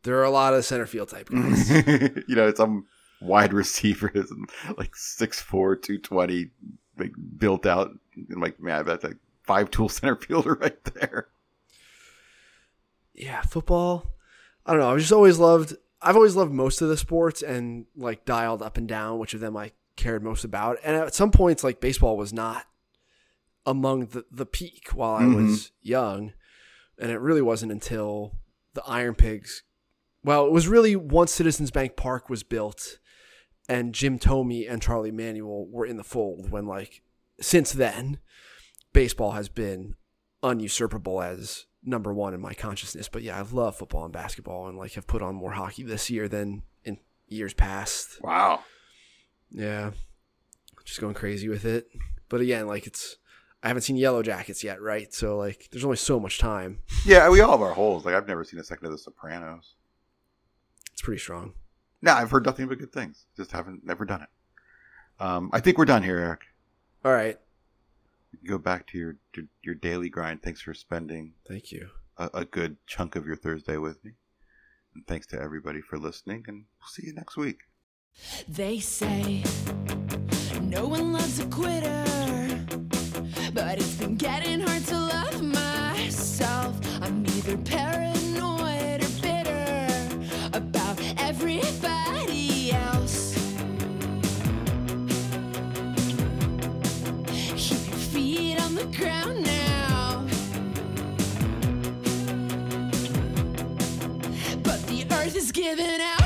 There are a lot of center field type guys. you know, it's some wide receivers and like 6'4", 220, like built out. And like, man, that's that five tool center fielder right there. Yeah, football. I don't know. I've just always loved. I've always loved most of the sports and like dialed up and down which of them I cared most about. And at some points, like baseball was not among the the peak while I was mm-hmm. young, and it really wasn't until the Iron Pigs. Well, it was really once Citizens Bank Park was built, and Jim Thome and Charlie Manuel were in the fold. When like since then, baseball has been unusurpable as number one in my consciousness. But yeah, I love football and basketball, and like have put on more hockey this year than in years past. Wow. Yeah, just going crazy with it. But again, like it's I haven't seen Yellow Jackets yet, right? So like, there's only so much time. Yeah, we all have our holes. Like I've never seen a second of The Sopranos. It's pretty strong. No, I've heard nothing but good things. Just haven't never done it. Um, I think we're done here, Eric. All right, go back to your to your daily grind. Thanks for spending thank you. a, a good chunk of your Thursday with me. And thanks to everybody for listening, and we'll see you next week. They say no one loves a quitter, but it's been getting hard to love myself. I'm either paranoid giving out